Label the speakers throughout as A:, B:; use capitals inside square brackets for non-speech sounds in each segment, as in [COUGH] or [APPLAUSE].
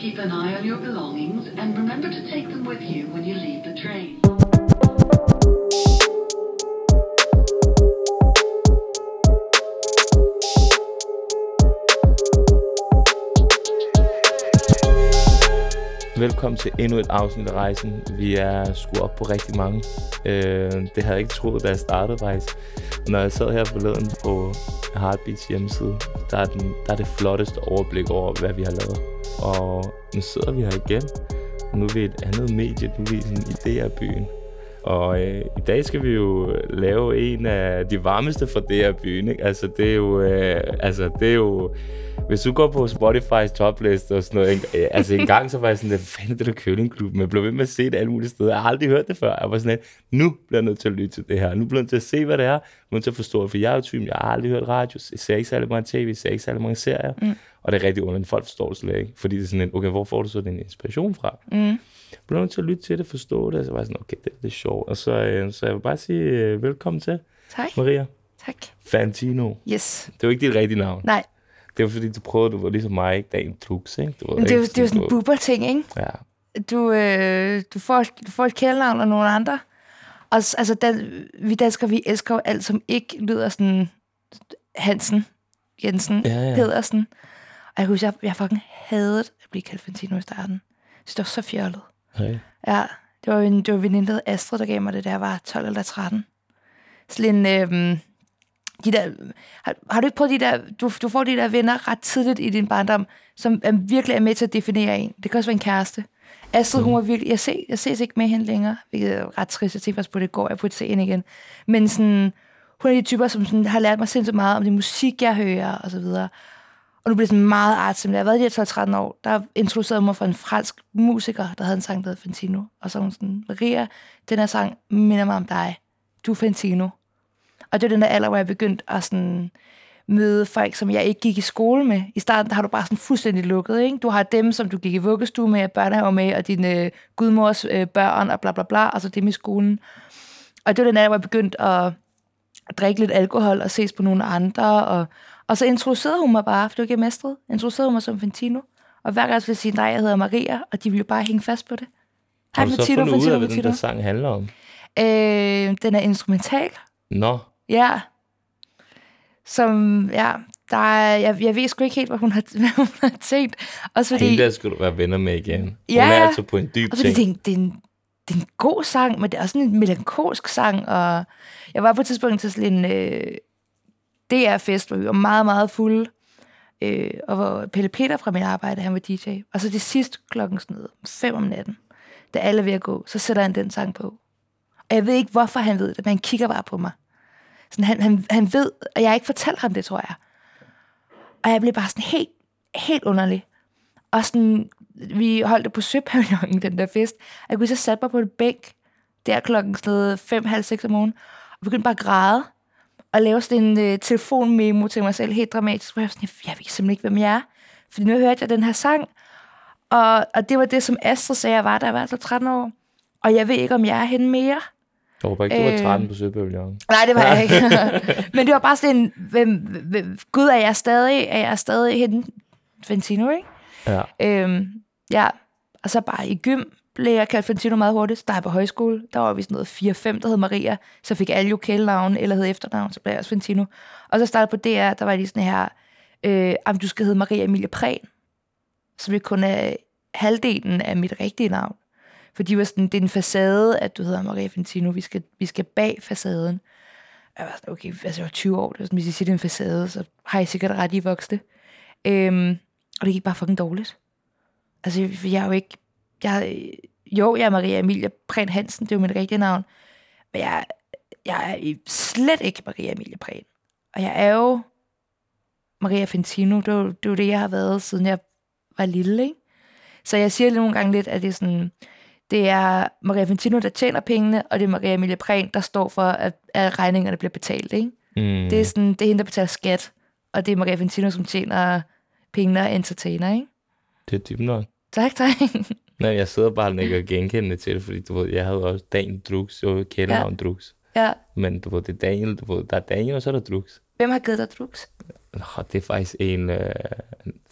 A: keep an eye on your belongings and remember to take them with you when you leave the train.
B: Velkommen til endnu et afsnit af rejsen. Vi er sgu op på rigtig mange. Øh, det havde jeg ikke troet, da jeg startede faktisk. Når jeg sad her forleden på Heartbeats hjemmeside, der er, den, der er det flotteste overblik over, hvad vi har lavet. Og nu sidder vi her igen. Og nu er vi et andet medie. Nu er vi i sådan. Og øh, i dag skal vi jo lave en af de varmeste fra det her byen. Ikke? Altså, det er jo... Øh, altså, det er jo hvis du går på Spotify's topliste og sådan noget, ikke? altså en gang så var jeg sådan, hvad fanden er det der køllingklub? Men jeg blev ved med at se det alle mulige steder. Jeg har aldrig hørt det før. Jeg var sådan, at nu bliver jeg nødt til at lytte til det her. Nu bliver jeg nødt til at se, hvad det er. Jeg er nødt til at forstå det, for jeg er jo typen, jeg har aldrig hørt radio. Jeg ser ikke særlig mange tv, jeg ser ikke særlig mange serier. Mm. Og det er rigtig underligt. Folk forstår det slet ikke. Fordi det er sådan en, okay, hvor får du så den inspiration fra? Mm. Blev nødt til at lytte til det, forstå det. Og så var jeg sådan, okay, det er lidt sjovt. Og så, øh, så jeg vil bare sige øh, velkommen til.
C: Tak.
B: Maria.
C: Tak.
B: Fantino.
C: Yes.
B: Det er jo ikke dit rigtige navn.
C: Nej,
B: Det var fordi, du prøvede, du var ligesom mig, ikke? Dagen Trux, ikke? Du var
C: men det er
B: ikke
C: det er jo sådan en buber-ting, ikke?
B: Ja.
C: Du, øh, du, får, du får et kælenavn og nogle andre. Og altså, dan, vi danskere, vi elsker jo alt, som ikke lyder sådan Hansen, Jensen,
B: Ja, ja.
C: Pedersen. Og jeg kan huske, jeg, jeg fucking hadede at blive kaldt Fantino i starten. Så det var så fjollet.
B: Okay.
C: Ja, det var en, det var veninde, Astrid, der gav mig det, da jeg var 12 eller 13. Sådan en, øhm, de der, har, har du ikke prøvet de der, du, du får de der venner ret tidligt i din barndom, som er, virkelig er med til at definere en. Det kan også være en kæreste. Astrid, hun var virkelig, jeg, se, jeg ses ikke med hende længere, hvilket er ret trist. Jeg tænker faktisk på, det går, jeg burde se hende igen. Men sådan, hun er de typer, som sådan, har lært mig sindssygt meget om det musik, jeg hører, og så videre. Og nu bliver det sådan meget artsigt. Jeg har været i de 12-13 år. Der introducerede mig for en fransk musiker, der havde en sang, der hed Fantino. Og så var hun sådan, Maria, den her sang minder mig om dig. Du er Fantino. Og det var den der alder, hvor jeg begyndte at sådan møde folk, som jeg ikke gik i skole med. I starten der har du bare sådan fuldstændig lukket. Ikke? Du har dem, som du gik i vuggestue med, børnehave med, og dine øh, gudmors øh, børn, og bla bla bla, og så dem i skolen. Og det var den alder, hvor jeg begyndte at at drikke lidt alkohol og ses på nogle andre. Og, og så introducerede hun mig bare, for det var ikke jeg mestrede, introducerede hun mig som Fantino. Og hver gang jeg ville sige, nej, jeg hedder Maria, og de ville bare hænge fast på det.
B: Har du så
C: Fantino,
B: fundet ud
C: Fantino,
B: af, hvad den der sang handler om?
C: Øh, den er instrumental.
B: Nå,
C: Ja. Som, ja, der er, jeg, jeg ved sgu ikke helt, hvad hun har, [LAUGHS] hvad hun har tænkt. Også fordi,
B: hende der skal du være venner med igen.
C: Ja,
B: Hun er altså på en dyb
C: og fordi
B: ting.
C: det, det, er en, det er en god sang, men det er også en melankolsk sang. Og jeg var på et tidspunkt til sådan en øh, DR-fest, hvor vi var meget, meget fulde. Øh, og hvor Pelle Peter fra mit arbejde, han var DJ. Og så det sidste klokken sådan noget, fem om natten, da alle er ved at gå, så sætter han den sang på. Og jeg ved ikke, hvorfor han ved det, men han kigger bare på mig. Sådan, han, han, han ved, og jeg har ikke fortalt ham det, tror jeg. Og jeg blev bare sådan helt, helt underlig. Og sådan, vi holdt det på Søpavillonen, den der fest. Og jeg kunne så sætte mig på et bænk, der klokken sådan noget fem, halv seks om morgenen, og begyndte bare at græde, og lave sådan en øh, telefonmemo til mig selv, helt dramatisk, hvor jeg var sådan, jeg, ved simpelthen ikke, hvem jeg er. Fordi nu hørte jeg den her sang, og, og det var det, som Astrid sagde, jeg var, da jeg var så 13 år. Og jeg ved ikke, om jeg er hende mere.
B: Jeg håber ikke, du var
C: Øh.
B: 13 på Søpavillonen.
C: Nej, det var jeg ikke. [LAUGHS] [LAUGHS] Men det var bare sådan en, hvem, hvem, gud, er jeg stadig, er jeg stadig hende, Fantino, ikke?
B: Ja.
C: Øhm, ja, og så bare i gym blev jeg kaldt Fantino meget hurtigt. Der er på højskole, der var vi sådan noget 4-5, der hed Maria. Så fik alle jo kælenavn eller hed efternavn, så blev jeg også Fantino. Og så startede på DR, der var lige sådan her, øh, du skal hedde Maria Emilie Prehn, som vi kun er halvdelen af mit rigtige navn. For de var sådan, det er en facade, at du hedder Maria Fantino. Vi skal, vi skal bag facaden. Jeg var sådan, okay, altså jeg var 20 år, det var sådan, hvis I siger, det er en facade, så har I sikkert ret i voksne. Øhm, og det gik bare fucking dårligt. Altså, jeg, jeg er jo ikke... Jeg, jo, jeg er Maria Emilie Prehn Hansen, det er jo mit rigtige navn. Men jeg, jeg er slet ikke Maria Emilie Prehn. Og jeg er jo Maria Fantino. Det er jo det, er jo det jeg har været, siden jeg var lille, ikke? Så jeg siger nogle gange lidt, at det er sådan... Det er Maria Fantino, der tjener pengene, og det er Maria Emilie Prehn, der står for, at, at regningerne bliver betalt, ikke?
B: Mm.
C: Det er, sådan, det er hende, der betaler skat, og det er Maria Fantino, som tjener pengene og entertainer, ikke?
B: Det er dybt nok.
C: Tak, tak. [LAUGHS]
B: Nej, jeg sidder bare og ikke genkendende til fordi du ved, jeg havde også Daniel Drux, jo kælenavn ja. Drux.
C: ja.
B: Men du ved, det er Daniel, du ved, der er Daniel, og så er der Drux.
C: Hvem har givet dig drugs?
B: Nå, det er faktisk en... Øh,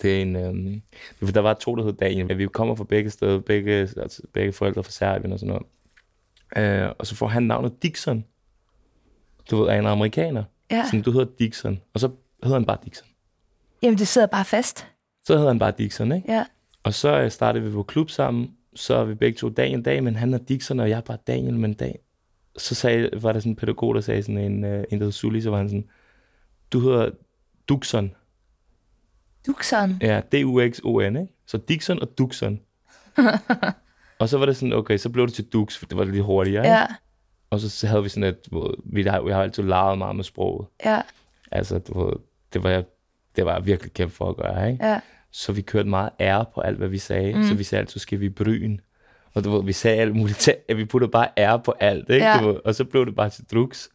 B: det er en øh, der var to, der hed Daniel. Vi kommer fra begge steder, begge, altså, begge forældre fra Serbien og sådan noget. Øh, og så får han navnet Dixon. Du ved, er en amerikaner.
C: Ja.
B: Sådan, du hedder Dixon. Og så hedder han bare Dixon.
C: Jamen, det sidder bare fast.
B: Så hedder han bare Dixon, ikke?
C: Ja.
B: Og så øh, startede vi på klub sammen. Så er vi begge to Daniel Dag, men han er Dixon, og jeg er bare Daniel, men Dag. Så sagde, var der sådan en pædagog, der sagde sådan en, øh, en der hed Sully, så var han sådan, du hedder Duxon.
C: Duxon.
B: Ja, D-U-X-O-N, ikke? Så Dixon og Duxon. [LAUGHS] og så var det sådan, okay, så blev det til Dux, for det var lidt hurtigere, ikke?
C: Ja,
B: Og så havde vi sådan et, hvor vi har, vi har altid leget meget med sproget.
C: ja,
B: Altså, du ved, det var jeg, det var jeg virkelig kæmpe for at gøre, ikke?
C: ja.
B: Så vi kørte meget ære på alt, hvad vi sagde. Mm. Så vi sagde altid, skal vi i bryn. Og du ved, vi sagde alt muligt. Vi puttede bare ære på alt, ikke?
C: Ja.
B: Du ved, og så blev det bare til drugs.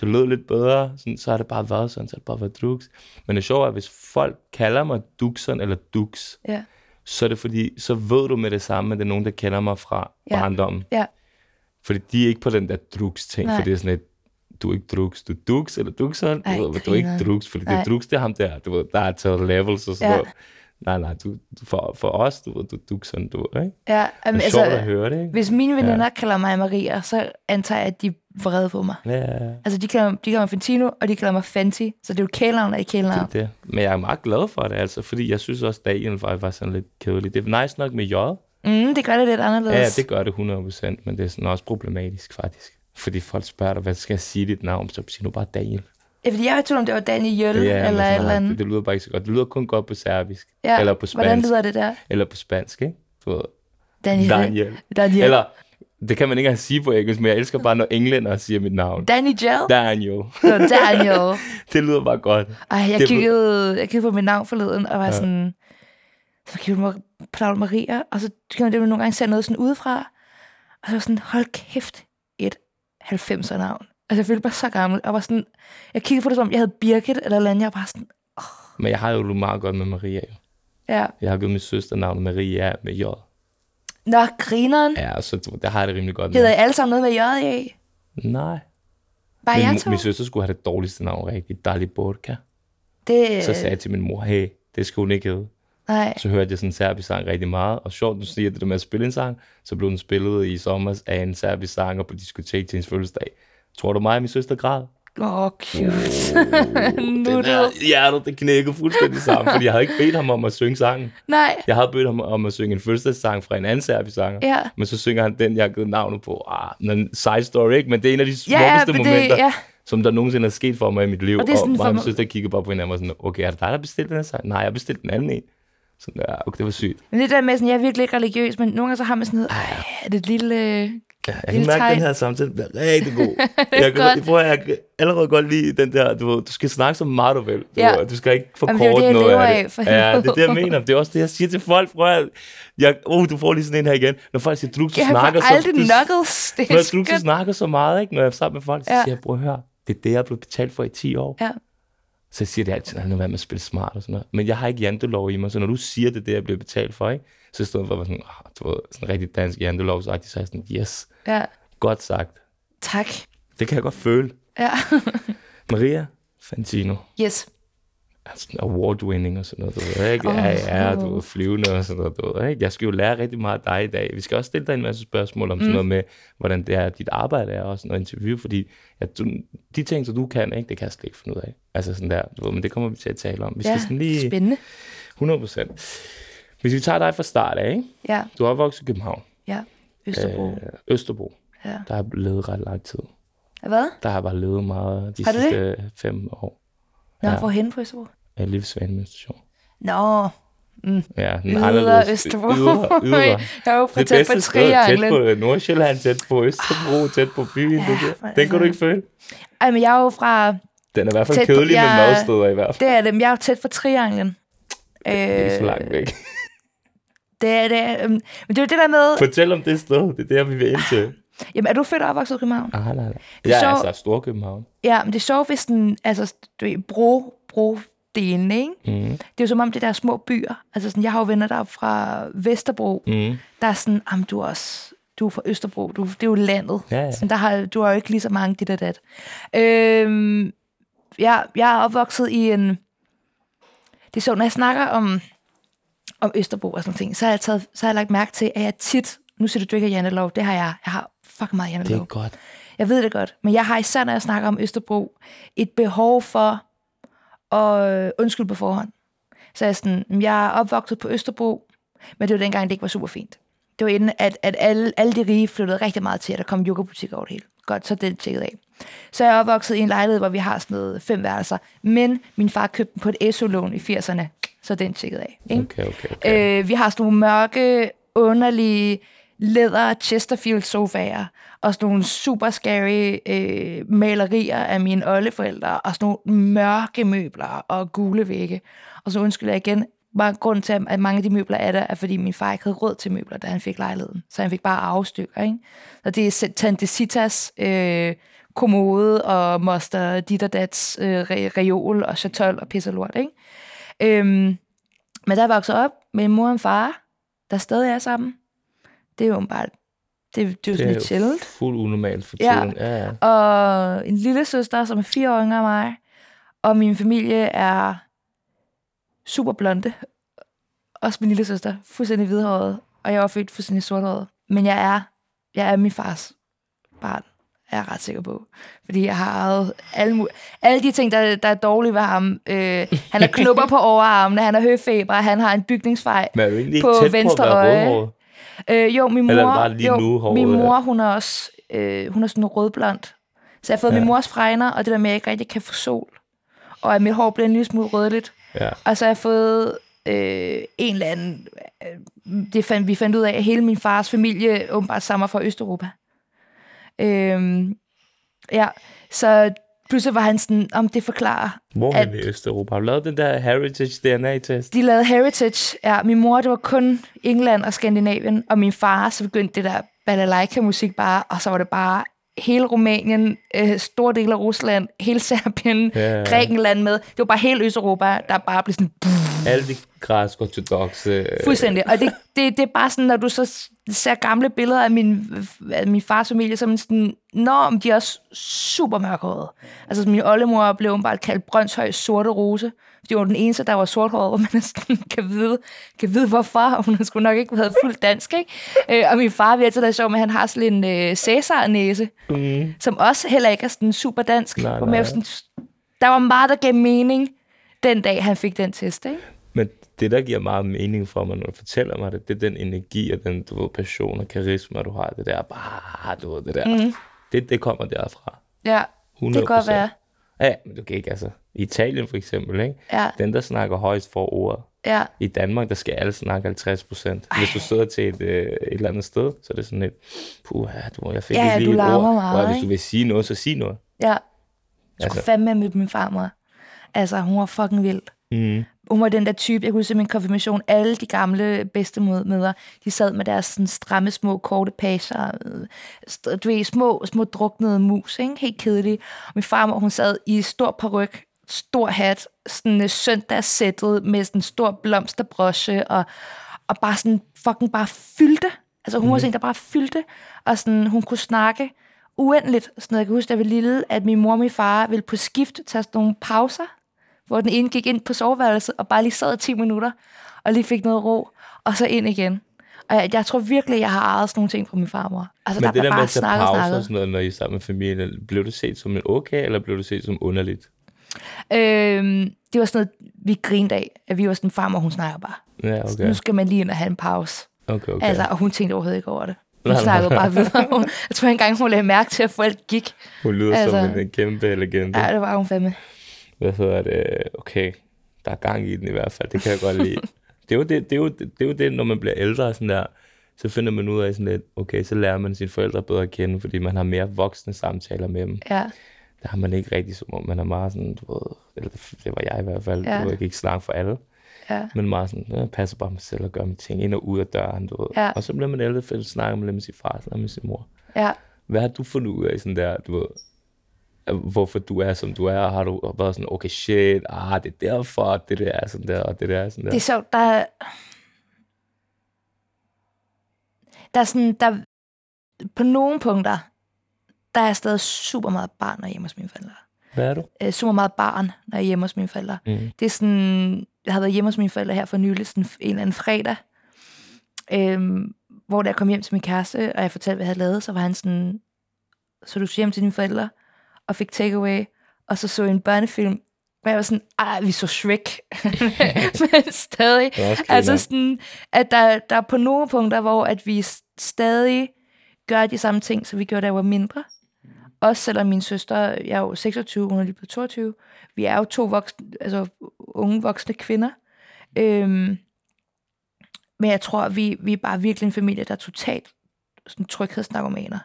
B: Det lød lidt bedre, sådan, så har det bare været sådan, så har det bare været drugs. Men det sjove er, at hvis folk kalder mig Duxon eller Dux,
C: Ja,
B: så er det fordi, så ved du med det samme, at det er nogen, der kender mig fra
C: Ja.
B: barndommen.
C: ja,
B: Fordi de er ikke på den der drugs-ting, for det er sådan et, du er ikke drugs, du er dux eller
C: Ej,
B: du, ved, du er ikke drugs, fordi det
C: Nej.
B: er drugs, det er ham der, du ved, der er taget levels og sådan
C: Ja.
B: noget. Nej, nej, du, du- for, for os, du du er duxon, du ikke?
C: ja.
B: Det
C: Jamen,
B: er sjovt at
C: altså,
B: høre det, ikke?
C: hvis mine veninder ja. kalder mig Maria, så antager jeg, at de er vrede på mig.
B: Ja, ja, ja.
C: Altså, de kalder, de kalder mig Fantino, og de kalder mig Fanti, så det er jo kælenavn og ikke kælenavn.
B: det, er det. Men jeg er meget glad for det, altså, fordi jeg synes også, Daniel var, var sådan lidt kedelig. Det er nice nok med J.
C: Mm, det gør det lidt anderledes.
B: Ja, det gør det 100%, men det er sådan også problematisk, faktisk. Fordi folk spørger dig, hvad skal jeg sige dit navn? Så siger du bare Daniel.
C: Ja, fordi jeg var i tvivl om, det var Daniel
B: Ja,
C: eller et eller andet.
B: det, det, lyder bare ikke så godt. Det lyder kun godt på serbisk.
C: Ja,
B: Eller på spansk.
C: Hvordan lyder det der?
B: Eller på spansk, ikke? Du ved,
C: Daniel.
B: Daniel.
C: Daniel.
B: Eller, det kan man ikke engang sige på engelsk, men jeg elsker bare, når englænder siger mit navn.
C: Daniel.
B: Daniel.
C: Så [LAUGHS] Daniel.
B: det lyder bare godt.
C: Ej, jeg
B: Det
C: kiggede, jeg kiggede på mit navn forleden, og var ja. Sådan... Så kiggede jeg på Paul Maria, og så kiggede jeg, det nogle gange ser noget sådan udefra. Og så var sådan, hold kæft, et 90'er navn. Altså, jeg følte mig så gammel, og var sådan... Jeg kiggede på det, som om jeg havde Birgit eller eller andet. Jeg var bare sådan,
B: Men jeg har jo meget godt med Maria. Jo.
C: ja.
B: Jeg har givet min søster navnet Maria med J.
C: Nå, grineren. Ja.
B: Så der har jeg det rimelig godt
C: Hedder
B: med.
C: I alle sammen noget med J i?
B: Nej.
C: Bare
B: Min,
C: jeg to?
B: min søster skulle have det dårligste navn rigtigt. Dali Borka.
C: Det,
B: Så sagde jeg til min mor, hey, det skal hun ikke hedde.
C: nej.
B: Så hørte jeg sådan en serbisk sang rigtig meget. Og sjovt, du siger det der med at spille en sang, så blev den spillet i sommer af en serbisk sanger på diskotek til hendes fødselsdag. Tror du mig og min søster græd?
C: Åh, oh, cute. [LAUGHS]
B: Den
C: Nuttet.
B: der hjertet, det knækkede fuldstændig sammen, fordi jeg havde ikke bedt ham om at synge sangen.
C: Nej,
B: Jeg havde bedt ham om at synge en fødselsdagssang fra en anden serbisk sanger.
C: ja.
B: Men så synger han den, jeg har givet navnet på. Ah, en side story, ikke? Men det er en af de
C: Ja,
B: smukkeste
C: men det,
B: momenter,
C: ja.
B: som der nogensinde er sket for mig i mit liv.
C: Og det er sådan
B: og mig og min søster kiggede bare på hinanden og sådan, okay, er det dig, der bestilte den her sang? Nej, jeg bestilte den anden en. Sådan, ja, okay, det var sygt.
C: Men det der med, sådan, jeg er virkelig ikke religiøs, men nogle gange så har man sådan noget, ej, er det et lille...
B: Ja, jeg kan
C: Lille
B: mærke, at den her samtale bliver rigtig god. [LAUGHS] jeg, kan, jeg, prøver, jeg kan allerede godt lide den der, du, ved, du skal snakke så meget du vil. Du,
C: Ja.
B: du skal ikke
C: Jamen,
B: forkorte
C: det er det, jeg
B: noget af
C: af,
B: det.
C: for
B: ja, det er det, jeg mener. Det er også det, jeg siger til folk. Prøv at, jeg, oh, du får lige sådan en her igen. Når folk siger, du, du
C: Jeg
B: snakker så... du,
C: knuckles. Det er
B: du, du snakker så meget, ikke? når jeg er sammen med folk, så
C: Ja.
B: siger jeg, prøv at høre, det er det, jeg er blevet betalt for i 10 år.
C: Ja.
B: Så siger de altid, at nu være med at spille smart og sådan noget. Men jeg har ikke jantelov i mig, så når du siger, det det, jeg bliver betalt for, ikke? Så i stedet for at være sådan, oh, du ved, sådan rigtig dansk jantelov, så er jeg sådan, yes,
C: Ja,
B: godt sagt.
C: tak.
B: Det kan jeg godt føle.
C: Ja. [LAUGHS]
B: Maria Fantino,
C: Yes.
B: altså award-winning og sådan noget, du ved, ikke?
C: Åh.
B: Ja, ja, du er flyvende og sådan noget, du ved, ikke? Jeg skal jo lære rigtig meget af dig i dag. Vi skal også stille dig en masse spørgsmål om mm. sådan noget med, hvordan det er, dit arbejde er, og sådan noget interview, fordi ja, du, de ting, som du kan, ikke, det kan jeg slet ikke finde ud af. Altså sådan der, du ved, men det kommer vi til at tale om. Vi skal
C: Ja,
B: sådan lige...
C: spændende.
B: 100 procent. Hvis vi tager dig fra start af, ikke?
C: Ja,
B: Du er opvokset i København.
C: ja. Østerbro.
B: Øh, Østerbro.
C: Ja.
B: Der har jeg levet ret lang tid.
C: Hvad?
B: Der har jeg bare levet meget de
C: Har du det?
B: sidste fem år.
C: Nå,
B: Ja.
C: ja. hvorhen på Østerbro?
B: Jeg er lige ved Svanemølle station.
C: Nå,
B: Ja, den
C: Ydre
B: anderledes-
C: Østerbro.
B: Ydre, [LAUGHS] ydre.
C: jeg er jo fra tæt på
B: sted, tæt
C: trianglen.
B: på Nordsjælland, tæt på Østerbro, tæt på byen.
C: Ja,
B: det Den kan du ikke føle.
C: Ej, men jeg er jo fra...
B: Den er i hvert fald
C: Tæt på-
B: kedelig med
C: jeg-
B: madsteder i hvert fald.
C: Det er det, men jeg er jo tæt på trianglen. Øh,
B: Det er så langt væk.
C: Det er det. øhm, Men det er jo det der med...
B: Fortæl om det sted. Det er der, vi vil ind til.
C: Jamen, er du født og opvokset i København?
B: Ah, nej, nej.
C: er
B: Jeg er
C: sjovt.
B: altså Storkøbenhavn.
C: Ja, men det er sjovt, hvis den... Altså, du ved, bro, bro delen, ikke?
B: Mm.
C: Det er jo som om det der små byer. Altså sådan, jeg har jo venner der fra Vesterbro,
B: Mm.
C: der er sådan, jamen du er også, du er fra Østerbro, du, det er jo landet.
B: Ja, ja.
C: Sådan, der har, du har jo ikke lige så mange dit og dat. Øhm, jeg, jeg er opvokset i en, det er så, når jeg snakker om, om Østerbro og sådan ting, så har, jeg taget, så har jeg lagt mærke til, at jeg tit, nu siger du, du ikke har jantelov, det har jeg. Jeg har fucking meget
B: Det
C: jantelov.
B: er godt.
C: Jeg ved det godt, men jeg har især, når jeg snakker om Østerbro, et behov for at øh, undskylde på forhånd. Så jeg er sådan, jeg er opvokset på Østerbro, men det var dengang, det ikke var super fint. Det var inden, at, at alle, alle de rige flyttede rigtig meget til, at der kom yogabutikker over det hele. Godt, så det tjekket af. Så jeg er opvokset i en lejlighed, hvor vi har sådan noget fem værelser. Men min far købte den på et SU-lån i 80'erne, så den tjekket af. Ikke?
B: Okay, okay, okay.
C: Øh, vi har sådan nogle mørke, underlige læder Chesterfield sofaer og sådan nogle super scary øh, malerier af mine oldeforældre og sådan nogle mørke møbler og gule vægge. Og så undskylder jeg igen, bare grund til, at mange af de møbler er der, er fordi min far ikke havde råd til møbler, da han fik lejligheden. Så han fik bare afstykker, ikke? Så det er Tante Citas øh, kommode og moster dit og dats øh, re- reol og chatol og pisse og lort, ikke? Øhm, men der er vokset op med en mor og en far, der stadig er sammen. Det er jo bare, det, det er jo sådan lidt chillet.
B: fuldt unormalt for tiden. Ja, ja.
C: Og en lille søster, som er fire år yngre end mig. Og min familie er super blonde. Også min lille søster. Fuldstændig hvidhåret. Og jeg er født fuldstændig sorthåret. Men jeg er, jeg er min fars barn. Er jeg ret sikker på. Fordi jeg har arvet alle, alle de ting, der, der er dårlige ved ham. Øh, han har knupper på overarmene, han har høfeber, han har en bygningsfejl. På venstre
B: på
C: øje. Øh, jo, min mor, jo,
B: nu,
C: min mor, hun er også, øh, hun er sådan rødblond. Så jeg har fået
B: ja.
C: min mors fregner, og det der med, at jeg ikke rigtig kan få sol. Og at mit hår bliver en lille smule rødligt.
B: Ja.
C: Og så har jeg fået øh, en eller anden... Øh, det fandt, vi fandt ud af, at hele min fars familie åbenbart stammer fra Østeuropa. Øh, ja, så pludselig var han sådan, om det forklarer.
B: Hvor
C: At-
B: er i Østeuropa? Har du lavet den der Heritage DNA-test?
C: De lavede Heritage. Ja, min mor, det var kun England og Skandinavien, og min far, så begyndte det der balalaika-musik bare, og så var det bare hele Rumænien, øh, store dele af Rusland, hele Serbien,
B: Ja.
C: ja. Grækenland med. Det var bare hele Østeuropa, der bare blev sådan
B: Alle de græsk ortodoxe... øh,
C: fuldstændig. Og det, det, det er bare sådan, når du så ser gamle billeder af min, af min fars familie, så er man sådan, nå, men de er også super mørkhårede. Altså min oldemor blev bare kaldt Brøndshøj sorte rose, fordi hun var den eneste, der var sorthåret, hvor man næsten kan vide, kan vide hvorfor, og [LAUGHS] hun skulle nok ikke have fuldt dansk, ikke? Øh, og min far, vi altid været sjov med, at han har sådan en øh, Cæsar-næse,
B: Mm.
C: som også heller ikke er sådan super dansk.
B: Nej, nej.
C: sådan, der var meget, der gav mening den dag, han fik den test, ikke?
B: Men det, der giver meget mening for mig, når du fortæller mig det, det er den energi og den du ved, passion og karisma, du har. Det der bare, du ved, det der. Mm. Det, det kommer derfra.
C: Ja,
B: 100%.
C: det kan godt være.
B: Ja, men du kan ikke, altså. I Italien for eksempel, ikke?
C: Ja,
B: Den, der snakker højst for ordet.
C: ja.
B: I Danmark, der skal alle snakke 50 procent. Hvis du sidder til et, øh, et eller andet sted, så er det sådan lidt, puh, du, jeg fik
C: Ja,
B: lige
C: du
B: et ord.
C: meget,
B: Og hvis du vil sige noget, så sig noget.
C: Ja. Jeg skulle
B: Altså-
C: fandme mødt min farmor. Altså, hun var fucking vild.
B: Mm.
C: Hun var den der type, jeg kunne i min konfirmation, alle de gamle bedstemødre, de sad med deres sådan, stramme, små, korte pager, øh, du ved, små, små druknede mus, ikke? helt kedelige. Og min farmor, hun sad i stor peruk, stor hat, sådan uh, søndagssættet med sådan en stor blomsterbroche, og, og bare sådan fucking bare fyldte. Altså hun mm. var sådan der bare fyldte, og sådan, hun kunne snakke uendeligt. Sådan, jeg kan huske, da jeg var lille, at min mor og min far ville på skift tage sådan nogle pauser, hvor den ene gik ind på soveværelset og bare lige sad i 10 minutter, og lige fik noget ro, og så ind igen. Og jeg, jeg tror virkelig, jeg har ejet sådan nogle ting fra min farmor. Altså,
B: Men
C: der
B: det der med at tage
C: snakket og
B: sådan noget, når I er sammen med familien, blev det set som en okay, eller blev det set som underligt?
C: Øhm, det var sådan noget, vi grinede af, at vi var sådan, farmor, hun snakker bare.
B: Ja,
C: Okay.
B: okay.
C: Nu skal man lige ind og have en pause.
B: Okay, okay.
C: Altså, og hun tænkte overhovedet ikke over det. Hun
B: Nej, nej.
C: snakkede bare videre. Hun- Jeg tror engang, hun lagde mærke til, at folk gik.
B: Hun lyder altså, som en kæmpe legende.
C: Ja, det var hun fandme.
B: Hvad hedder det? Okay, der er gang i den i hvert fald. Det kan jeg godt lide. [LAUGHS] Det er jo det, det, er jo, det, det, er jo det, når man bliver ældre sådan der, så finder man ud af sådan lidt, okay, så lærer man sine forældre bedre at kende, fordi man har mere voksne samtaler med dem.
C: Ja,
B: Der har man ikke rigtig som om, man er meget sådan, du ved, eller det, var jeg i hvert fald,
C: Ja.
B: du ved, jeg kan ikke snakke for alle,
C: ja.
B: men meget sådan, jeg passer bare mig selv og gør mine ting ind og ud af døren, du ved.
C: Ja.
B: Og så bliver man ældre, for snakker man lidt med sin far, snakker med sin mor.
C: ja.
B: Hvad har du fundet ud af sådan der, du ved, hvorfor du er, som du er, og har du været sådan, okay, shit, ah, det er derfor, det der er sådan der, og det der er sådan der.
C: Det er sjovt, der er... Der er sådan, der... På nogle punkter, der er jeg stadig super meget barn hjemme hos mine forældre.
B: Hvad er du?
C: øh, super meget barn, når jeg er hjemme hos mine forældre.
B: Mm.
C: Det er sådan, jeg har været hjemme hos mine forældre her for nylig, sådan en eller anden fredag, øhm, hvor da jeg kom hjem til min kæreste, og jeg fortalte, hvad jeg havde lavet, så var han sådan, så du hjem til dine forældre, og fik takeaway, og så så en børnefilm, hvor jeg var sådan, ej, vi så Shrek, [LAUGHS] [LAUGHS] men stadig, altså sådan, at der, der er på nogle punkter, hvor at vi stadig gør de samme ting, som vi gjorde, da jeg var mindre. Også selvom min søster, jeg er jo 26, hun er lige blevet 22. Vi er jo to voksne, altså unge voksne kvinder. Øhm, men jeg tror, vi, vi er bare virkelig en familie, der er totalt sådan tryghedsnarkomaner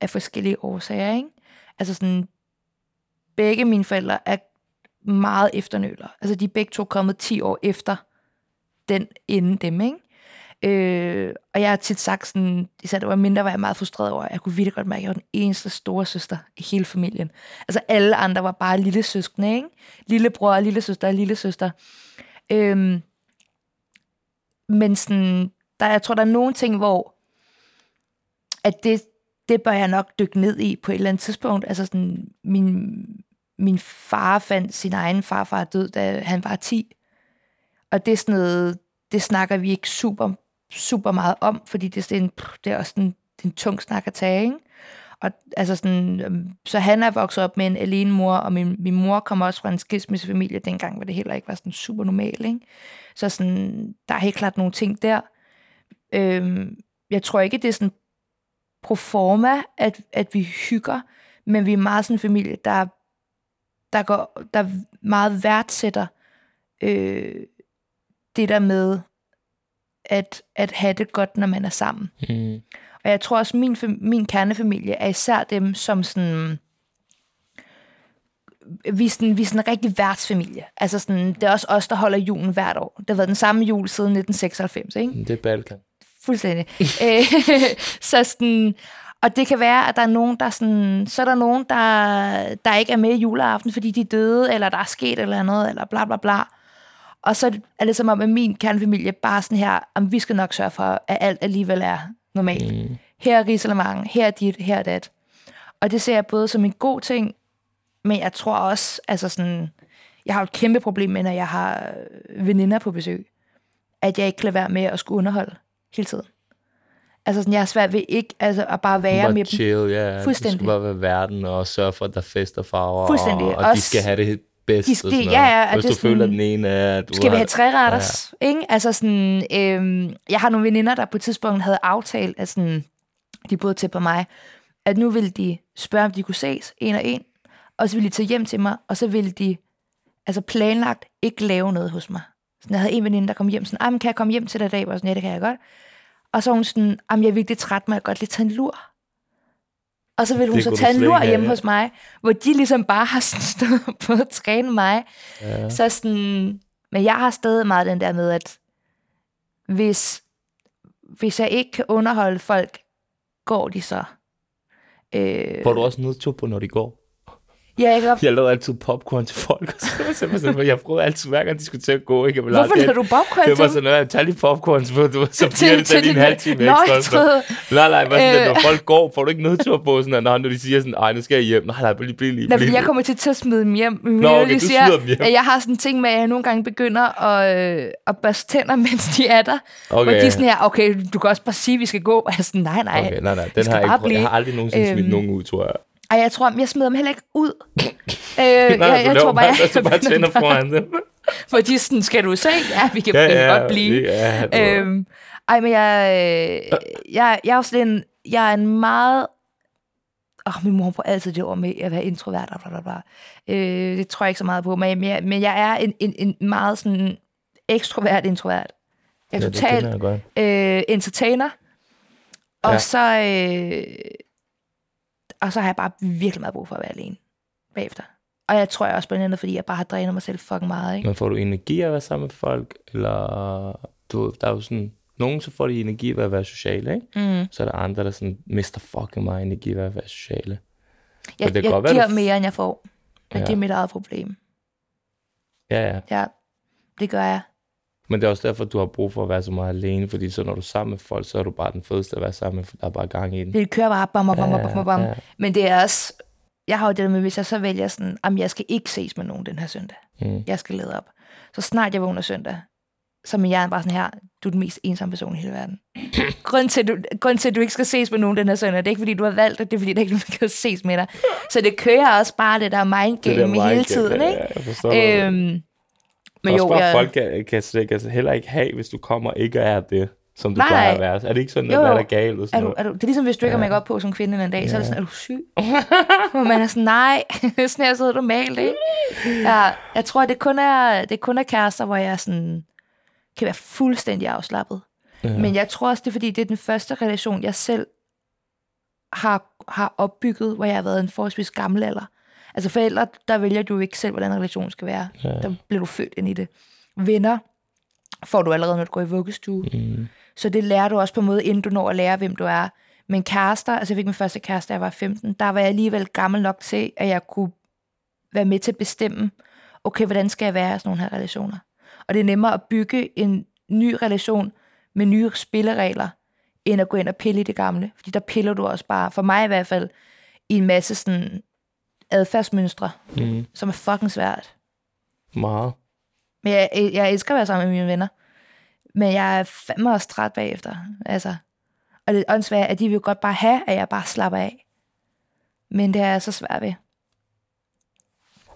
C: af forskellige årsager. Ikke? Altså sådan, begge mine forældre er meget efternøler. Altså de er begge to kommet 10 år efter den inden dem, ikke? Øh, og jeg har tit sagt sådan, især da jeg var mindre, var jeg meget frustreret over, at jeg kunne virkelig godt mærke, at jeg var den eneste store søster i hele familien. Altså alle andre var bare lille søskende, ikke? Lillebror, lille søster lille søster. Øhm, men sådan, der, jeg tror, der er nogle ting, hvor at det, det bør jeg nok dykke ned i på et eller andet tidspunkt. Altså sådan, min, min far fandt sin egen farfar død, da han var 10. Og det er sådan noget, det snakker vi ikke super, super meget om, fordi det er, sådan, det er også en, det er en tung snak at tage, ikke? Og, altså sådan, øhm, så han er vokset op med en alene mor, og min, min mor kommer også fra en skilsmissefamilie dengang, hvor det heller ikke var sådan super normalt. Ikke? Så sådan, der er helt klart nogle ting der. Øhm, jeg tror ikke, det er sådan pro forma, at, at vi hygger, men vi er meget sådan en familie, der, der, går, der meget værdsætter øh, det der med at, at have det godt, når man er sammen.
B: Mm.
C: Og jeg tror også, min, min kernefamilie er især dem, som sådan... Vi er sådan, vi er sådan en rigtig værtsfamilie. Altså sådan, det er også os, der holder julen hvert år. Det har været den samme jul siden 1996, ikke?
B: Det er Balkan.
C: Fuldstændig. Øh, [LAUGHS] så sådan, og det kan være, at der er nogen, der sådan, så er der nogen, der, der ikke er med i juleaften, fordi de er døde, eller der er sket et eller andet, eller bla bla bla. Og så er det som om, at min kernefamilie bare sådan her, om vi skal nok sørge for, at alt alligevel er normalt.
B: Mm.
C: Her er risalemang, her er dit, her er dat. Og det ser jeg både som en god ting, men jeg tror også, altså sådan, jeg har et kæmpe problem med, når jeg har veninder på besøg, at jeg ikke kan lade være med at skulle underholde hele tiden. Altså sådan, jeg er svært ved ikke altså, at bare være
B: bare
C: med dem.
B: chill, ja. Du
C: Fuldstændig.
B: skal bare være verden og sørge for, at der er fest og farver.
C: Fuldstændig.
B: Og, og de skal have det bedste.
C: de skal-
B: og sådan
C: ja,
B: noget.
C: ja, at
B: Hvis
C: det
B: du
C: sådan-
B: føler, at den ene er... at Du
C: Skal vi
B: har-
C: have tre retters? Ja. Ikke? Altså sådan, øhm, jeg har nogle veninder, der på et tidspunkt havde aftalt, at sådan, de boede til på mig, at nu ville de spørge, om de kunne ses en og en, og så ville de tage hjem til mig, og så ville de altså planlagt ikke lave noget hos mig. Sådan, jeg havde en veninde, der kom hjem sådan, "Ej, men kan jeg komme hjem til dig i dag? Og sådan, ja, det kan jeg godt. Og så var hun sådan, jamen jeg er virkelig træt, men jeg godt lige tage en lur. Og så ville hun
B: Det
C: så tage en lur hjemme
B: ja.
C: hos mig, hvor de ligesom bare har [LAUGHS] sådan stået på at træne mig.
B: Ja.
C: Så sådan, men jeg har stadig meget den der med, at hvis, hvis jeg ikke kan underholde folk, går de så. Øh,
B: Får du også nedtur på, når de går?
C: Ja, jeg kan
B: Jeg lavede altid popcorn til folk. Og så simpelthen sådan, jeg prøvede altid, hver gang de skulle til at gå. Ikke? Jeg
C: hvorfor lader du popcorn
B: Det var
C: til?
B: sådan, at tag lige popcorn, så, du, så
C: Til-
B: bliver det
C: til
B: til
C: din-
B: halv time ekstra. Så- Nej, nej, hvad sådan,
C: Øh.
B: når folk går, får du ikke nedtur på, sådan, at når, de siger sådan, ej, nu skal jeg hjem. Nej, nej, bliv, bliv lige,
C: Nej,
B: bliv
C: fordi jeg kommer til, til at smide dem hjem.
B: Nå,
C: jeg
B: okay, du
C: siger,
B: dem hjem.
C: jeg har sådan en ting med, at jeg nogle gange begynder at, øh, at børste tænder, [LAUGHS] mens de er der. Okay. Hvor de er sådan her, okay, du kan også bare sige, at vi skal gå. Og jeg er sådan, nej, nej.
B: Okay, nej, nej, den har jeg ikke. Jeg har aldrig nogensinde smidt
C: Øhm,
B: nogen ud, tror jeg.
C: Ej, jeg tror, jeg smider dem heller ikke ud. øh, [LAUGHS]
B: Nej,
C: jeg,
B: nej,
C: jeg, tror bare,
B: bare,
C: jeg,
B: så bare [LAUGHS] tænder foran dem. [LAUGHS]
C: Er sådan, skal du se? Ja, vi kan,
B: Ja,
C: ja, ja,
B: ja,
C: godt blive.
B: ja, var-
C: øhm, ej, men jeg, øh, jeg, jeg er også lidt en, jeg er en meget... Åh, oh, min mor bruger altid det ord med at være introvert og bla, bla, bla. Øh, det tror jeg ikke så meget på, men, men, jeg, men jeg er en, en, en meget sådan ekstrovert introvert. Jeg er
B: Ja, jeg godt.
C: øh, entertainer. Og
B: Ja.
C: så... Øh, og så har jeg bare virkelig meget brug for at være alene bagefter. Og jeg tror jeg også blandt andet, fordi jeg bare har drænet mig selv fucking meget, ikke?
B: Men får du energi af at være sammen med folk? Eller, du, der er jo sådan, nogen så får de energi ved at være sociale, ikke?
C: Mm.
B: Så er der andre, der sådan mister fucking meget energi ved at være sociale.
C: Jeg,
B: det
C: jeg
B: godt
C: giver
B: du
C: mere, end jeg får. Men
B: Ja.
C: det er mit eget problem.
B: Ja, ja.
C: Ja, det gør jeg.
B: Men det er også derfor, du har brug for at være så meget alene, fordi så når du er sammen med folk, så er du bare den fedeste at være sammen med, for der er bare gang i den.
C: Det kører bare bam, bam, bam, bam, bam, bam.
B: Ja, ja.
C: Men det er også jeg har jo det med, hvis jeg så vælger sådan, at jeg skal ikke ses med nogen den her søndag.
B: Mm.
C: Jeg skal lede op. Så snart jeg vågner søndag, så min hjerne bare sådan her, du er den mest ensomme person i hele verden. [CLEARS THROAT] Grunden til, du, grunden til, at du ikke skal ses med nogen den her søndag, det er ikke, fordi du har valgt det, det er, fordi der ikke nogen, kan ses med dig. Så det kører også bare det der mindgame
B: der
C: hele
B: mind
C: tiden, ikke?
B: Ja, jeg det.
C: Øhm, men
B: også
C: jo,
B: bare,
C: jeg,
B: folk kan, kan, kan, heller ikke have, hvis du kommer og ikke er det, som du
C: Nej,
B: plejer at være. Er det ikke sådan, at hvad er der galt? Og
C: er
B: sådan
C: du,
B: noget?
C: er du, det er ligesom, hvis du ikke
B: Ja.
C: op på som kvinde en dag, så er det sådan, er du syg? [LAUGHS] Hvor man er sådan, nej, [LAUGHS] sådan her sidder du normalt, ikke? Ja, jeg tror, det kun er, det kun er kærester, hvor jeg sådan, kan være fuldstændig afslappet.
B: Ja.
C: Men jeg tror også, det er fordi, det er den første relation, jeg selv har, har opbygget, hvor jeg har været en forholdsvis gammel alder. Altså forældre, der vælger du ikke selv, hvordan relationen skal være.
B: Ja.
C: Der bliver du født ind i det. Venner får du allerede, når du går i vuggestue.
B: Mm.
C: Så det lærer du også på en måde, inden du når at lære, hvem du er. Men kærester, altså jeg fik min første kæreste, da jeg var 15, der var jeg alligevel gammel nok til, at jeg kunne være med til at bestemme, okay, hvordan skal jeg være i sådan nogle her relationer? Og det er nemmere at bygge en ny relation med nye spilleregler, end at gå ind og pille i det gamle. Fordi der piller du også bare, for mig i hvert fald, i en masse sådan adfærdsmønstre,
B: Mm.
C: som er fucking svært.
B: Meget.
C: Men jeg, jeg elsker at være sammen med mine venner. Men jeg er fandme også træt bagefter. Altså. Og det er åndssvagt, at de vil godt bare have, at jeg bare slapper af. Men det er jeg så svært ved.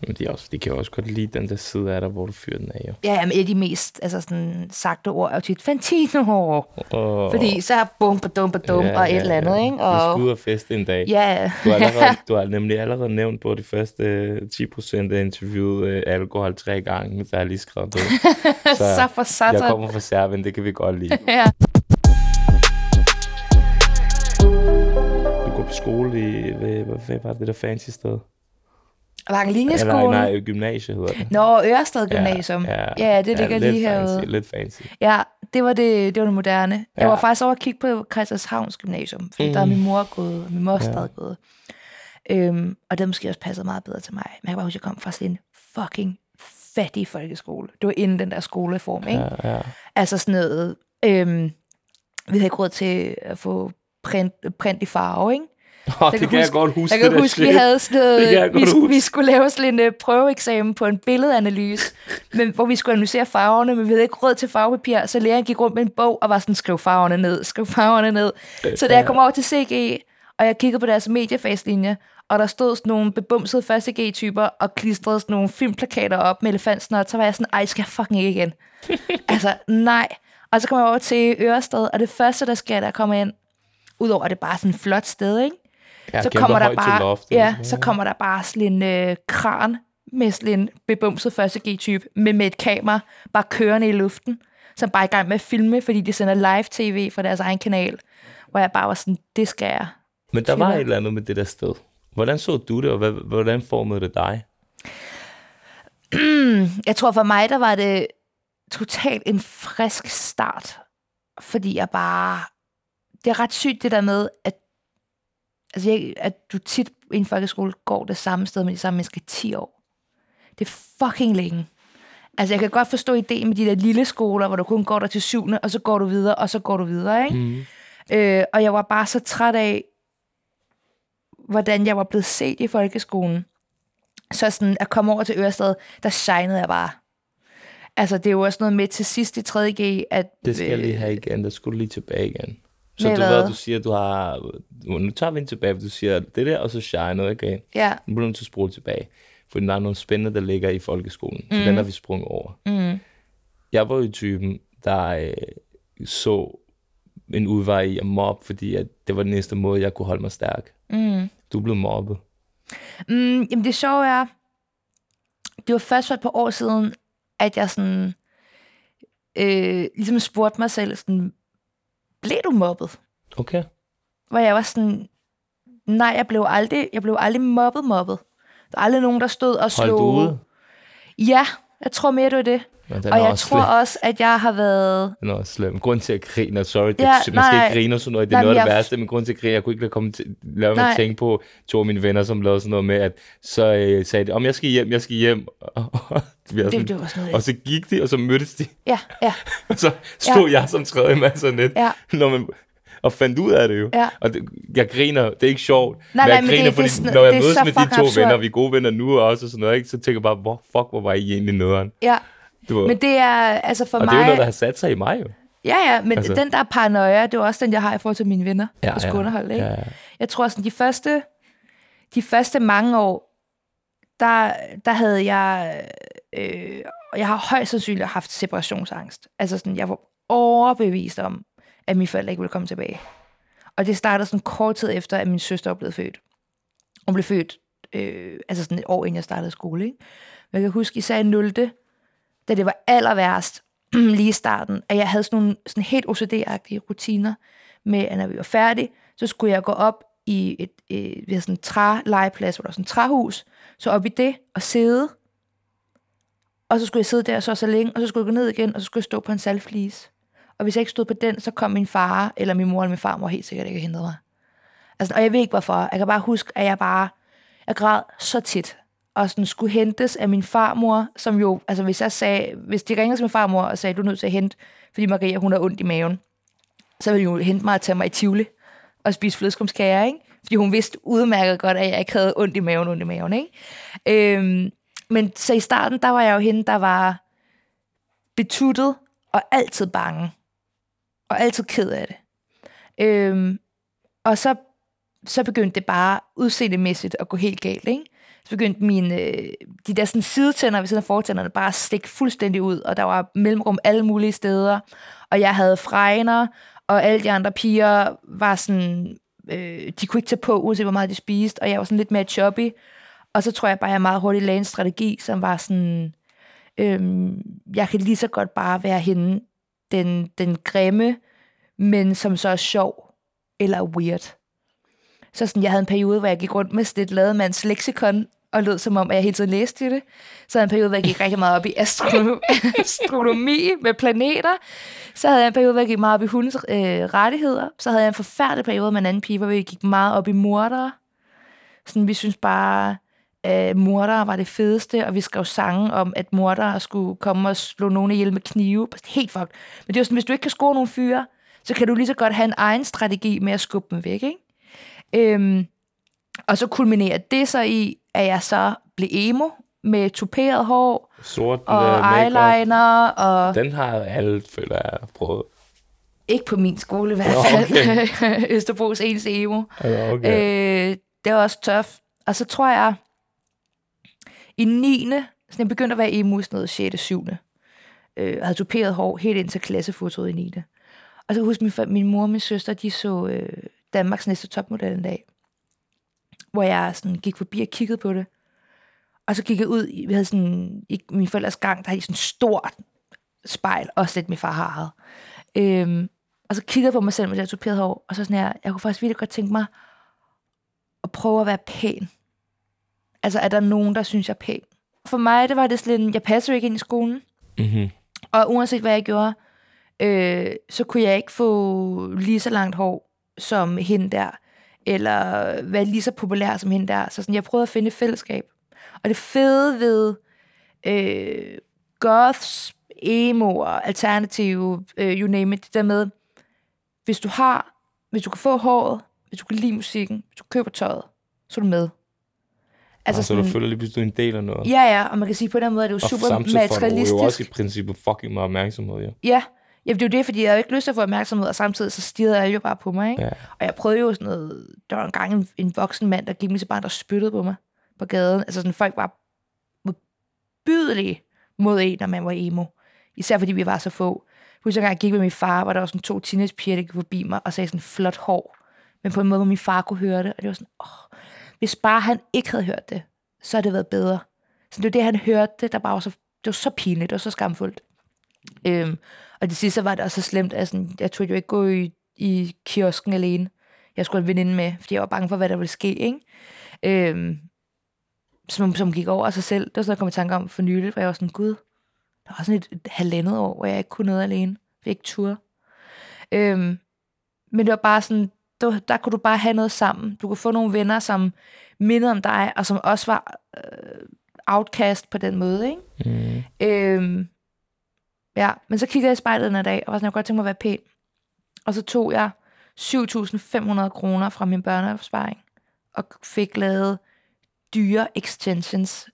B: Men de, er også, de kan jo også godt lide den der side af dig, hvor du fyrer den af, jo.
C: Ja, men et af de mest altså sådan, sagte ord er jo tit Fantino.
B: Og,
C: Fordi så er bum, badum, badum
B: Ja,
C: og et
B: ja,
C: eller andet,
B: ja.
C: ikke?
B: Vi skal ud
C: Og,
B: og feste en dag.
C: ja,
B: Du har, allerede, du har nemlig allerede nævnt på de første øh, 10% af interviewet øh, alkohol tre gange, så jeg har lige skrevet det. [LAUGHS]
C: så for
B: jeg
C: satan.
B: kommer fra Serbien, det kan vi godt lide.
C: Ja.
B: Du går på skole i, hvad, hvad, hvad var det der fancy sted?
C: Var en
B: Eller, nej, gymnasie hedder det.
C: Nå, Ørsted Gymnasium. Ja, ja, det ligger
B: lidt
C: lige herude.
B: fancy, Lidt fancy.
C: Ja, det var det, det var det moderne. Jeg
B: Ja.
C: var faktisk over at kigge på Christianshavns Gymnasium, fordi mm. der er min mor gået, og min mor
B: Ja.
C: gået. Øhm, og det har måske også passet meget bedre til mig. Men jeg kan bare huske, at jeg kom fra sådan en fucking fattig folkeskole. Det var inden den der skoleform, ikke?
B: Ja, ja.
C: Altså sådan noget... Øhm, vi havde ikke råd til at få print, print i farve, ikke?
B: Oh, det
C: kan
B: kan jeg
C: huske-
B: godt huske.
C: Jeg kan
B: det der
C: huske, vi havde sådan
B: jeg
C: noget, vi, skulle, vi
B: huske.
C: skulle lave sådan en uh, prøveeksamen på en billedanalyse, men, hvor vi skulle analysere farverne, men vi havde ikke råd til farvepapir, så læreren gik rundt med en bog og var sådan, skriv farverne ned, skriv farverne ned. Så da jeg kom over til CG, og jeg kiggede på deres mediefagslinje, og der stod sådan nogle bebumsede første G-typer, og klistrede sådan nogle filmplakater op med elefantsnot, så var jeg sådan, ej, skal jeg fucking ikke igen. [LAUGHS] altså, nej. Og så kom jeg over til Ørested, og det første, der sker, jeg kommer ind, udover at det er bare sådan et flot sted, ikke?
B: Ja,
C: så kommer der bare,
B: loftet.
C: ja, så kommer der bare sådan en øh, kran med sådan en bebumset første G-type, med, med et kamera, bare kørende i luften, som bare er i gang med at filme, fordi de sender live-tv fra deres egen kanal, hvor jeg bare var sådan, det skal jeg.
B: Men der var et eller andet med det der sted. Hvordan så du det, og hvordan formede det dig? [CLEARS THROAT]
C: Jeg tror for mig, der var det totalt en frisk start, fordi jeg bare, det er ret sygt det der med, at, altså jeg, at du tit i en folkeskole går det samme sted med de samme mennesker i 10 år. Det er fucking længe. Altså jeg kan godt forstå ideen med de der lille skoler, hvor du kun går der til syvende, og så går du videre, og så går du videre, ikke?
B: Mm.
C: Øh, og jeg var bare så træt af, hvordan jeg var blevet set i folkeskolen. Så sådan at komme over til Ørsted, der shinede jeg bare. Altså, det er jo også noget med til sidst i 3.G, at...
B: Det skal jeg lige have igen, der skulle lige tilbage igen. Så
C: Med
B: du
C: hvad?
B: du siger, du har... Nu tager vi en tilbage, du siger det der, og så shine, okay?
C: Ja,
B: Nu bliver du spole tilbage. For der er nogle spændende, der ligger i folkeskolen. Så den har vi sprunget over.
C: mm,
B: Jeg var jo typen, der øh, så en udvej i at mobbe, fordi at det var den næste måde, jeg kunne holde mig stærk.
C: mm.
B: Du blev mobbet.
C: Mm, jamen det sjove er, det var først for et par år siden, at jeg sådan, øh, ligesom spurgte mig selv, sådan, blev du mobbet?
B: Okay.
C: Hvor jeg var sådan, nej, jeg blev aldrig, jeg blev aldrig mobbet mobbet. Der er aldrig nogen, der stod og slog...
B: du ude?
C: Ja, jeg tror mere, det var det.
B: Men den
C: Og
B: er
C: jeg
B: også
C: tror
B: slem.
C: også, at jeg har været...
B: Den er også slem. Grund til at grine, sorry, det,
C: Ja,
B: ja, man skal
C: nej.
B: ikke grine og sådan noget, det er
C: Nej,
B: noget af
C: men
B: det
C: jeg-
B: værste, men grund til at grine, jeg kunne ikke lade, komme til, lade mig
C: Nej.
B: at tænke på to af mine venner, som lavede sådan noget med, at så øh, sagde de, om jeg skal hjem, jeg skal hjem, [LAUGHS] og, og, var sådan,
C: Det, det var sådan noget.
B: og så gik de, og så mødtes de,
C: Ja, ja, [LAUGHS]
B: og så stod ja. jeg som tredje mand sådan lidt,
C: ja. [LAUGHS]
B: når man, og fandt ud af det jo.
C: Ja.
B: Og det, jeg griner, det er ikke sjovt,
C: Nej,
B: men
C: nej,
B: jeg
C: men
B: griner,
C: det- det
B: fordi
C: sådan-
B: når jeg
C: det
B: mødes med de to
C: absurd.
B: venner, vi er gode venner nu også, og sådan noget, ikke? så tænker jeg bare, hvor fuck, hvor var I egentlig nederen?
C: Ja,
B: Ved.
C: men det er altså for
B: og
C: mig...
B: det er jo noget, der har sat sig i mig jo.
C: Ja, ja, men
B: Altså-
C: den der paranoia, det er også den, jeg har i forhold til mine venner, ja, der skulle underholde, ikke?
B: Ja, ja.
C: Jeg tror sådan, de første, de første mange år, der, der havde jeg, øh, og jeg har højst sandsynligt haft separationsangst. Altså sådan, jeg var overbevist om, at mine forældre ikke ville komme tilbage. Og det startede sådan kort tid efter, at min søster blev født. Hun blev født, øh, altså sådan et år inden jeg startede skole, ikke? Men jeg kan huske, især i 0 da det var aller værst, [CLEARS THROAT] lige i starten, at jeg havde sådan nogle sådan helt OCD-agtige rutiner med, at når vi var færdige, så skulle jeg gå op i et, et et sådan en trælegeplads, hvor der var sådan et træhus, så op i det og sidde, og så skulle jeg sidde der så så længe, og så skulle jeg gå ned igen, og så skulle jeg stå på en salgflis. Og hvis jeg ikke stod på den, så kom min far, eller min mor eller min far, helt sikkert ikke hente mig. Altså, og jeg ved ikke hvorfor. Jeg kan bare huske, at jeg bare, jeg græd så tit, og sådan skulle hentes af min farmor, som jo, altså hvis jeg sagde, hvis de ringede til min farmor og sagde, du er nødt til at hente, fordi Maria, hun har ondt i maven, så ville hun jo hente mig og tage mig i Tivoli og spise flødeskumskager, ikke? Fordi hun vidste udmærket godt, at jeg ikke havde ondt i maven, ondt i maven, ikke? Øhm, men så i starten, der var jeg jo hende, der var betuttet og altid bange. Og altid ked af det. Øhm, og så, så begyndte det bare udseendemæssigt at gå helt galt, ikke? Så begyndte mine, øh, de der sådan sidetænder ved siden af fortænderne bare at stikke fuldstændig ud, og der var mellemrum alle mulige steder, og jeg havde fregner, og alle de andre piger var sådan, øh, de kunne ikke tage på, uanset hvor meget de spiste, og jeg var sådan lidt mere choppy, og så tror jeg bare, at jeg meget hurtigt lagde en strategi, som var sådan, øhm, jeg kan lige så godt bare være hende, den, den grimme, men som så er sjov, eller weird. Så sådan, jeg havde en periode, hvor jeg gik rundt med sådan et lademands leksikon, og lød som om, at jeg hele tiden læste i det. Så havde jeg en periode, hvor jeg gik rigtig meget op i astronomi, [LAUGHS] astronomi med planeter. Så havde jeg en periode, hvor jeg gik meget op i hundens øh, rettigheder. Så havde jeg en forfærdelig periode med en anden pige, hvor vi gik meget op i mordere. Sådan, vi synes bare, at mordere var det fedeste, og vi skrev sange om, at mordere skulle komme og slå nogen ihjel med knive. Helt fucked. Men det er jo sådan, hvis du ikke kan score nogen fyre, så kan du lige så godt have en egen strategi med at skubbe dem væk, ikke? Øhm, og så kulminerer det så i, at jeg så blev emo med tuperet hår
B: Sort
C: og
B: øh,
C: eyeliner, og
B: Den har alle, føler jeg, prøvet.
C: ikke på min skole i hvert fald,
B: okay. [LAUGHS]
C: Østerbros eneste emo.
B: Okay.
C: Øh, det var også tough. Og så tror jeg, i 9. Så jeg begyndte at være emo i sådan noget 6. 7. Øh, jeg havde tuperet hår helt ind til klassefotoet i 9. Og så kan jeg huske, min, min mor og min søster, de så øh, Danmarks næste topmodel en dag. Hvor jeg sådan gik forbi og kiggede på det. Og så gik jeg ud, i- vi havde sådan, i min forældres gang, der havde de sådan et stort spejl, også lidt min far har ejet. Øhm, og så kiggede jeg på mig selv med det her hår, og så sådan her, jeg kunne faktisk virkelig godt tænke mig at prøve at være pæn. Altså, er der nogen, der synes, jeg er pæn? For mig, det var det sådan, jeg passer ikke ind i skolen.
B: Mm-hmm.
C: Og uanset hvad jeg gjorde, øh, så kunne jeg ikke få lige så langt hår som hende der, eller være lige så populær som hende der. Så sådan, jeg prøvede at finde et fællesskab. Og det fede ved øh, goths, emo og alternative, øh, you name it, det der med, hvis du har, hvis du kan få håret, hvis du kan lide musikken, hvis du køber tøjet, så er du med.
B: Altså, så du føler lige pludselig, du en del af noget.
C: Ja, ja, og man kan sige, på den måde er det jo
B: og
C: super
B: samtidig får du jo
C: materialistisk.
B: også i princippet fucking meget opmærksomhed, ja.
C: Ja, Jamen, det er jo det, fordi jeg havde ikke lyst til at få opmærksomhed, og samtidig så stirrede alle jo bare på mig, ikke?
B: Ja.
C: Og jeg prøvede jo sådan noget... Der var engang en, en voksen mand, der gik med til barn, der spyttede på mig på gaden. Altså sådan, folk var modbydelige mod en, når man var emo. Især fordi vi var så få. Jeg husker, engang jeg gik med min far, hvor der var sådan to teenagepiger, der gik forbi mig og sagde sådan flot hår. Men på en måde, hvor min far kunne høre det. Og det var sådan, åh, hvis bare han ikke havde hørt det, så havde det været bedre. Så det var det, han hørte, det, der bare var så, det var så pinligt, var så skamfuldt. Øhm, og det sidste var det også så slemt, at sådan, jeg turde jo ikke gå i, i kiosken alene. Jeg skulle have en veninde med, fordi jeg var bange for, hvad der ville ske, ikke? Øhm, som, som gik over af sig selv. Det var sådan, jeg kom i tanke om for nylig, hvor jeg var sådan, gud, der var sådan et, et halvandet år, hvor jeg ikke kunne noget alene. Jeg ikke turde. Øhm, men det var bare sådan, der, der kunne du bare have noget sammen. Du kunne få nogle venner, som mindede om dig, og som også var øh, outcast på den måde, ikke?
B: Mm.
C: Øhm, ja, men så kiggede jeg i spejlet den dag, og var sådan, jeg kunne godt tænke mig at være pæn. Og så tog jeg 7.500 kroner fra min børneopsparing, og fik lavet dyre extensions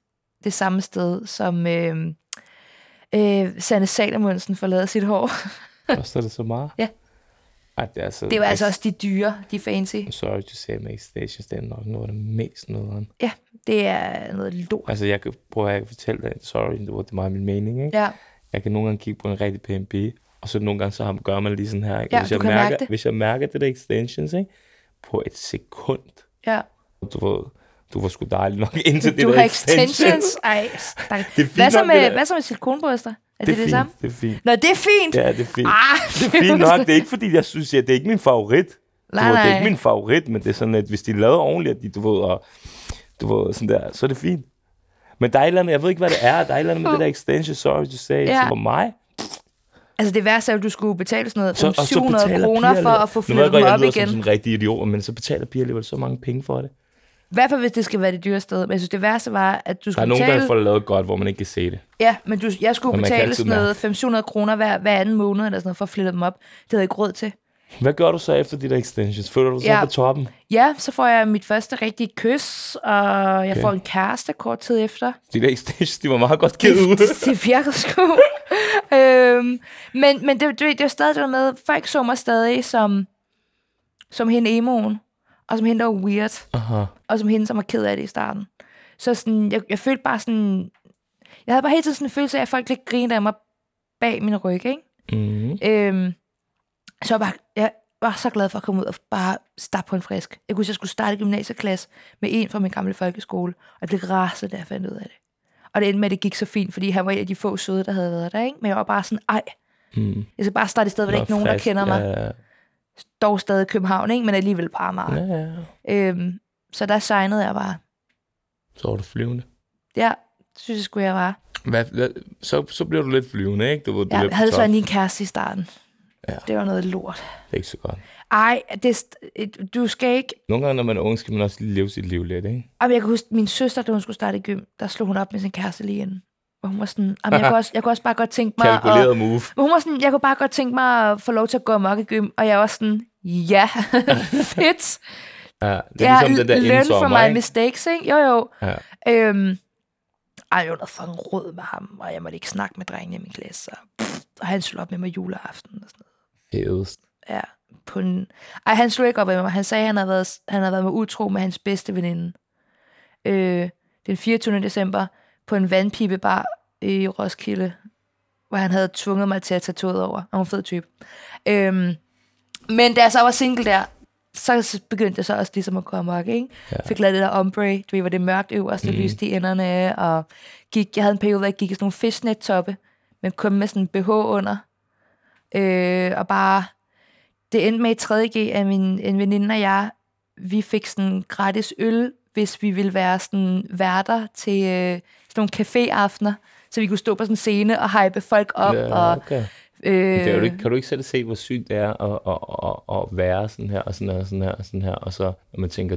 C: det samme sted, som øh, øh, Sanne Salomonsen får lavet sit hår. [LAUGHS]
B: Koster det så meget?
C: Ja.
B: Ej, det er altså...
C: Det var altså også de dyre, de fancy.
B: Sorry to say, men Extensions, det er nok noget af det mest nederen.
C: Ja, det er noget lort.
B: Altså, jeg kan prøve at fortælle dig, sorry, det var det meget min mening, ikke?
C: Ja,
B: Jeg kan nogle gange kigge på en rigtig pæn pige, og så nogle gange så gør man lige sådan her, ikke?
C: Ja,
B: hvis,
C: du
B: jeg mærker,
C: mærke det.
B: hvis jeg mærker det der extensions, ikke? På et sekund,
C: ja.
B: du ved, du var sgu dejlig nok [LAUGHS] indtil det
C: Du
B: der
C: har extensions. [LAUGHS] Ej, stak.
B: Det er fint
C: hvad, så med,
B: det
C: hvad så med silikonbryster? Er det
B: det
C: det,
B: er
C: det
B: fint,
C: samme?
B: det er fint.
C: Nå, det er fint.
B: Ja, det er fint.
C: Ah,
B: Det er [LAUGHS] fint nok. Det er ikke fordi, jeg synes, at det er ikke min favorit. Du
C: Nej,
B: ved, det er
C: nej.
B: ikke min favorit, men det er sådan, at hvis de laver ordentligt, at de, du ved, og, du ved, sådan der, så er det fint. Men der er et eller andet, jeg ved ikke, hvad det er, der er et eller andet med det der extension, sorry to say,
C: Ja.
B: for mig.
C: Altså det værste er, at du skulle betale sådan noget
B: Så,
C: så,
B: og så
C: 700
B: betaler
C: kroner for at få
B: Nu
C: flyttet dem op igen.
B: som sådan en rigtig idiot, men så betaler piger alligevel så mange penge for det.
C: I hvert fald, hvis det skal være det dyre sted. Men jeg synes, det værste var, at du
B: Der er
C: skulle
B: nogen,
C: betale...
B: der får lavet godt, hvor man ikke kan se det.
C: Ja, men du, jeg skulle betale sådan noget 500 kroner hver, hver anden måned, eller sådan noget, for at flytte dem op. Det havde jeg ikke råd til.
B: Hvad gør du så efter de der extensions? Føler du så
C: Ja.
B: på toppen?
C: Ja, så får jeg mit første rigtige kys, og jeg
B: Okay.
C: får en kæreste kort tid efter.
B: De der extensions, de var meget godt givet ud. [LAUGHS]
C: det virkede sgu. [LAUGHS] øhm, men men det, det, det var stadig det med, folk så mig stadig som, som hende emoen, og som hende, der var weird,
B: Aha.
C: og som hende, som var ked af det i starten. Så sådan, jeg, jeg følte bare sådan, jeg havde bare hele tiden sådan en følelse af, at folk lidt grinede af mig bag min ryg, ikke?
B: Mm.
C: Øhm, så jeg, bare, jeg var så glad for at komme ud og bare starte på en frisk. Jeg kunne jeg skulle starte gymnasieklasse med en fra min gamle folkeskole, og jeg blev rasende, da jeg fandt ud af det. Og det endte med, at det gik så fint, fordi han var en af de få søde, der havde været der, ikke? Men jeg var bare sådan, ej,
B: Mm.
C: jeg skal bare starte et sted, hvor der ikke er nogen, der kender mig.
B: Ja, ja.
C: Dog stadig i København, ikke? Men alligevel bare meget.
B: ja, ja.
C: Øhm, så der signede jeg bare.
B: Så var du flyvende.
C: Ja, det synes jeg skulle jeg var.
B: Hvad, hvad, så, så bliver du lidt flyvende, ikke? Du, du
C: jeg havde
B: på
C: så lige en kæreste i starten.
B: Ja.
C: Det var noget lort.
B: Det er ikke så godt.
C: Ej, det, du skal ikke...
B: Nogle gange, når man er ung, skal man også leve sit liv lidt, ikke?
C: Jamen, jeg kan huske, min søster, da hun skulle starte i gym, der slog hun op med sin kæreste lige inden. Og hun var sådan, jamen, jeg, kunne [LAUGHS] også, jeg kunne også bare godt tænke mig... At,
B: Kalkuleret move.
C: men hun var sådan, jeg kunne bare godt tænke mig at få lov til at gå amok i gym. Og jeg var sådan, ja, [LAUGHS] fedt.
B: Ja, det er
C: Ja,
B: ligesom den der
C: learn from my
B: ikke?
C: mistakes, ikke? Jo, jo.
B: Ja.
C: Øhm, ej, jeg var fucking råd med ham, og jeg måtte ikke snakke med drengene i min klasse. Og, pff, og han slog op med mig juleaften og sådan noget.
B: Fedest.
C: Ja, på en... Ej, han slog ikke op med mig. Han sagde, at han havde været, han havde været med utro med hans bedste veninde. Øh, den 24. december på en vandpipebar i Roskilde, hvor han havde tvunget mig til at tage toget over. Han var en fed type. Øhm, men da jeg så var single der, så begyndte jeg så også ligesom at komme op, ikke?
B: Ja.
C: Fik lavet det der ombre, du ved, hvor det er mørkt øverst, det
B: Mhm.
C: lyste i enderne, og gik, jeg havde en periode, hvor jeg gik i sådan nogle fishnet-toppe, men kun med sådan en BH under. Øh, og bare, det endte med i 3.G, at min en veninde og jeg, vi fik sådan gratis øl, hvis vi ville være sådan værter til øh, sådan nogle caféaftener, så vi kunne stå på sådan en scene og hype folk op.
B: Ja,
C: og,
B: okay.
C: øh,
B: Det er jo ikke, kan du ikke selv se, hvor sygt det er at, at, at, at være sådan her, og sådan her, og sådan her, og sådan her, og så, når man tænker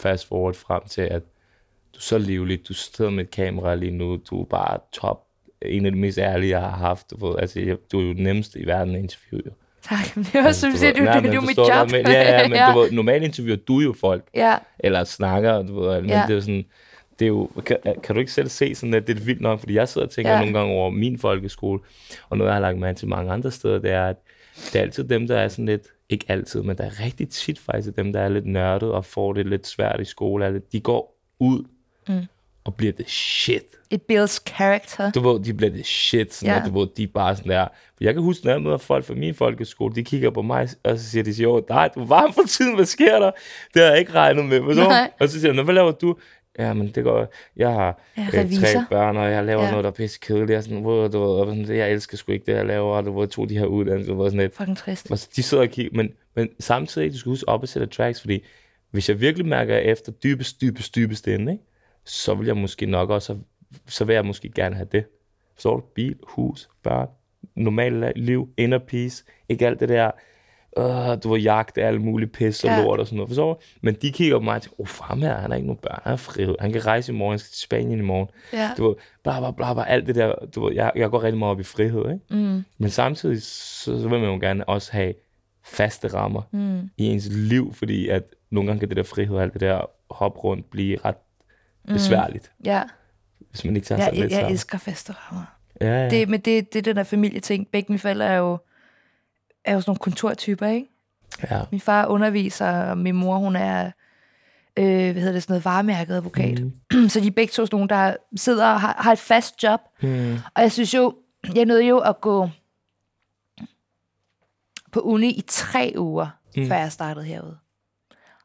B: fast forward frem til, at du er så livlig, du sidder med et kamera lige nu, du er bare top, en af de mest ærlige, jeg har haft, du ved, altså, jeg- du er jo den nemmeste i verden at interviewe. jo.
C: Tak, men det var som
B: du
C: siger, du,
B: nej,
C: det er jo mit job.
B: du, Men, ja, ja, men [LAUGHS] du ved, normalt interviewer du jo folk,
C: ja,
B: eller snakker, du ved, men
C: Ja.
B: det er jo sådan, det er jo, kan, kan du ikke selv se sådan, at det er vildt nok, fordi jeg sidder og tænker
C: Ja.
B: ja. nogle gange over min folkeskole, og noget, jeg har lagt mærke til mange andre steder, det er, at det er altid dem, der er sådan lidt, ikke altid, men der er rigtig tit faktisk dem, der er lidt nørdet og får det lidt svært i skole, er de går ud
C: Mm.
B: Og bliver det shit.
C: it builds character.
B: Du ved, de bliver det shit, sådan
C: Ja.
B: ja. du ved, de er bare sådan der. Jeg kan huske, når jeg møder folk fra min folkeskole, de kigger på mig, og så siger de, jo, nej, du er varm for tiden, hvad sker der? Det har jeg ikke regnet med. Du?
C: Nej.
B: Og så siger jeg, "Nå, hvad laver du? Ja, men det går, jeg har
C: Ja,
B: øh, tre børn, og jeg laver
C: Ja.
B: noget, der er pisse kedeligt. Jeg, sådan, "Wow, du ved, og sådan, jeg elsker sgu ikke det, jeg laver, og du ved, jeg tog de her uddannelser, og sådan lidt.
C: Fucking trist.
B: Og så de sidder og kigger, men, men samtidig, du skal huske opposite tracks, fordi hvis jeg virkelig mærker efter dybest, dybest, dybest inde, ikke, så vil jeg måske nok også, så vil jeg måske gerne have det. Forstår du? Bil, hus, børn, normalt liv, inner peace, ikke alt det der, øh, du var jagt af alle mulige pis og
C: Ja.
B: lort og sådan noget, forstår du? Men de kigger på mig og tænker, oh, ham her, han har ikke nogen børn, han er frihed, han kan rejse i morgen, han skal til Spanien i morgen.
C: Ja.
B: Du ved, bla, bla, bla, bla, alt det der, du ved, jeg, jeg går rigtig meget op i frihed, ikke?
C: Mm.
B: Men samtidig, så, så vil man jo gerne også have faste rammer mm. i ens liv, fordi at nogle gange kan det der frihed og alt det der hop rundt blive ret besværligt,
C: Ja,
B: hvis man ikke tager
C: jeg,
B: sig lidt
C: jeg, jeg elsker faste rammer.
B: Ja, ja.
C: Det, men det, det er den der familieting. Begge mine forældre er jo, er jo sådan nogle kontortyper, ikke?
B: ja.
C: Min far underviser, og min mor, hun er, øh, hvad hedder det, sådan noget varemærket advokat. Mm. [CLEARS THROAT] så de er begge to sådan nogle, der sidder og har, har et fast job.
B: Mm.
C: Og jeg synes jo, jeg nåede jo at gå på uni i tre uger, mm. før jeg startede herude.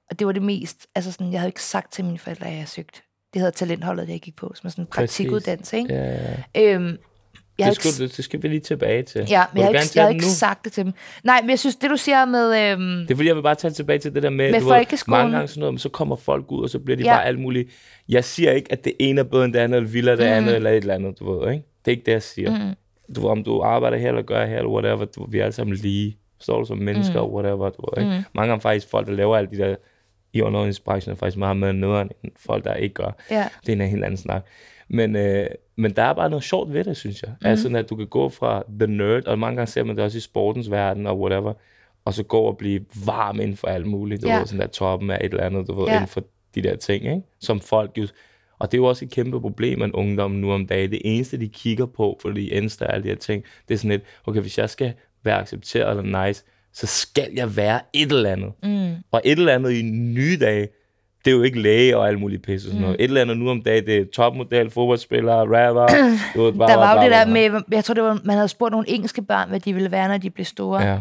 C: Og det var det mest, altså sådan, jeg havde ikke sagt til mine forældre, at jeg søgte. Det hedder talentholdet, jeg gik på, som er sådan en praktikuddannelse, ikke?
B: ja, ja.
C: Øhm, jeg
B: Det,
C: havde ikke
B: skal, det skal vi lige tilbage til.
C: Ja, men jeg ikke, jeg har ikke
B: nu?
C: sagt det til dem. Nej, men jeg synes, det du siger med... Øhm,
B: Det er fordi, jeg vil bare tage tilbage til det der med,
C: Med
B: du ved, mange gange sådan noget, men så kommer folk ud, og så bliver de
C: Ja.
B: bare alt muligt. Jeg siger ikke, at det ene er bedre end det andet, eller vildere det
C: Mhm.
B: andet, eller et eller andet, du ved, ikke? Det er ikke det, jeg siger. Mm. Du om du arbejder her, eller gør her, eller whatever, du, vi er alle sammen lige. Står du som mennesker, mm. whatever, du ved, ikke? Mm. Mange gange faktisk folk, der laver alle de der i underholdningsbranchen, er faktisk meget mere nederen, end folk, der ikke gør.
C: ja.
B: Det er en helt anden snak. Men, øh, men der er bare noget sjovt ved det, synes jeg. Mm. Altså, at du kan gå fra the nerd, og mange gange ser man det også i sportens verden og whatever, og så gå og blive varm inden for alt muligt. Du
C: Ja.
B: ved, sådan der toppen af et eller andet, du ved,
C: Ja.
B: inden for de der ting, ikke? Som folk jo... Og det er jo også et kæmpe problem med ungdommen nu om dagen. Det eneste, de kigger på, fordi Insta og alle de her ting, det er sådan lidt, okay, hvis jeg skal være accepteret eller nice, så skal jeg være et eller andet. Mm. Og et eller andet i nye dage, det er jo ikke læge og alt muligt pisse og sådan noget. Et eller andet nu om dagen, det er topmodel, fodboldspillere, rapper. [CLEARS THROAT] du ved, bla,
C: Der var jo det der med, jeg tror, det var, man havde spurgt nogle engelske børn, hvad de ville være, når de blev store.
B: Ja.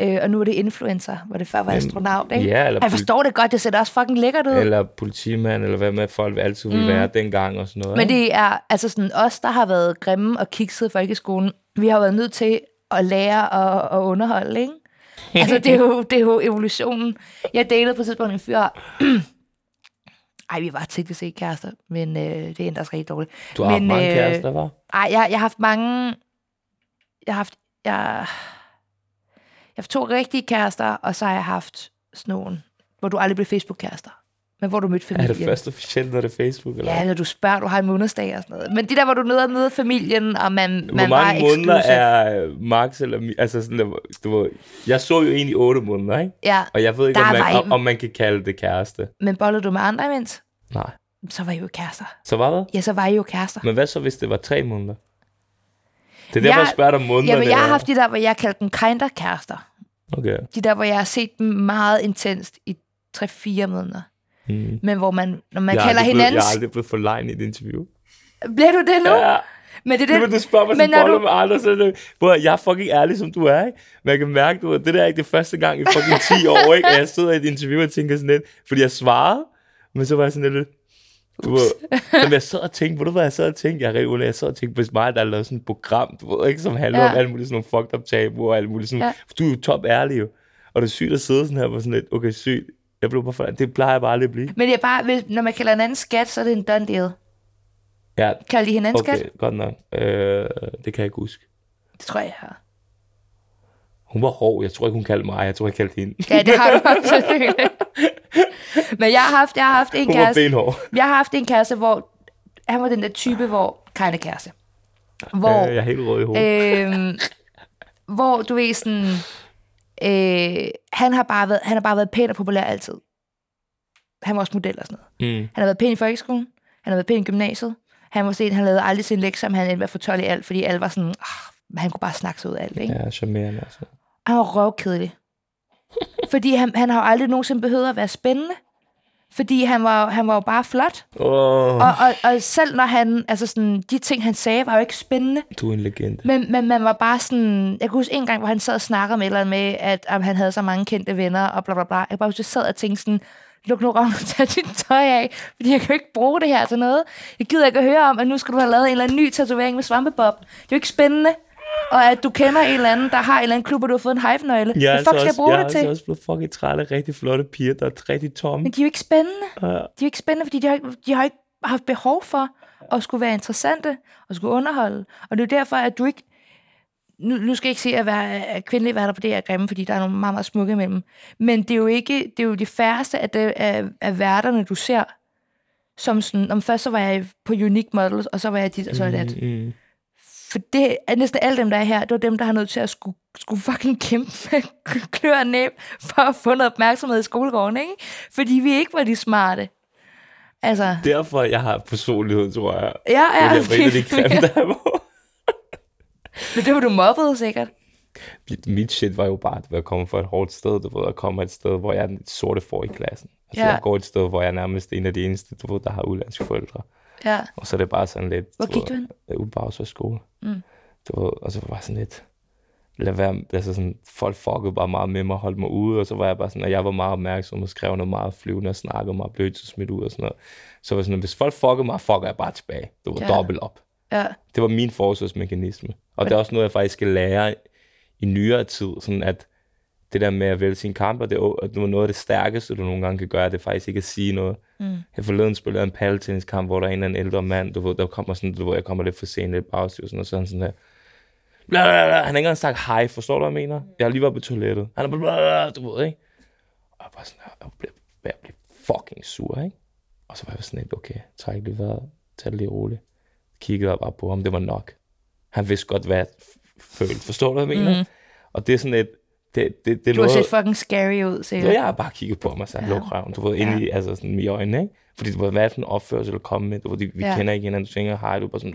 C: Øh, og nu er det influencer, hvor det før var astronaut, ikke?
B: ja, eller
C: jeg forstår det godt, det ser da også fucking lækkert ud.
B: Eller politimand, eller hvad med folk altid ville være dengang og sådan noget.
C: Men det er altså sådan os, der har været grimme og kikset i folkeskolen. Vi har været nødt til at lære og, og underholde, ikke? [LAUGHS] Altså, det er, jo, det er jo evolutionen. Jeg datede på et tidspunkt en fyr. [CLEARS THROAT] Ej, vi var teknisk set kærester, men øh, det ændrer sig rigtig dårligt.
B: Du har haft
C: men,
B: mange
C: øh,
B: kærester, var?
C: Ej, jeg, jeg har haft mange... Jeg har haft... Jeg, jeg har haft to rigtige kærester, og så har jeg haft sådan nogle, hvor du aldrig blev Facebook-kærester. Men hvor du mødte
B: Er
C: familien.
B: det først officielt, når det er Facebook? Eller?
C: Ja, når du spørger, du har en månedsdag og sådan noget. Men de der, hvor du at møde familien, og man,
B: Hvor
C: man var
B: mange måneder
C: exclusive.
B: er max? Eller, altså sådan, der, du ved, jeg så jo egentlig otte måneder, ikke?
C: Ja,
B: Og jeg ved ikke,
C: Der
B: om man,
C: var
B: om, om man kan kalde det kæreste.
C: men bollede du med andre imens?
B: Nej.
C: Så var I jo kærester.
B: Så hvad det?
C: Ja, så var I jo kærester.
B: Men hvad så, hvis det var tre måneder? Det er derfor, jeg,
C: Jeg-
B: jeg spørger dig om måneder.
C: Jamen, jeg har haft de der, hvor jeg kaldte dem kinder kærester.
B: Okay.
C: De der, hvor jeg har set dem meget intenst i 3-4 måneder.
B: Mm.
C: Men hvor man, når man
B: jeg, er
C: kalder hinandens...
B: jeg er aldrig blevet for line i et interview.
C: Bliver du det nu?
B: Ja.
C: Men det er
B: Det, men du spørger mig
C: men når
B: boller
C: du-
B: med andre, så er det, hvor jeg er fucking ærlig, som du er, ikke? Men jeg kan mærke, du, ved, det der er ikke det første gang i fucking 10 [LAUGHS] år, ikke? At jeg sidder i et interview og tænker sådan lidt, fordi jeg svarede, men så var jeg sådan lidt, du ved, jeg sad og tænkte, hvor du hvad jeg sad og tænkte, jeg er rigtig jeg sad og tænkte, hvis mig, der lavede sådan et program, du ved, ikke, som handler
C: Ja.
B: om alt muligt sådan nogle fucked up tabuer og alt muligt sådan,
C: Ja.
B: du er jo top ærlig jo, og det er sygt at sidde sådan her, hvor sådan lidt, okay, sygt, jeg blev bare for, det plejer jeg bare aldrig at blive.
C: Men det er bare, hvis, når man kalder hinanden skat, så er det en done deal.
B: Ja,
C: Kalder de hinanden
B: okay,
C: skat?
B: godt nok. Øh, det kan jeg ikke huske.
C: Det tror jeg, jeg har.
B: Hun var hård. Jeg tror ikke, hun kaldte mig. Jeg tror, jeg kaldte hende.
C: Ja, det har du [LAUGHS] absolut. Men jeg har haft, jeg har haft en
B: Hun
C: kæreste, jeg har haft en kæreste, hvor han var den der type, hvor keine kæreste. Hvor,
B: Øh, jeg er helt rød i hovedet.
C: øhm, hvor du ved sådan, øh, han har bare været, han har bare været pæn og populær altid. Han var også model og sådan noget.
B: Mm.
C: Han har været pæn i folkeskolen, han har været pæn i gymnasiet, han var set, han lavede aldrig sin lektier, men han endte med at få 12 i alt, fordi alle var sådan, ah, han kunne bare snakke sig ud af alt, ikke?
B: Ja, charmerende. Altså.
C: Han var røvkedelig. [LAUGHS] Fordi han, han har jo aldrig nogensinde behøvet at være spændende. Fordi han var, han var jo bare flot.
B: Åh,
C: Og, og, og selv når han, altså sådan, de ting han sagde, var jo ikke spændende.
B: du er en legende.
C: Men, men man var bare sådan, jeg kan huske en gang, hvor han sad og snakkede med eller med, at, at han havde så mange kendte venner, og bla bla bla. Jeg kan bare huske, jeg sad og tænkte sådan, luk nu røven og tag dit tøj af, fordi jeg kan jo ikke bruge det her til noget. Jeg gider ikke at høre om, at nu skal du have lavet en eller anden ny tatovering med svampebob. Det er jo ikke spændende. Og at du kender en eller anden, der har en eller anden klub, og du har fået en hive-nøgle.
B: Jeg er,
C: Hvad
B: altså
C: fuck skal jeg
B: også,
C: bruge
B: jeg er
C: det til?
B: altså også blevet fucking træt af rigtig flotte piger, der er rigtig tomme.
C: Men de er jo ikke spændende.
B: Ja.
C: De er jo ikke spændende, fordi de har, ikke- de har ikke haft behov for at skulle være interessante og skulle underholde. Og det er jo derfor, at du ikke... Nu, nu skal jeg ikke se at være at kvindelige værter på det her grimme, fordi der er nogle meget, meget smukke imellem. Men det er jo ikke det er jo de færreste af, det, af, af værterne, du ser, som sådan... Om først så var jeg på Unique Models, og så var jeg dit, og så var jeg dat.
B: Mm,
C: For det er næsten alle dem, der er her, det var dem, der har nødt til at skulle, skulle fucking kæmpe med [LAUGHS] klør og næb for at få noget opmærksomhed i skolegården, ikke? Fordi vi ikke var de smarte. Altså,
B: Derfor, jeg har personlighed, tror jeg.
C: ja, ja.
B: Det er en af de grimme, der var.
C: Men det var du mobbet sikkert.
B: Mit shit var jo bare, at jeg kommer fra et hårdt sted, du ved, jeg kommer et sted, hvor jeg er den sorte for i klassen. Altså,
C: Ja.
B: jeg går et sted, hvor jeg er nærmest en af de eneste, du ved, der har udlandske forældre.
C: Ja.
B: Og så er det bare sådan lidt...
C: Hvor gik du hen?
B: øh, Ude på skole.
C: Mm.
B: Du ved, og så var bare sådan lidt... Lad være, altså sådan, folk fuckede bare meget med mig og holdt mig ude, og så var jeg bare sådan, at jeg var meget opmærksom og skrev noget meget flyvende og snakkede meget, blev til smidt ud og sådan noget. Så var sådan, at hvis folk fuckede mig, fucker jeg bare tilbage. Det var
C: Ja.
B: dobbelt op.
C: Ja.
B: Det var min forsvarsmekanisme. Og det er også noget, jeg faktisk skal lære i nyere tid, sådan at det der med at vælge sine kamper, det er, noget af det stærkeste, du nogle gange kan gøre, det er faktisk ikke at sige noget.
C: Mm.
B: Jeg forleden spillede en paddeltenniskamp, hvor der er en eller anden ældre mand, du ved, der kommer sådan, du ved, jeg kommer lidt for sent, lidt bagstiv, sådan, og så han sådan her, bla, bla, bla. han har ikke engang sagt hej, forstår du, hvad jeg mener? Jeg har lige været på toilettet. Han er bla, bla, bla, du ved, ikke? Og jeg var bare sådan jeg blev, jeg blev fucking sur, ikke? Og så var jeg sådan lidt, okay, træk lige vejret, tag det lige roligt. Kiggede jeg bare på ham, det var nok. Han vidste godt, hvad jeg følte. Forstår du, hvad jeg mener?
C: Mm.
B: Og det er sådan et, det, det, det
C: Du har set fucking scary ud,
B: Ja,
C: sikkert.
B: jeg har bare kigget på mig og sagt,
C: Ja.
B: luk røven, du ved, ind i, altså sådan i øjnene, ikke? Fordi du ved, hvad er for en opførsel at komme med? Du ved, vi
C: Ja.
B: ja. kender ikke hinanden, du tænker, hej, du er bare sådan,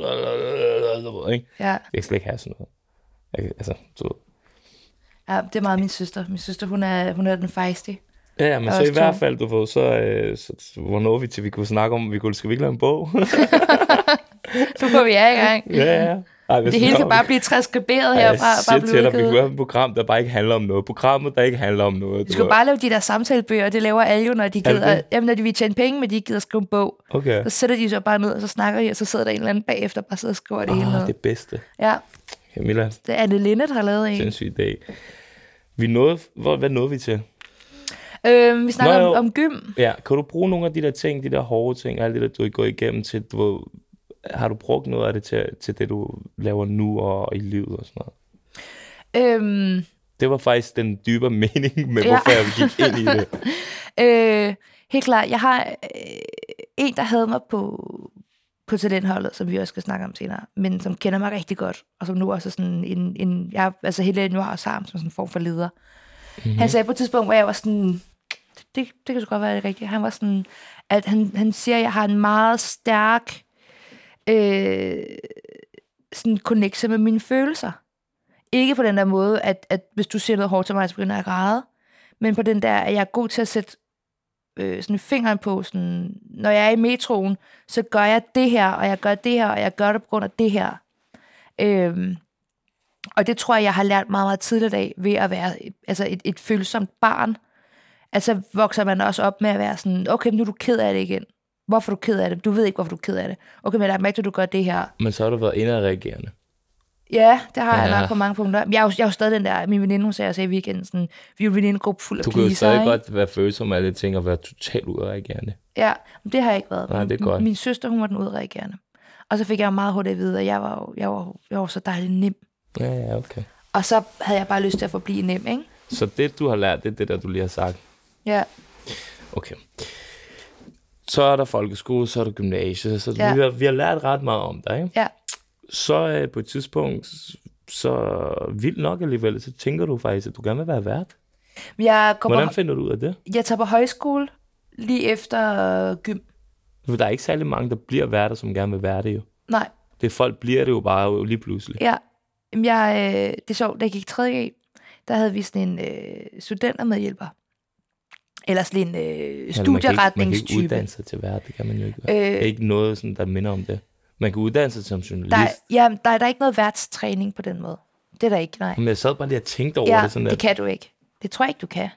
B: du ved, ikke?
C: Ja.
B: Jeg kan slet ikke have sådan noget. Jeg, altså, du
C: ja, det er meget min søster. Min søster, hun er, hun er den feisty.
B: Ja, ja, men så i hvert
C: to.
B: fald, du ved, så, øh, så, så hvor når vi til, vi kunne snakke om, vi kunne, skal vi ikke lave en bog? [LAUGHS]
C: Nu går vi er i gang.
B: ja, ja. Ej,
C: Det
B: vi
C: hele kan bare blive transkriberet
B: Ej,
C: her.
B: jeg
C: Bare,
B: siger til dig, vi
C: blive
B: kunne have et program, der bare ikke handler om noget. Programmet, der ikke handler om noget.
C: Vi skal bare lave de der samtalebøger, det laver alle jo, når de
B: Er det
C: gider,
B: det?
C: jamen, når de vil tjene penge, men de ikke gider skrive en bog.
B: Okay.
C: Så sætter de sig bare ned, og så snakker de, og så sidder der en eller anden bagefter, og bare sidder og skriver det hele
B: Ah,
C: ned.
B: det bedste.
C: Ja,
B: Camilla,
C: det er Anne Linde, der har lavet en.
B: sindssyg dag. Vi nåede, hvor, hvad nåede vi til?
C: Øh, vi snakker
B: Nå,
C: om, om gym.
B: Ja, kan du bruge nogle af de der ting, de der hårde ting, alt det der, du er gået igennem til, du, har du brugt noget af det til, til det, du laver nu og i livet og sådan noget?
C: Øhm,
B: Det var faktisk den dybere [LAUGHS] mening med,
C: Ja.
B: hvorfor jeg gik ind i det. [LAUGHS]
C: øh, helt klart, jeg har øh, en, der havde mig på, på talentholdet, som vi også skal snakke om senere, men som kender mig rigtig godt, og som nu også er sådan en, en jeg, altså hele nu har ham som sådan en form for leder. Mm-hmm. Han sagde på et tidspunkt, hvor jeg var sådan, det, det kan så godt være det rigtigt, han var sådan, at han, han siger, at jeg har en meget stærk øh, sådan connection med mine følelser. Ikke på den der måde, at, at hvis du siger noget hårdt til mig, så begynder jeg at græde, men på den der, at jeg er god til at sætte øh, sådan fingeren på, sådan, når jeg er i metroen, så gør jeg det her, og jeg gør det her, og jeg gør det på grund af det her. Øhm, og det tror jeg, jeg har lært meget, meget tidligt af, ved at være altså et, et følsomt barn. Altså vokser man også op med at være sådan, okay, nu er du ked af det igen. Hvorfor er du ked af det? Du ved ikke, hvorfor du er ked af det. Okay, men jeg mærke, at du gør det her.
B: Men så har du været indadreagerende.
C: Ja, det har jeg
B: Ja.
C: nok på mange punkter. Jeg er jo, jeg er jo stadig den der, min veninde, hun sagde også i weekenden, sådan, vi er jo en venindegruppe fuld af
B: Du kan jo stadig
C: ikke?
B: godt være følsom af alle ting og være totalt udreagerende.
C: Ja, men det har jeg ikke været.
B: Nej, det er godt.
C: Min søster, hun var den udreagerende. Og så fik jeg jo meget hurtigt at vide, at jeg var, jo- jeg var, jeg var så dejlig nem.
B: Ja, ja, okay.
C: Og så havde jeg bare lyst til at forblive nem, ikke?
B: Så det, du har lært, det er det der, du lige har sagt.
C: Ja,
B: Okay. Så er der folkeskole, så er der gymnasie, så
C: Ja.
B: vi, har, vi har lært ret meget om dig. Ikke?
C: ja.
B: Så øh, på et tidspunkt, så vildt nok alligevel, så tænker du faktisk, at du gerne vil være vært.
C: Jeg, går
B: Hvordan
C: på,
B: finder du ud af det?
C: jeg tager på højskole lige efter gym.
B: For der er ikke særlig mange, der bliver værter, som gerne vil være det jo.
C: Nej,
B: Det folk bliver det jo bare jo lige pludselig.
C: ja. Jeg, øh, det er sjovt, da jeg gik i 3. der havde vi sådan en øh, studentermedhjælper. Eller sådan en øh,
B: Men man kan ikke, man kan ikke
C: studieretningstype.
B: uddanne sig til vært, det kan man jo ikke. Øh, ikke noget, sådan, der minder om det. Man kan uddanne sig som journalist.
C: der, er- ja, der, er- der er ikke noget værtstræning på den måde. Det er der ikke, nej.
B: Men jeg sad bare lige og tænkte over
C: Ja,
B: det sådan,
C: det
B: at
C: kan du ikke. Det tror jeg ikke, du kan.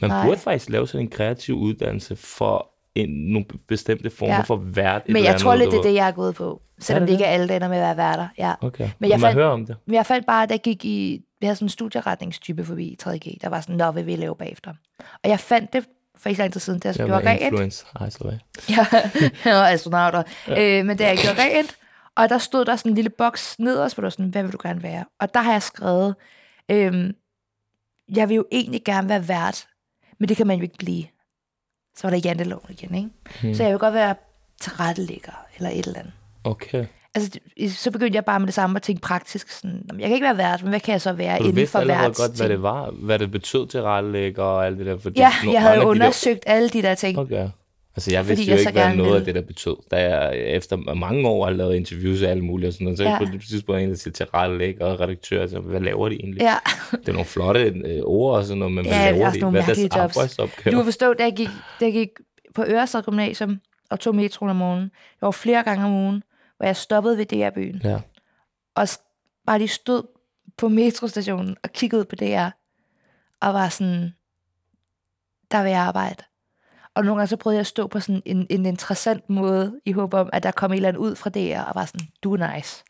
B: man
C: nej.
B: burde faktisk lave sådan en kreativ uddannelse for en, nogle bestemte former
C: Ja.
B: for vært.
C: Men jeg tror lidt, det er det, jeg er gået på. Selvom
B: det
C: det ikke er alle, der ender med at være værter. Ja.
B: Okay,
C: Men jeg
B: hører om det.
C: Men jeg faldt bare, da jeg gik i... Vi havde sådan en studieretningstype forbi i 3G. Der var sådan, nå, hvad vil vi lave bagefter? Og jeg fandt det for ikke så lang tid siden, da jeg
B: Jeg
C: gjorde rent.
B: så hvad?
C: Ja, [LAUGHS] jeg var astronauter. Ja. Øh, men da jeg gjorde rent, og der stod der sådan en lille boks nederst, hvor der var sådan, hvad vil du gerne være? Og der har jeg skrevet, øhm, jeg vil jo egentlig gerne være vært, men det kan man jo ikke blive. Så var der janteloven igen, ikke?
B: Hmm.
C: Så jeg vil godt være tilrettelægger, eller et eller andet.
B: Okay.
C: altså, så begyndte jeg bare med det samme at tænke praktisk. Sådan, "Nå, men jeg kan ikke være vært, men hvad kan jeg så være
B: du
C: inden
B: vidste
C: for værts
B: godt, hvad det var, hvad det betød til rettelægger og alt det der. Fordi
C: Ja, jeg havde
B: af de der-
C: undersøgt alle de der ting.
B: Okay. Altså, jeg vidste jo
C: jeg
B: ikke, hvad noget af det der betød. Da jeg efter mange år har lavet interviews og alt muligt, og sådan noget, så
C: Ja.
B: på et tidspunkt en, der siger til rettelægger og redaktør, altså, hvad laver de egentlig?
C: Ja,
B: Det er nogle flotte øh, ord og sådan noget, men hvad
C: Ja,
B: laver
C: også
B: de? Hvad er deres
C: jobs.
B: arbejdsopgave?
C: du kan forstå, da jeg gik, da jeg gik på Ørestad Gymnasium og tog metroen om morgenen, jeg var flere gange om ugen, hvor jeg stoppede ved DR-byen,
B: Ja.
C: og bare lige stod på metrostationen og kiggede på DR, og var sådan, der vil jeg arbejde. Og nogle gange så prøvede jeg at stå på sådan en, en interessant måde, i håb om, at der kom et eller andet ud fra DR, og var sådan, du er nice.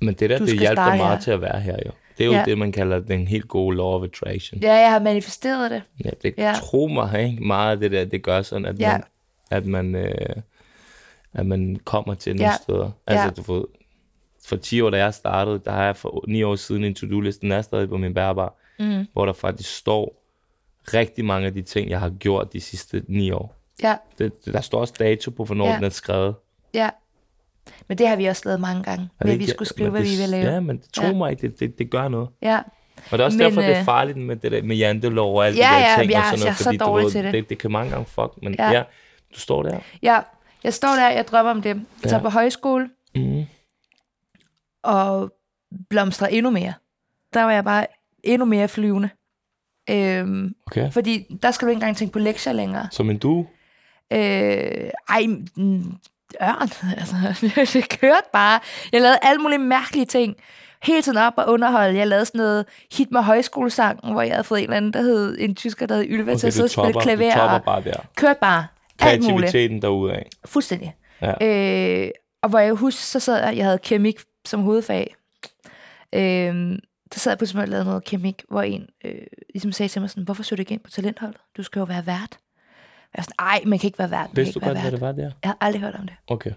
B: Men det der,
C: Du
B: det hjalp dig meget
C: her.
B: til at være her, jo. Det er jo
C: Ja.
B: det, man kalder den helt gode law of attraction.
C: Ja, jeg har manifesteret det.
B: Ja, det
C: Ja.
B: tro mig, ikke? meget af det der, det gør sådan, at
C: Ja.
B: man, at man, øh, at man kommer til nogle
C: ja.
B: steder. Altså,
C: Ja.
B: du får, for 10 år, da jeg startede, der har jeg for 9 år siden en to-do-liste, den er stadig på min bærbar,
C: Mm.
B: hvor der faktisk står rigtig mange af de ting, jeg har gjort de sidste 9 år.
C: Ja,
B: Det, der står også dato på, hvornår
C: Ja.
B: ja. den er skrevet.
C: ja. Men det har vi også lavet mange gange, med at vi skulle skrive, hvad
B: det-
C: vi vil lave.
B: Ja, men tro
C: Ja.
B: ja. mig, det, det, det gør noget.
C: Ja,
B: Og det er også
C: Men,
B: derfor, det
C: øh,
B: er farligt med det der med jantelov og alle
C: Ja,
B: de der
C: ja,
B: ting.
C: jeg
B: og sådan
C: jeg er
B: noget,
C: så
B: fordi, du
C: dårlig
B: ved,
C: til det.
B: det. Det kan mange gange fuck, men
C: Ja.
B: ja, ja du står der.
C: ja. Jeg står der, jeg drømmer om det. Jeg tager
B: Ja.
C: på højskole
B: Mm.
C: og blomstrer endnu mere. Der var jeg bare endnu mere flyvende. Øhm,
B: Okay.
C: fordi der skal du ikke engang tænke på lektier længere.
B: Som en du.
C: Øh, ej, mm, ørn. [LAUGHS] Altså, det kørte bare. Jeg lavede alle mulige mærkelige ting. Hele tiden op og underholde. Jeg lavede sådan noget hit med højskolesang, hvor jeg havde fået en eller anden, der hed en tysker, der hed Ylva, til
B: Okay,
C: at sidde og spille
B: topper, du
C: klaver.
B: topper
C: og
B: bare der.
C: Kørte bare. Alt muligt.
B: Kreativiteten derude af.
C: Fuldstændig.
B: Ja.
C: Øh, og hvor jeg husker, så sad jeg, jeg havde kemik som hovedfag. Øh, der sad jeg på og lavede noget kemik, hvor en øh, ligesom sagde til mig sådan, hvorfor søger du ikke ind på talentholdet? Du skal jo være vært. Jeg var sådan, ej, man kan ikke være vært.
B: Vidste du godt, hvad det var der?
C: Jeg har aldrig hørt om det.
B: Okay.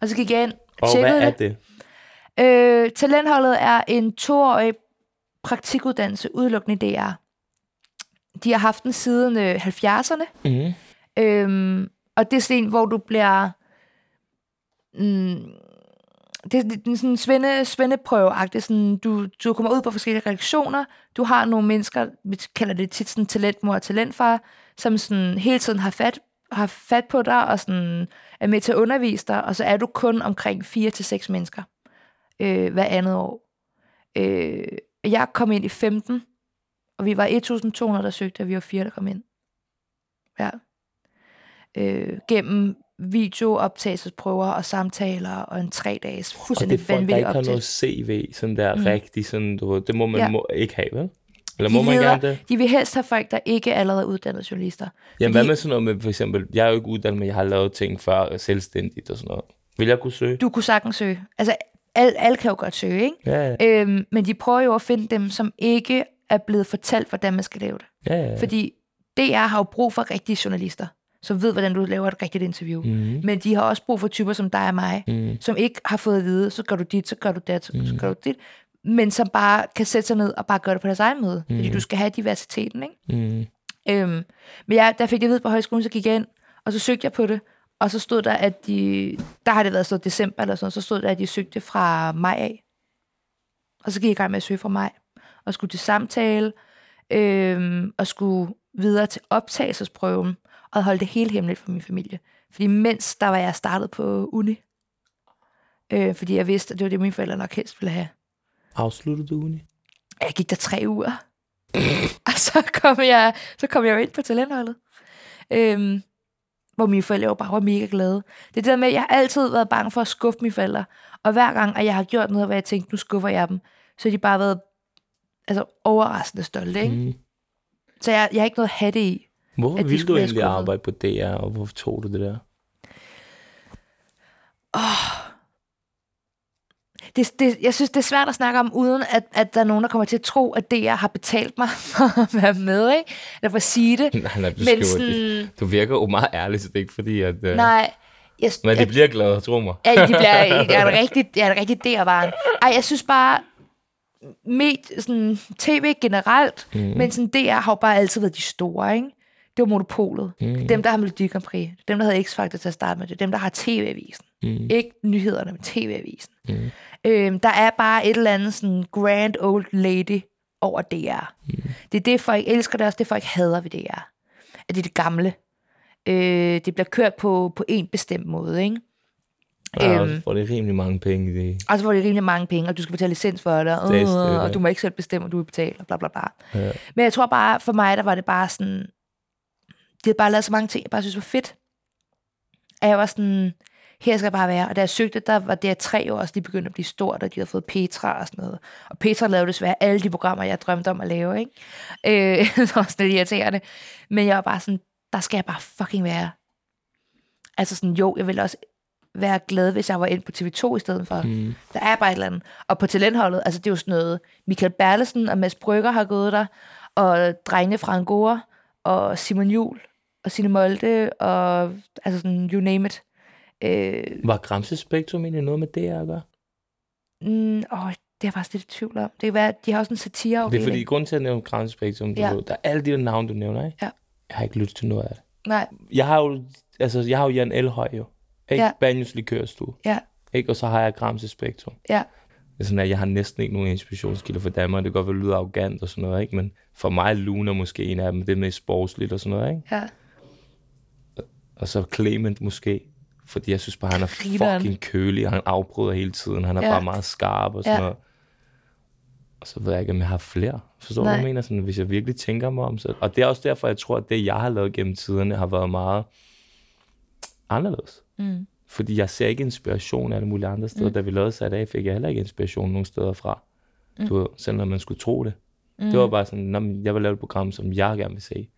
C: Og så gik jeg ind og
B: Og
C: tjekkede
B: hvad er
C: det.
B: det?
C: Øh, talentholdet er en toårig praktikuddannelse udelukkende i DR. De har haft den siden øh, 70'erne.
B: Mm.
C: Øhm, og det er sådan en, hvor du bliver... Mm, det er det er sådan en svende, svendeprøve sådan, du, du kommer ud på forskellige reaktioner. du har nogle mennesker, vi kalder det tit sådan talentmor og talentfar, som sådan hele tiden har fat, har fat på dig, og sådan er med til at undervise dig, og så er du kun omkring fire til seks mennesker øh, hver andet år. Øh, jeg kom ind i 15, og vi var 1.200, der søgte, og vi var fire, der kom ind. Ja. Øh, gennem videooptagelsesprøver og samtaler og en tre dages
B: Og det
C: fuldstændig
B: er folk, der
C: vanvittig
B: ikke har noget
C: optagelse.
B: CV, sådan der
C: Mm.
B: rigtig, sådan, du det må man
C: Ja.
B: ja. må ikke have, vel? Eller
C: De
B: må man
C: leder-
B: gerne det?
C: De vil helst have folk, der ikke allerede er uddannede journalister.
B: Jamen,
C: fordi-
B: hvad med sådan noget med, for eksempel, jeg er jo ikke uddannet, men jeg har lavet ting før øh, selvstændigt og sådan noget. Vil jeg kunne søge?
C: Du kunne sagtens søge. Altså, alle, alle kan jo godt søge, ikke?
B: Ja, ja,
C: Øhm, men de prøver jo at finde dem, som ikke er blevet fortalt, hvordan man skal lave det.
B: ja. ja.
C: Fordi DR har jo brug for rigtige journalister, som ved, hvordan du laver et rigtigt interview.
B: Mm.
C: Men de har også brug for typer som dig og mig,
B: Mm.
C: som ikke har fået at vide, så gør du dit, så gør du dat, så, mm. så gør du dit, men som bare kan sætte sig ned og bare gøre det på deres egen måde. Mm. Fordi du skal have diversiteten, ikke?
B: Mm.
C: Øhm, men jeg, der fik jeg vide på højskolen, så gik jeg ind, og så søgte jeg på det, og så stod der, at de, der har det været så december eller sådan, så stod der, at de søgte fra maj af. Og så gik jeg i gang med at søge fra maj, og skulle til samtale, øhm, og skulle videre til optagelsesprøven, og holdt det helt hemmeligt for min familie. Fordi mens der var jeg startet på uni, øh, fordi jeg vidste, at det var det, mine forældre nok helst ville have.
B: Afsluttede du uni?
C: Jeg gik der tre uger. [LAUGHS] og så kom jeg, så kom jeg jo ind på talentholdet. Øhm, hvor mine forældre jo bare var mega glade. Det er det der med, at jeg har altid været bange for at skuffe mine forældre. Og hver gang, at jeg har gjort noget, hvor jeg tænkte, nu skuffer jeg dem, så har de bare været altså, overraskende stolte. Ikke? Mm. Så jeg, jeg har ikke noget at have det i.
B: Hvorfor
C: At
B: ville du egentlig arbejde på DR, og hvorfor tog du det der?
C: Det, det, jeg synes, det er svært at snakke om, uden at, at der er nogen, der kommer til at tro, at DR har betalt mig [LAUGHS] for at være med, ikke? Eller for at sige det.
B: Nej, nej, du,
C: Men sådan,
B: du virker jo meget ærlig, så det er ikke fordi, at... Uh...
C: nej. Jeg,
B: Men de
C: jeg,
B: bliver glade, tro mig.
C: Ja, de bliver, [LAUGHS] jeg er en rigtig, jeg er en rigtig DR-barn. Ej, jeg synes bare, med sådan, tv generelt, mm. men sådan DR har jo bare altid været de store, ikke? Det var monopolet. Mm. Dem, der har Melodi Grand Prix. Dem, der havde X-Factor til at starte med. Det dem, der har TV-avisen.
B: Mm.
C: Ikke nyhederne, men tv-avisen.
B: Mm.
C: Øhm, der er bare et eller andet sådan grand old lady over DR.
B: Mm.
C: Det er det, folk elsker det også, det folk hader ved DR. At det er det gamle. Øh, det bliver kørt på, på en bestemt måde, ikke?
B: Og er
C: Øhm.
B: også får det rimelig mange penge i det.
C: Og så får det rimelig mange penge, og du skal betale licens for det,
B: Det det, det.
C: og du må ikke selv bestemme, om du vil betale, og bla bla bla.
B: Ja.
C: Men jeg tror bare, for mig, der var det bare sådan... De havde bare lavet så mange ting, jeg bare synes var fedt. At jeg var sådan, her skal jeg bare være. Og da jeg søgte, der var det tre år også lige begyndt at blive stort, og de havde fået Petra og sådan noget. Og Petra lavede desværre alle de programmer, jeg drømte om at lave, ikke? Øh, [LAUGHS] så var sådan lidt irriterende. Men jeg var bare sådan, der skal jeg bare fucking være. Altså sådan, jo, jeg ville også være glad, hvis jeg var ind på TV2 i stedet for.
B: Mm.
C: Der er bare et eller andet. Og på talentholdet, altså det er jo sådan noget, Michael Berlesen og Mads Brygger har gået der, og drengene fra Angora, og Simon Jul, og Signe Molde, og altså sådan, you name it. Øh,
B: Var Gramse Spektrum egentlig noget med det at gøre?
C: mm, åh, det er jeg faktisk lidt i tvivl om. Det kan være, at de har også en satire
B: Det er fordi, grund til at nævne Gramse Spektrum,
C: Ja.
B: ja. der er alle de der navne, du nævner, ikke?
C: Ja.
B: Jeg har ikke lyttet til noget af det.
C: Nej,
B: Jeg har jo, altså, jeg har jo Jan Elhøj jo. Ikke?
C: Ja.
B: Banjos Likørstue.
C: ja,
B: Ikke? Og så har jeg Gramse Spektrum.
C: ja.
B: Det er sådan, at jeg har næsten ikke nogen inspirationskilder for Danmark. Det kan godt være, lyder arrogant og sådan noget, ikke? Men for mig Luna måske en af dem. Det med sportsligt og sådan noget, ikke?
C: ja.
B: Og så Clement måske. Fordi jeg synes bare, han er fucking kølig, og han afbryder hele tiden. Han er
C: Ja.
B: bare meget skarp og sådan
C: Ja.
B: noget. Og så ved jeg ikke, om jeg har flere. Forstår du, hvad jeg mener? Sådan, hvis jeg virkelig tænker mig om. Så... Og det er også derfor, jeg tror, at det, jeg har lavet gennem tiderne, har været meget anderledes.
C: Mm.
B: Fordi jeg ser ikke inspiration alle mulige andre steder. Mm. Da vi lavede sat af, fik jeg heller ikke inspiration nogen steder fra. Mm. Du ved, selv når man skulle tro det. Mm. Det var bare sådan, "Nå, men jeg vil lave et program, som jeg gerne vil se.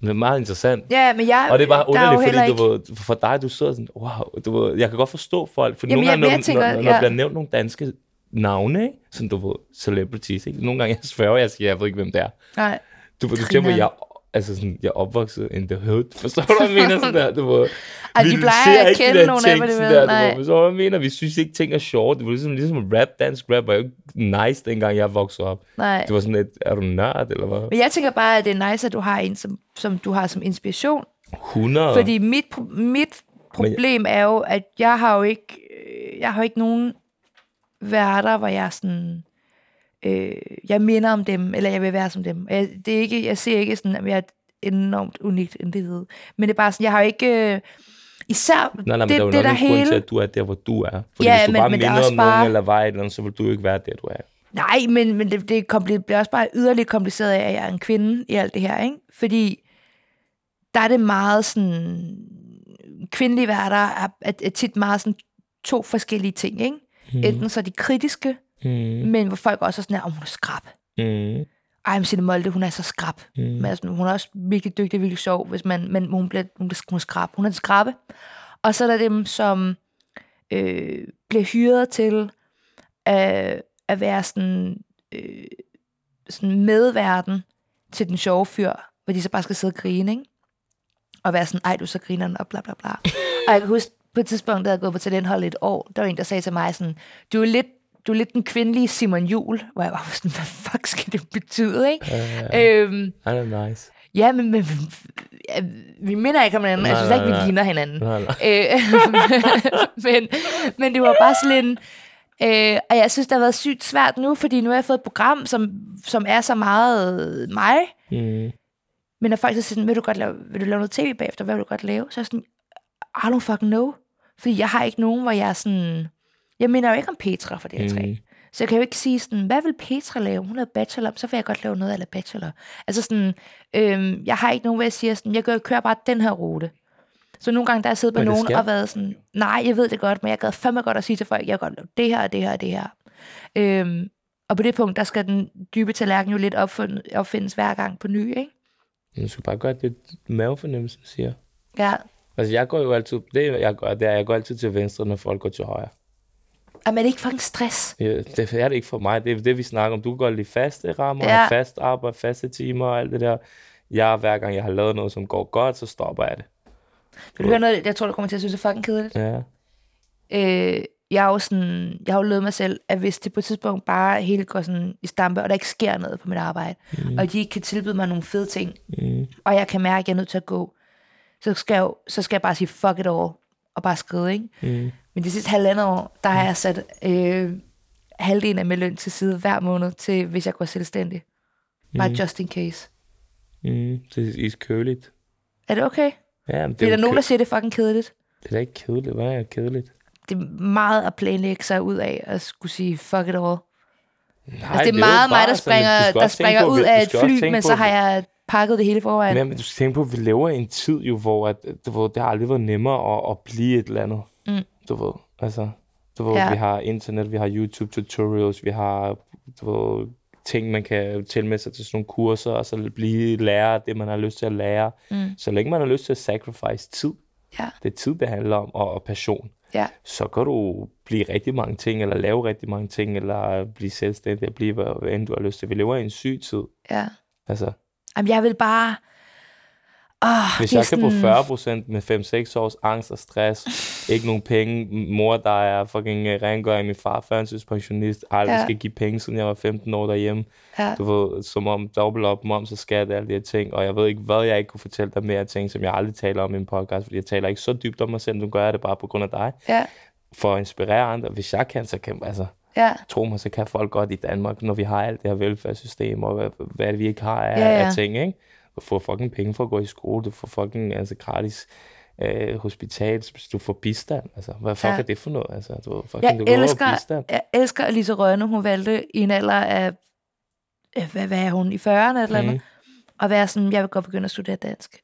B: Det er meget interessant.
C: Ja, men jeg,
B: Og det er bare
C: er
B: underligt,
C: heller
B: fordi du ved, for dig, du sidder sådan, wow, du jeg kan godt forstå folk, for
C: Jamen,
B: nogle
C: jeg-
B: gange, når,
C: jeg tænker,
B: når, når, når
C: ja.
B: der bliver nævnt nogle danske navne, ikke? sådan du ved, celebrities, ikke? nogle gange jeg sværger, jeg siger, jeg ved ikke, hvem det er.
C: Nej,
B: Du du tænker, jeg, altså sådan, jeg er opvokset in the hood, forstår du, hvad jeg mener? Sådan der, du ved,
C: Ej, de plejer at
B: ikke de
C: kende nogle af det
B: sådan
C: ved,
B: der, du
C: nej.
B: forstår du, hvad jeg mener? Vi synes ikke, ting er sjovt. Det var ligesom, ligesom rap, dansk rap var jo ikke nice, dengang jeg voksede op.
C: nej.
B: Det var sådan et, er du nørd, eller hvad?
C: Men jeg tænker bare, at det er nice, at du har en, som, som du har som inspiration.
B: 100.
C: Fordi mit, mit problem er jo, at jeg har jo ikke, øh, jeg har jo ikke nogen værter, hvor jeg sådan, øh, jeg minder om dem, eller jeg vil være som dem. Jeg, det er ikke, jeg ser ikke sådan, at jeg er enormt unikt individ. Men det er bare sådan, jeg har jo ikke, øh, især
B: Nej, nej,
C: det,
B: der er
C: det, der
B: en grund til,
C: hele,
B: at du er der, hvor du er. Fordi
C: Ja,
B: hvis du
C: men-
B: bare
C: men er
B: minder om
C: bare-
B: nogen, eller et eller andet, så vil du ikke være der, du er.
C: Nej, men, men det, det, kompli- bliver også bare yderligere kompliceret af, at jeg er en kvinde i alt det her, ikke? Fordi der er det meget sådan... Kvindelige værter er, er, er tit meget sådan to forskellige ting, ikke? Mm. Enten så er de kritiske,
B: Mm.
C: men hvor folk også er sådan her, om hun er skrab.
B: Mm.
C: Ej, men Signe Molde, hun er så skrab. Mm. Men altså, hun er også virkelig dygtig, virkelig sjov, hvis man, men hun bliver, hun bliver hun er skrab. Hun er en skrabe. Og så er der dem, som øh, bliver hyret til at, at være sådan, øh, sådan medverden til den sjove fyr, hvor de så bare skal sidde og grine, ikke? Og være sådan, ej, du så grineren, og bla bla bla. [LAUGHS] og jeg kan huske, på et tidspunkt, da jeg havde gået på talenthold i et år, der var en, der sagde til mig sådan, du er lidt, du er lidt den kvindelige Simon Jul, hvor jeg var sådan, hvad fuck skal det betyde, ikke?
B: Uh,
C: Øhm,
B: han er nice.
C: ja, men, men ja, vi minder ikke om hinanden.
B: Nej,
C: jeg synes ikke,
B: nej,
C: vi
B: nej.
C: ligner hinanden.
B: Nej, nej.
C: Øh, [LAUGHS] men, men det var bare sådan en... Øh, og jeg synes, det har været sygt svært nu, fordi nu har jeg fået et program, som, som er så meget mig.
B: Mm.
C: Men når folk så siger, sådan, vil du, godt lave, vil du lave noget tv bagefter? Hvad vil du godt lave? Så er jeg sådan, I don't fucking know. Fordi jeg har ikke nogen, hvor jeg er sådan... Jeg minder jo ikke om Petra for det her tre.
B: Mm.
C: Så jeg kan jo ikke sige sådan, hvad vil Petra lave? Hun lavede bachelor, så vil jeg godt lave noget af bachelor. Altså sådan, øhm, jeg har ikke nogen, hvor jeg siger sådan, jeg kører bare den her rute. Så nogle gange, der har jeg siddet med nogen
B: skal.
C: og været sådan, nej, jeg ved det godt, men jeg gad fandme godt at sige til folk, jeg godt lave det her, og det her, og det her. Øhm, og på det punkt, der skal den dybe tallerken jo lidt opfindes, opfindes hver gang på ny, ikke?
B: Du skal bare gøre det, mavefornemmelsen siger.
C: Ja,
B: Altså, jeg går jo altid, det jeg gør, det er, jeg går altid til venstre, når folk går til højre.
C: Og men det er ikke fucking stress.
B: Ja, det er det ikke for mig. Det er det, vi snakker om. Du kan godt lide faste rammer,
C: Ja.
B: fast arbejde, faste timer og alt det der. Jeg, hver gang jeg har lavet noget, som går godt, så stopper jeg det.
C: Vil du høre noget, jeg tror, du kommer til at synes er fucking kedeligt?
B: Ja.
C: øh, jeg har jo sådan, jeg har jo lovet mig selv, at hvis det på et tidspunkt bare hele går sådan i stampe, og der ikke sker noget på mit arbejde, mm. og de ikke kan tilbyde mig nogle fede ting,
B: Mm.
C: og jeg kan mærke, at jeg er nødt til at gå, så skal jeg, jo, så skal jeg bare sige fuck it all, og bare skrive, ikke?
B: Mm.
C: Men de sidste halvandet år, der har jeg sat øh, halvdelen af min løn til side hver måned, til hvis jeg går selvstændig. Bare
B: Mm.
C: just in case.
B: Mm. Det er køligt.
C: Er det okay?
B: Ja, men det
C: Det er
B: er,
C: der nogen, der siger, det er fucking kedeligt.
B: det er da ikke kedeligt. Hvad er kedeligt?
C: Det er meget at planlægge sig ud af, at skulle sige, fuck it all.
B: Nej,
C: Altså, det er
B: jo
C: meget mig, der springer, der springer ud af et fly, men så har jeg pakket det hele forvejen.
B: Ja, men du skal tænke på, at vi lever i en tid, jo, hvor, at, ved, det har aldrig været nemmere at, at blive et eller andet.
C: Mm.
B: Du ved, altså, du ved,
C: Ja.
B: vi har internet, vi har YouTube tutorials, vi har du ved, ting, man kan tilmelde sig til sådan nogle kurser, og så blive lærer det, man har lyst til at lære.
C: Mm.
B: Så længe man har lyst til at sacrifice tid,
C: Ja.
B: det er tid, det handler om, og, og passion,
C: Ja.
B: så kan du blive rigtig mange ting, eller lave rigtig mange ting, eller blive selvstændig, og blive, hvad hvad end du har lyst til. Vi lever i en syg tid.
C: Ja.
B: Altså,
C: Jamen, jeg vil bare... Oh,
B: Hvis jeg kan få
C: sådan-
B: 40% med 5-6 års angst og stress, ikke nogen penge, mor, der er fucking øh, rengøring, min far førtidspensionist, aldrig
C: Ja.
B: ja. skal give penge, siden jeg var 15 år derhjemme.
C: Ja.
B: Du ved, som om dobbelt op, moms og skat, alle de her ting. Og jeg ved ikke, hvad jeg ikke kunne fortælle dig mere ting, som jeg aldrig taler om i en podcast, fordi jeg taler ikke så dybt om mig selv, nu gør jeg det bare på grund af dig.
C: Ja,
B: For at inspirere andre. Hvis jeg kan, så kan, altså,
C: ja,
B: tro mig, så kan folk godt i Danmark, når vi har alt det her velfærdssystem, og hvad, hvad vi ikke har af,
C: Ja, ja.
B: af ting, ikke? Du får fucking penge for at gå i skole, du får fucking altså, gratis øh, hospital, du får bistand. Altså, hvad fuck
C: Ja.
B: er det for noget? Altså, du, fucking,
C: jeg
B: du
C: elsker,
B: bistand.
C: jeg elsker Lise Rønne, hun valgte i en alder af, hvad, hvad er hun, i 40'erne eller mm. at være sådan, jeg vil godt begynde at studere dansk.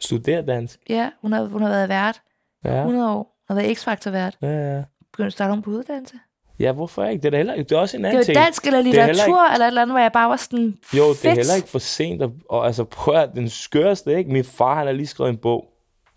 B: Studer dansk.
C: Ja, hun har, hun har været vært
B: Ja.
C: 100 år. Hun har været X-Factor vært.
B: Ja, ja.
C: Begyndt at starte hun på uddannelse.
B: Ja, hvorfor ikke? Det er, da heller, det er også en
C: Det
B: anden ting.
C: dansk eller
B: er heller
C: litteratur, eller et eller andet, hvor jeg bare var sådan,
B: Jo, det er
C: fedt.
B: heller ikke for sent. At, og, altså, prøv at den skørste, ikke? Min far, han har lige skrevet en bog.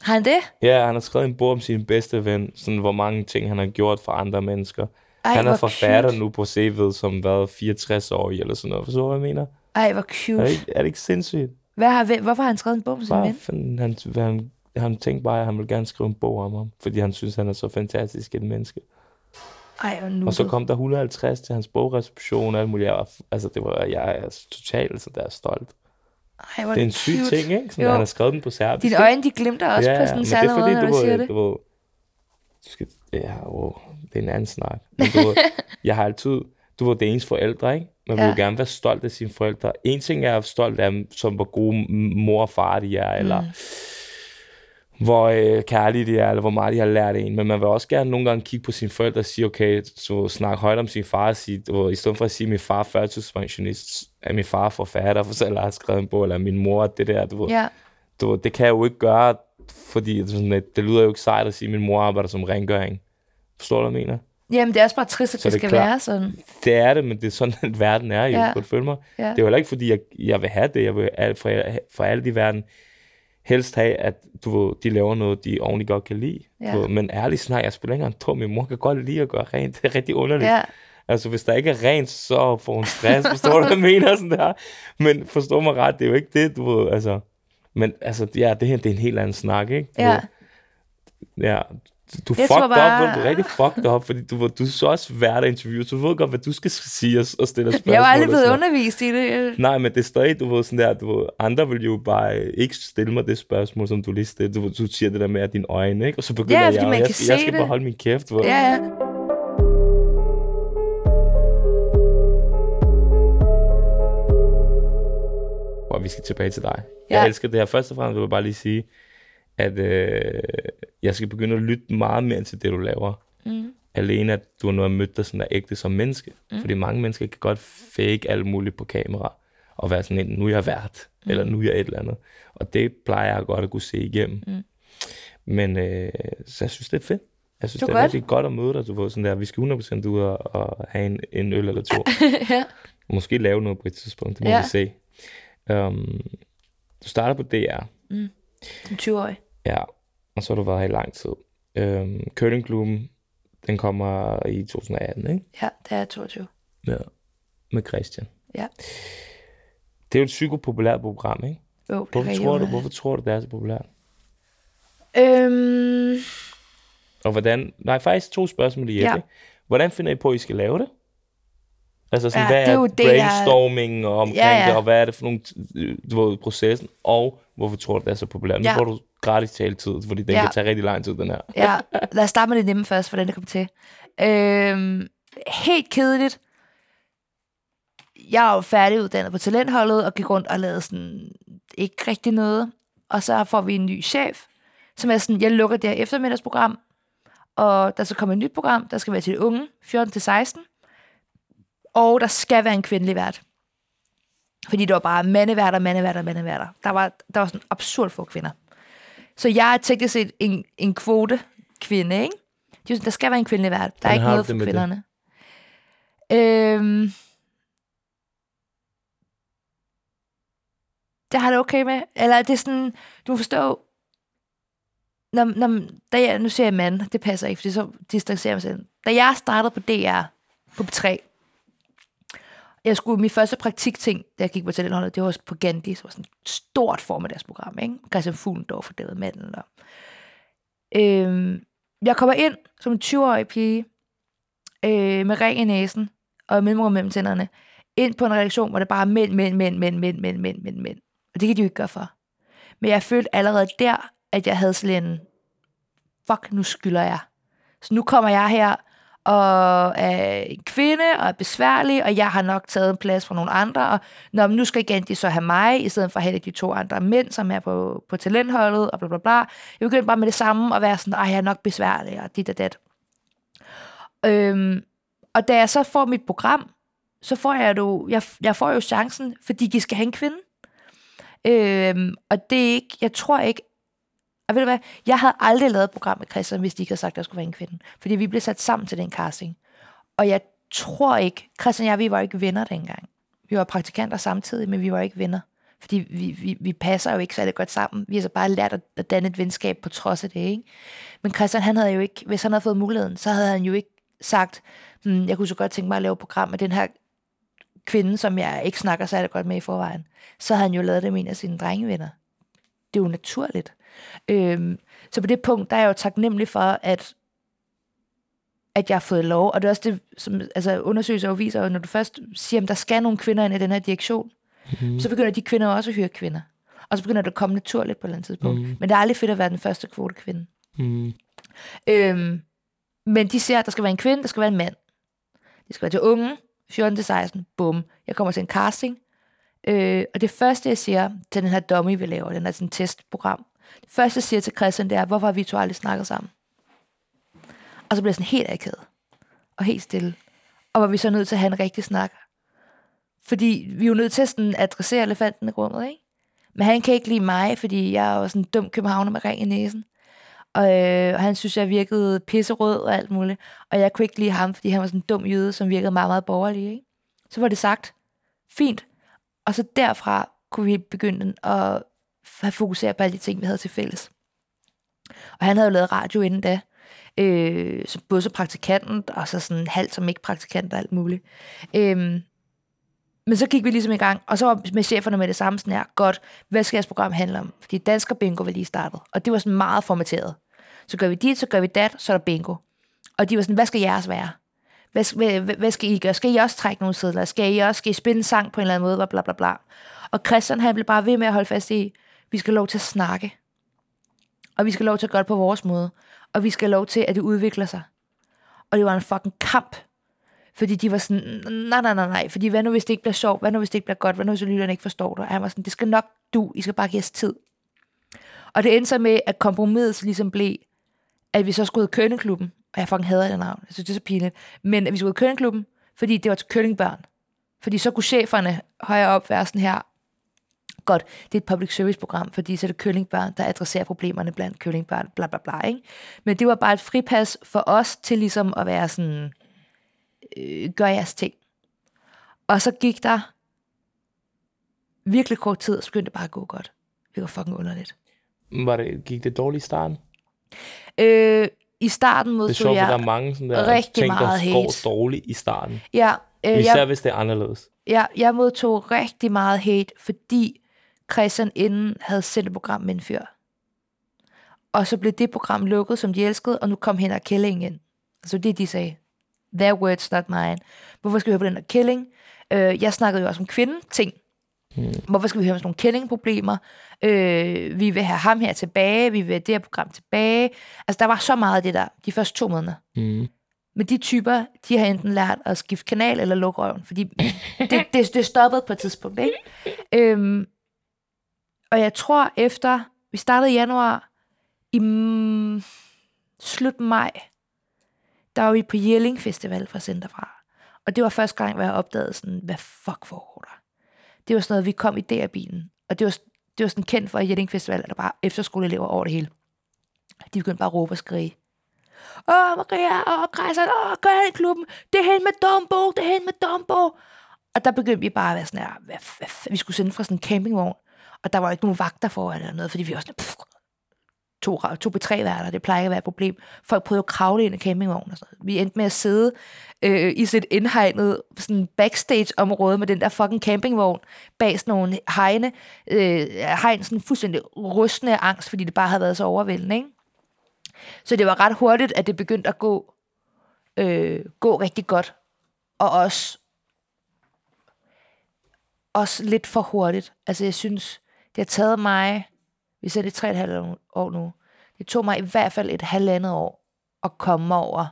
C: Har han det?
B: Ja, han har skrevet en bog om sin bedste ven, sådan hvor mange ting han har gjort for andre mennesker.
C: Ej,
B: han er forfatter
C: cute.
B: nu på CV'et som været 64 år eller sådan noget. Forstår du, hvad jeg mener?
C: Ej, hvor
B: Er
C: cute.
B: det, ikke, er det ikke sindssygt?
C: Hvad har, hvorfor har han skrevet en bog med sin
B: Bare,
C: ven?
B: fan, han, han, han tænkte bare, at han ville gerne skrive en bog om ham, fordi han synes, han er så fantastisk et menneske.
C: Ej, hvor nuttet.
B: Og så kom der 150 til hans bogreception og alt muligt. Jeg var, altså, det var, jeg er totalt så der er stolt.
C: Ej,
B: Det er en syg
C: cute.
B: ting, ikke? Sådan, han har skrevet den på serbisk.
C: Dine øjne, de glimter også på sådan en særlig
B: det
C: måde, når du
B: du,
C: siger det.
B: du du skal, ja, oh, det er en anden snak. Men du [LAUGHS] jeg har altid, du ved, det ens forældre, ikke? Man vil
C: Ja.
B: jo gerne være stolt af sine forældre. En ting er at være stolt af dem, som hvor gode mor og far de er, eller
C: Mm.
B: Hvor øh, kærlige de er, eller hvor meget de har lært en. Men man vil også gerne nogle gange kigge på sine forældre og sige, okay, så snak højt om sin far, og sige, ved, i stedet for at sige, at min far er førtidspensionist, er min far forfatter, for eller har skrevet en bog, eller min mor, det der, du
C: Ja,
B: du, det kan jeg jo ikke gøre, fordi det, er sådan, at det lyder jo ikke sejt at sige, at min mor arbejder som rengøring. Forstår du, hvad jeg mener?
C: Jamen, det er også bare trist, at
B: Så
C: det,
B: det er
C: skal
B: klart.
C: være sådan.
B: Det er det, men det er sådan, at [LAUGHS] verden er jo.
C: Ja.
B: Du følge mig?
C: Ja.
B: Det er jo heller ikke, fordi jeg, jeg vil have det. Jeg vil for, for alt i verden helst have, at du ved, de laver noget, de ordentligt godt kan lide.
C: Ja.
B: Du men ærligt snak, jeg spiller ikke engang tom. Min mor kan godt lide at gøre rent. [LAUGHS] Det er rigtig underligt.
C: Ja,
B: Altså, hvis der ikke er rent, så får hun stress. Forstår du, hvad jeg mener? Sådan der. Men forstå mig ret, det er jo ikke det, du ved. Altså, men altså, ja, det her det er en helt anden snak, ikke? Du
C: ja.
B: ved, Ja, du
C: Jeg
B: fucked
C: bare-
B: up, du er rigtig fucked up, fordi du, du så også af interview, så du ved godt, hvad du skal sige og, og stille spørgsmål.
C: Jeg var aldrig blevet undervist i det.
B: Nej, men det er stadig, du ved, sådan der, du andre vil jo bare ikke stille mig det spørgsmål, som du lige stillede. Du, du siger det der med at dine øjne, ikke? Og så begynder
C: Ja,
B: jeg,
C: man
B: jeg, jeg
C: se
B: skal
C: det.
B: bare holde min kæft. Hvor,
C: Ja, ja.
B: Og vi skal tilbage til dig.
C: Ja.
B: Jeg elsker det her. Først og fremmest vil jeg bare lige sige, at øh, jeg skal begynde at lytte meget mere til det, du laver.
C: Mm.
B: Alene, at du har nu mødt dig sådan der ægte som menneske. Mm. Fordi mange mennesker kan godt fake alt muligt på kamera. Og være sådan en, nu er jeg vært. Mm. Eller nu er jeg et eller andet. Og det plejer jeg godt at kunne se igennem.
C: Mm.
B: Men øh, så jeg synes, det er fedt. Jeg synes,
C: Det
B: det er
C: godt.
B: rigtig godt at møde dig. Du ved, sådan der, vi skal 100% ud og, og have en, en øl eller to. [LAUGHS]
C: ja.
B: Måske lave noget på et tidspunkt. Det må
C: Ja.
B: vi se. Um, du starter på DR.
C: Som 20-årig.
B: Ja, og så har du været her i lang tid. Um, Curlingklubben, den kommer i 2018, ikke?
C: Ja, det er jeg 22.
B: Ja. Med Christian.
C: Ja.
B: Det er jo et psykopopulært program, ikke?
C: Jo, det
B: Hvorfor tror, du, hvorfor tror du, det er så populært?
C: Øhm,
B: Og hvordan... Nej, faktisk to spørgsmål i et,
C: Ja.
B: ikke? Hvordan finder I på, at I skal lave det? Altså sådan,
C: Ja,
B: hvad
C: det er
B: er,
C: det, jeg-
B: brainstorming og omkring
C: Ja, ja.
B: det, og hvad er det for nogle, du ved, processen, og hvorfor tror du, det er så populært? Nu
C: Ja.
B: får du gratis taletid, fordi den
C: Ja.
B: kan tage rigtig lang tid, den her. [LAUGHS]
C: Ja, lad os starte med det nemme først, hvordan det kommer til. Øhm, helt kedeligt. Jeg er jo færdiguddannet på talentholdet, og gik rundt og lavede sådan ikke rigtig noget. Og så får vi en ny chef, som er sådan, jeg lukker det her eftermiddagsprogram, og der skal komme et nyt program, der skal være til de unge, 14-16, og der skal være en kvindelig vært. Fordi det var bare mandeværter, mandeværter, mandeværter. Der var, der var sådan absurd få kvinder. Så jeg er teknisk set en, en kvote kvinde, ikke? Er sådan, Der skal være en kvindelig vært. Der er
B: Hvordan
C: ikke noget for
B: med det?
C: kvinderne. Øhm, det har det okay med. Eller det er sådan, du må forstå, når, når, da jeg, nu siger jeg mand, det passer ikke, for så distancerer jeg mig selv. Da jeg startede på DR, på B3, jeg skulle, min første praktikting, da jeg gik på talentholdet, det var også på Gandhi, så var sådan et stort formiddagsprogram, ikke? Christian Fuglendorf og David Mandel. Og, øhm, jeg kommer ind som en 20-årig pige, øh, med ring i næsen, og mellemrum mellem tænderne, ind på en redaktion, hvor det bare er mænd, mænd, mænd, mænd, mænd, mænd, mænd, mænd, mænd. Og det kan de jo ikke gøre for. Men jeg følte allerede der, at jeg havde sådan en, fuck, nu skylder jeg. Så nu kommer jeg her, og er en kvinde, og er besværlig, og jeg har nok taget en plads fra nogle andre, og når nu skal Gandhi så have mig, i stedet for at have de to andre mænd, som er på, på talentholdet, og bla bla bla. Jeg begyndte bare med det samme, og være sådan, ej, jeg er nok besværlig, og dit og dat. Øhm, og da jeg så får mit program, så får jeg jo, jeg, jeg får jo chancen, fordi de skal have en kvinde. Øhm, og det er ikke, jeg tror ikke, og ved du hvad, jeg havde aldrig lavet et program med Christian, hvis de ikke havde sagt, at jeg skulle være en kvinde. Fordi vi blev sat sammen til den casting. Og jeg tror ikke, Christian og jeg, vi var ikke venner dengang. Vi var praktikanter samtidig, men vi var ikke venner. Fordi vi, vi, vi passer jo ikke særlig godt sammen. Vi har så bare lært at, at danne et venskab på trods af det, ikke? Men Christian, han havde jo ikke, hvis han havde fået muligheden, så havde han jo ikke sagt, hmm, jeg kunne så godt tænke mig at lave et program med den her kvinde, som jeg ikke snakker særlig godt med i forvejen. Så havde han jo lavet det med en af sine drengevenner. Det er jo naturligt. Øhm, så på det punkt, der er jeg jo taknemmelig for, at, at jeg har fået lov. Og det er også det, som altså, undersøgelser jo viser, jo, når du først siger, at der skal nogle kvinder ind i den her direktion, mm. så begynder de kvinder også at hyre kvinder. Og så begynder det at komme naturligt på et eller andet tidspunkt. Mm. Men det er aldrig fedt at være den første kvote kvinde.
B: Mm.
C: Øhm, men de siger, at der skal være en kvinde, der skal være en mand. Det skal være til unge, 14-16, bum. Jeg kommer til en casting. Øh, og det første, jeg siger til den her dummy, vi laver, den er sådan et testprogram. Det første, jeg siger til Christian, det er, hvorfor har vi to aldrig snakket sammen? Og så bliver jeg sådan helt akavet. Og helt stille. Og var vi så nødt til at have en rigtig snak. Fordi vi er jo nødt til at sådan adressere elefanten i rummet, ikke? Men han kan ikke lide mig, fordi jeg er jo sådan en dum københavner med ring i næsen. Og, øh, og han synes, jeg virkede pisserød og alt muligt. Og jeg kunne ikke lide ham, fordi han var sådan en dum jøde, som virkede meget, meget borgerlig. Ikke? Så var det sagt, fint. Og så derfra kunne vi begynde at have fokuseret på alle de ting, vi havde til fælles. Og han havde jo lavet radio inden da. Øh, så både som praktikant, og så sådan halvt som ikke praktikant og alt muligt. Øh, men så gik vi ligesom i gang, og så var med cheferne med det samme sådan her, godt, hvad skal jeres program handle om? Fordi Dansker Bingo var lige startet, og det var sådan meget formateret. Så gør vi dit, så gør vi dat, så er der bingo. Og de var sådan, hvad skal jeres være? Hvad, hvad, hvad skal I gøre? Skal I også trække nogle sædler? Skal I også skal I spille en sang på en eller anden måde? Bla, bla, bla. Og Christian, han blev bare ved med at holde fast i, vi skal have lov til at snakke. Og vi skal have lov til at gøre det på vores måde. Og vi skal have lov til, at det udvikler sig. Og det var en fucking kamp. Fordi de var sådan, nej, nej, nej, nej. Fordi hvad nu, hvis det ikke bliver sjovt? Hvad nu, hvis det ikke bliver godt? Hvad nu, hvis lytterne ikke forstår det? Og han var sådan, det skal nok du. I skal bare give os tid. Og det endte så med, at kompromiset ligesom blev, at vi så skulle ud i kønneklubben. Og jeg fucking hader det navn. Jeg synes, det er så pinligt. Men at vi skulle ud i kønneklubben, fordi det var til kønningbørn. Fordi så kunne cheferne højere op være sådan her, godt, det er et public service program, fordi så er det kølingbørn, der adresserer problemerne blandt kølingbørn, bla bla bla, ikke? Men det var bare et fripas for os til ligesom at være sådan, øh, gør jeres ting. Og så gik der virkelig kort tid, og så begyndte det bare at gå godt. Det var fucking underligt.
B: Var det, gik det dårligt i starten?
C: Øh, I starten
B: Det er
C: modtog
B: sjovt, at der
C: jeg...
B: er mange sådan der
C: rigtig
B: ting, der
C: meget
B: går
C: hate.
B: dårligt i starten.
C: Ja, øh,
B: Især
C: jeg,
B: hvis det er anderledes.
C: jeg, jeg modtog rigtig meget hate, fordi Christian inden havde sendt et program med en fyr. Og så blev det program lukket, som de elskede, og nu kom Henrik Killing ind. Altså det, de sagde. Their words, not mine. Hvorfor skal vi høre på den der Killing? Øh, jeg snakkede jo også om kvinde ting.
B: Mm.
C: Hvorfor skal vi høre om sådan nogle kendingproblemer? Øh, vi vil have ham her tilbage, vi vil have det her program tilbage. Altså, der var så meget af det der, de første to måneder.
B: Mm.
C: Men de typer, de har enten lært at skifte kanal eller lukke røven, fordi det, det, det stoppede på et tidspunkt, ikke? Øhm, og jeg tror efter, vi startede i januar, i mm, slut maj, der var vi på Jelling Festival fra Centerfra. Og det var første gang, hvor jeg opdagede sådan, hvad fuck foregår der? Det var sådan noget, vi kom i DR-bilen, og det var, det var sådan kendt for, at Jelling Festival, at der bare efterskoleelever over det hele. De begyndte bare at råbe og skrige. Åh, Maria, åh, Græseren, åh, gør han i klubben. Det er hen med Dumbo, det er hen med Dumbo. Og der begyndte vi bare at være sådan her, hvad, hvad, hvad, vi skulle sende fra sådan en campingvogn, og der var ikke nogen vagter foran eller noget, fordi vi var sådan, pff, to, to på tre værter, det plejer ikke at være et problem. Folk prøvede at kravle ind i campingvognen og sådan noget. Vi endte med at sidde øh, i sådan et indhegnet sådan backstage-område med den der fucking campingvogn bag sådan nogle hegne, øh, hegn sådan fuldstændig rystende angst, fordi det bare havde været så overvældende, ikke? Så det var ret hurtigt, at det begyndte at gå, øh, gå rigtig godt. Og også, også lidt for hurtigt. Altså jeg synes, det har taget mig, vi ser det tre og et halvt år nu, det tog mig i hvert fald et halvandet år at komme over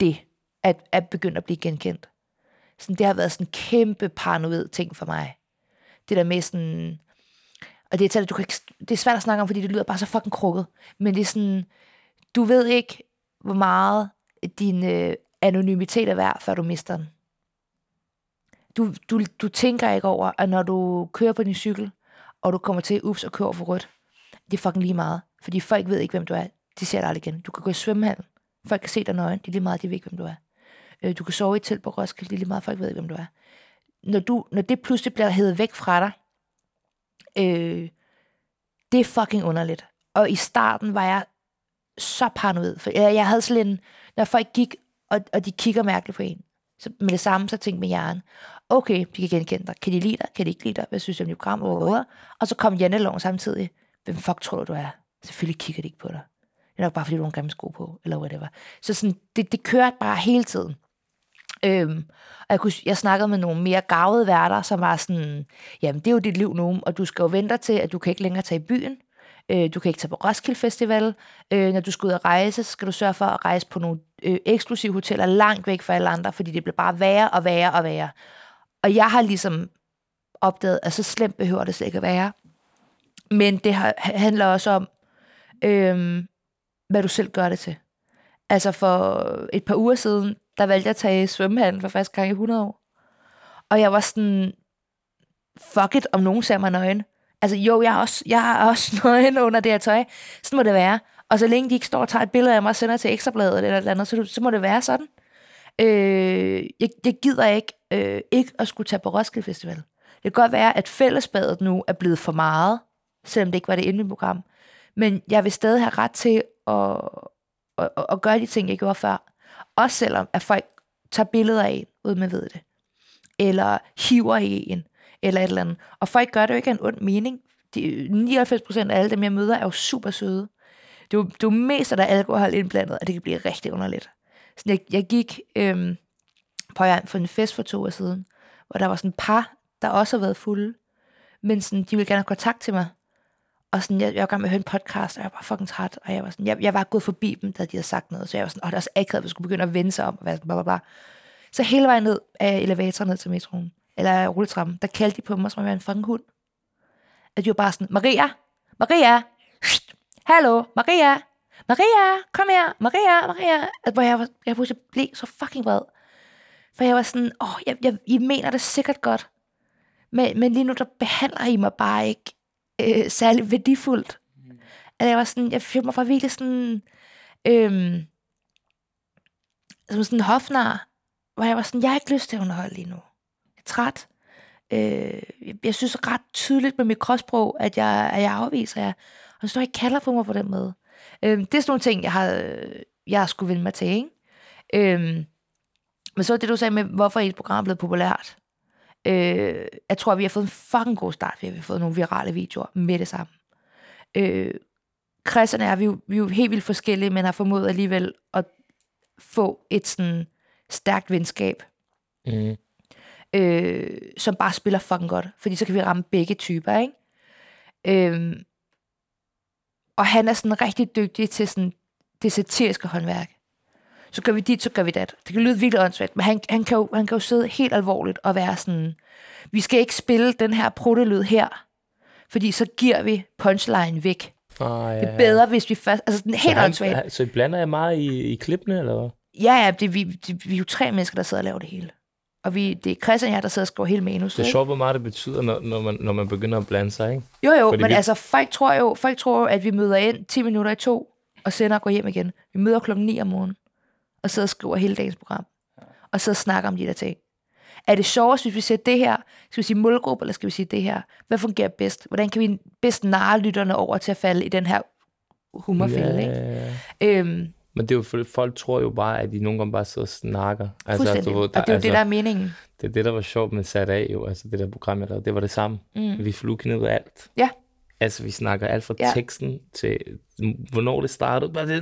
C: det, at, at begynde at blive genkendt. Sådan, det har været sådan en kæmpe paranoid ting for mig. Det der med sådan, og det er, du kan ikke, det er svært at snakke om, fordi det lyder bare så fucking krukket. Men det er sådan, du ved ikke, hvor meget din øh, anonymitet er værd, før du mister den. Du, du, du tænker ikke over, at når du kører på din cykel, og du kommer til, ups, og kører for rødt, det er fucking lige meget. Fordi folk ved ikke, hvem du er. De ser dig aldrig igen. Du kan gå i svømmehallen. Folk kan se dig nøgen. Det er lige meget, de ved ikke, hvem du er. Øh, du kan sove i et telt på Roskilde. Det er lige meget, folk ved ikke, hvem du er. Når, du, når det pludselig bliver hævet væk fra dig, øh, det er fucking underligt. Og i starten var jeg så paranoid. For jeg, jeg havde sådan en, når folk gik, og, og de kigger mærkeligt på en, så med det samme, så tænkte min hjerne, okay, de kan genkende dig. Kan de lide dig? Kan de ikke lide dig? Hvad synes du om dit program? Og så kom Janne samtidig. Hvem fuck tror du, du er? Selvfølgelig kigger de ikke på dig. Det er nok bare, fordi du har en grimme sko på, eller whatever. Så sådan, det, det kørte bare hele tiden. Øhm, og jeg, kunne, jeg snakkede med nogle mere gavede værter, som var sådan, jamen det er jo dit liv nu, og du skal jo vente til, at du kan ikke længere tage i byen. Øh, du kan ikke tage på Roskilde Festival. Øh, når du skal ud og rejse, så skal du sørge for at rejse på nogle øh, eksklusive hoteller langt væk fra alle andre, fordi det bliver bare værre og værre og værre. Og jeg har ligesom opdaget, at så slemt behøver det slet ikke at være. Men det har, handler også om, øhm, hvad du selv gør det til. Altså for et par uger siden, der valgte jeg at tage svømmehallen for første gang i 100 år. Og jeg var sådan, fuck it, om nogen ser mig nøgen. Altså jo, jeg er også, jeg er også [LAUGHS] nøgen under det her tøj. Sådan må det være. Og så længe de ikke står og tager et billede af mig og sender til ekstrabladet eller et andet, så, så må det være sådan. Øh, jeg, jeg gider ikke, øh, ikke at skulle tage på Roskilde Festival. Det kan godt være, at fællesbadet nu er blevet for meget, selvom det ikke var det endelige program. Men jeg vil stadig have ret til at, at, at, at gøre de ting, jeg gjorde før. Også selvom, at folk tager billeder af en, uden man ved det. Eller hiver i en, eller et eller andet. Og folk gør det jo ikke af en ond mening. De, 99% af alle dem, jeg møder, er jo super søde. Det er jo, det er jo mest, at der er alkohol indblandet, og det kan blive rigtig underligt. Så jeg, jeg gik øhm, på for en fest for to år siden, hvor der var sådan et par, der også har været fulde, men sådan, de ville gerne have kontakt til mig. Og sådan, jeg, jeg var gang med at høre en podcast, og jeg var fucking træt, og jeg var sådan, jeg, jeg var gået forbi dem, da de havde sagt noget, så jeg var sådan, åh, det er også akavet, at vi skulle begynde at vende sig om, og være sådan, bla, bla, bla. Så hele vejen ned af elevatoren ned til metroen, eller rulletrappen, der kaldte de på mig, som om jeg var en fucking hund. At de var bare sådan, Maria, Maria, hallo, Maria, Maria, kom her, Maria, Maria. At, hvor jeg, var, jeg pludselig blev så fucking vred. For jeg var sådan, åh, oh, jeg, jeg, I mener det sikkert godt. Men, men lige nu, der behandler I mig bare ikke øh, særlig værdifuldt. Mm. At jeg var sådan, jeg følte mig bare virkelig sådan, øhm, som sådan en hofnar, hvor jeg var sådan, jeg har ikke lyst til at underholde lige nu. Jeg er træt. Øh, jeg synes ret tydeligt med mit kropssprog, at jeg, at jeg afviser jer. Og så ikke kalder på mig på den måde. Øh, det er sådan nogle ting, jeg har, jeg har skulle vende mig til, ikke? Øh, men så det, du sagde med, hvorfor et program er blevet populært. Øh, jeg tror, vi har fået en fucking god start. Vi har fået nogle virale videoer med det samme. Øh, kredserne er vi, vi er jo helt vildt forskellige, men har formået alligevel at få et sådan stærkt venskab.
B: Mm.
C: øh, som bare spiller fucking godt, fordi så kan vi ramme begge typer, ikke? Øhm, og han er sådan rigtig dygtig til sådan det satiriske håndværk. Så gør vi dit, så gør vi dat. Det kan lyde virkelig åndssvagt, men han, han, kan jo, han kan jo sidde helt alvorligt og være sådan, vi skal ikke spille den her protolyd her, fordi så giver vi punchline væk.
B: Ah, ja,
C: Det er bedre, hvis vi først... Altså, sådan helt åndssvagt.
B: så I blander jeg meget i, i klippene, eller hvad?
C: Ja, ja, det, vi, det, vi er jo tre mennesker, der sidder og laver det hele. Og vi, det er Christian og jeg, der sidder og skriver hele manus.
B: Det er sjovt, hvor meget det betyder, når, når, man, når man begynder at blande sig, ikke?
C: Jo, jo,
B: Fordi
C: men
B: vi-
C: altså, folk tror jo, folk tror jo, at vi møder ind 10 minutter i to, og sender og går hjem igen. Vi møder klokken 9 om morgenen, og sidder og skriver hele dagens program, og sidder og snakker om de der ting. Er det sjovest, hvis vi siger det her? Skal vi sige målgruppe, eller skal vi sige det her? Hvad fungerer bedst? Hvordan kan vi bedst narre lytterne over til at falde i den her humorfælde, ikke?
B: ja.
C: Øhm,
B: Men det er jo, fordi folk tror jo bare, at de nogle gange bare sidder og snakker.
C: fuldstændig.
B: du ved,
C: og det er jo det, der er meningen.
B: det er det, der var sjovt med sat af, jo. Altså det der program, jeg lavede, det var det samme. Mm. Vi flugknede alt.
C: Ja.
B: Altså, vi snakker alt fra
C: Ja.
B: teksten til, hvornår det startede. Bare det er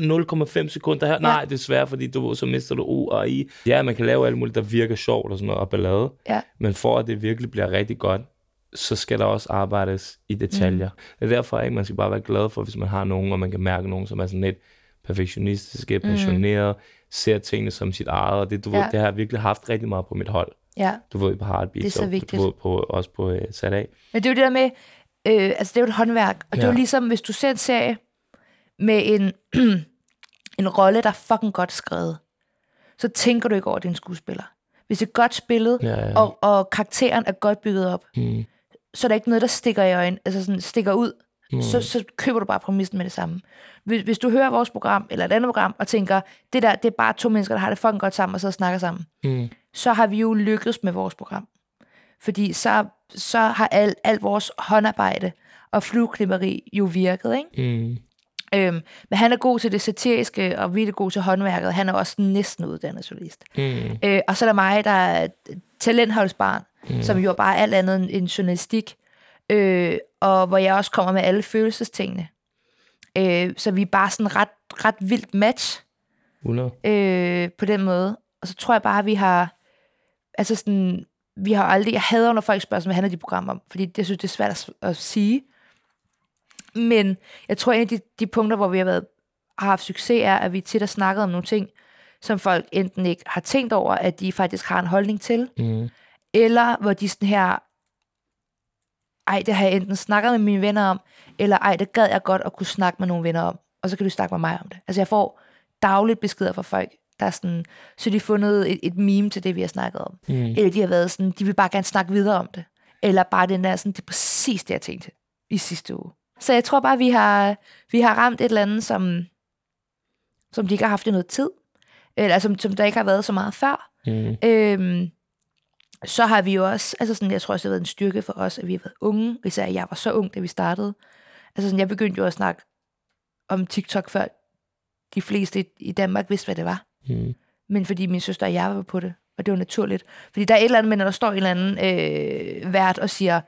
B: 0,5 sekunder her. Ja. Nej, det er svært, fordi du, så mister du O og I. Ja, man kan lave alt muligt, der virker sjovt og sådan noget, og ballade.
C: Ja.
B: Men for at det virkelig bliver rigtig godt, så skal der også arbejdes i detaljer. Mm. Det er derfor, ikke, man skal bare være glad for, hvis man har nogen, og man kan mærke nogen, som er sådan lidt perfektionistiske, passionerede, ser tingene som sit eget, og det, du
C: Ja.
B: ved, det har jeg virkelig haft rigtig meget på mit hold.
C: Ja.
B: Du ved, på Heartbeat,
C: Det er så
B: og
C: vigtigt.
B: Du ved, på, også på uh, sat af.
C: Men det er jo det der med, øh, altså det er jo et håndværk, og det er jo
B: Ja.
C: ligesom, hvis du ser en serie med en, [CLEARS THROAT] en rolle, der er fucking godt skrevet, så tænker du ikke over, at det er en skuespiller. Hvis det er godt spillet,
B: Ja, ja.
C: Og, og karakteren er godt bygget op,
B: Mm.
C: så er der ikke noget, der stikker i øjnene, altså sådan stikker ud, mm. så, så køber du bare præmissen med det samme. Hvis, hvis du hører vores program, eller et andet program, og tænker, det der, det er bare to mennesker, der har det fucking godt sammen, og så snakker sammen,
B: Mm.
C: så har vi jo lykkedes med vores program. Fordi så, så har alt al vores håndarbejde og flueklipperi jo virket, ikke?
B: Mm.
C: Øhm, men han er god til det satiriske, og vi er god til håndværket. Han er også næsten uddannet journalist.
B: Mm.
C: Øh, og så er der mig, der er talentholdsbarn, mm. som jo er bare alt andet end journalistik. Øh, og hvor jeg også kommer med alle følelsestingene. Øh, så vi er bare sådan ret, ret vildt match
B: 100.
C: øh, på den måde. Og så tror jeg bare, at vi har... Altså sådan, vi har aldrig... Jeg hader, når folk spørger, hvad handler de programmer om, fordi jeg synes, det er svært at, at sige. Men jeg tror, en af de, de punkter, hvor vi har, været, har haft succes, er, at vi tit har snakket om nogle ting, som folk enten ikke har tænkt over, at de faktisk har en holdning til,
B: Mm.
C: eller hvor de sådan her, ej, det har jeg enten snakket med mine venner om, eller ej, det gad jeg godt at kunne snakke med nogle venner om, og så kan du snakke med mig om det. Altså jeg får dagligt beskeder fra folk, der er sådan, så de har fundet et, et meme til det, vi har snakket om.
B: Mm.
C: Eller de har været sådan, de vil bare gerne snakke videre om det. Eller bare den der sådan, det er præcis det, jeg tænkte i sidste uge. Så jeg tror bare, vi har, vi har ramt et eller andet, som, som de ikke har haft i noget tid. Eller som, som der ikke har været så meget før.
B: Mm.
C: Øhm, så har vi jo også, altså sådan, jeg tror også, det har været en styrke for os, at vi har været unge, især jeg var så ung, da vi startede. Altså sådan, jeg begyndte jo at snakke om TikTok, før de fleste i- Danmark vidste, hvad det var.
B: Mm.
C: Men fordi min søster og jeg var på det, og det var naturligt. Fordi der er et eller andet med, når der står en eller anden øh, vært og siger,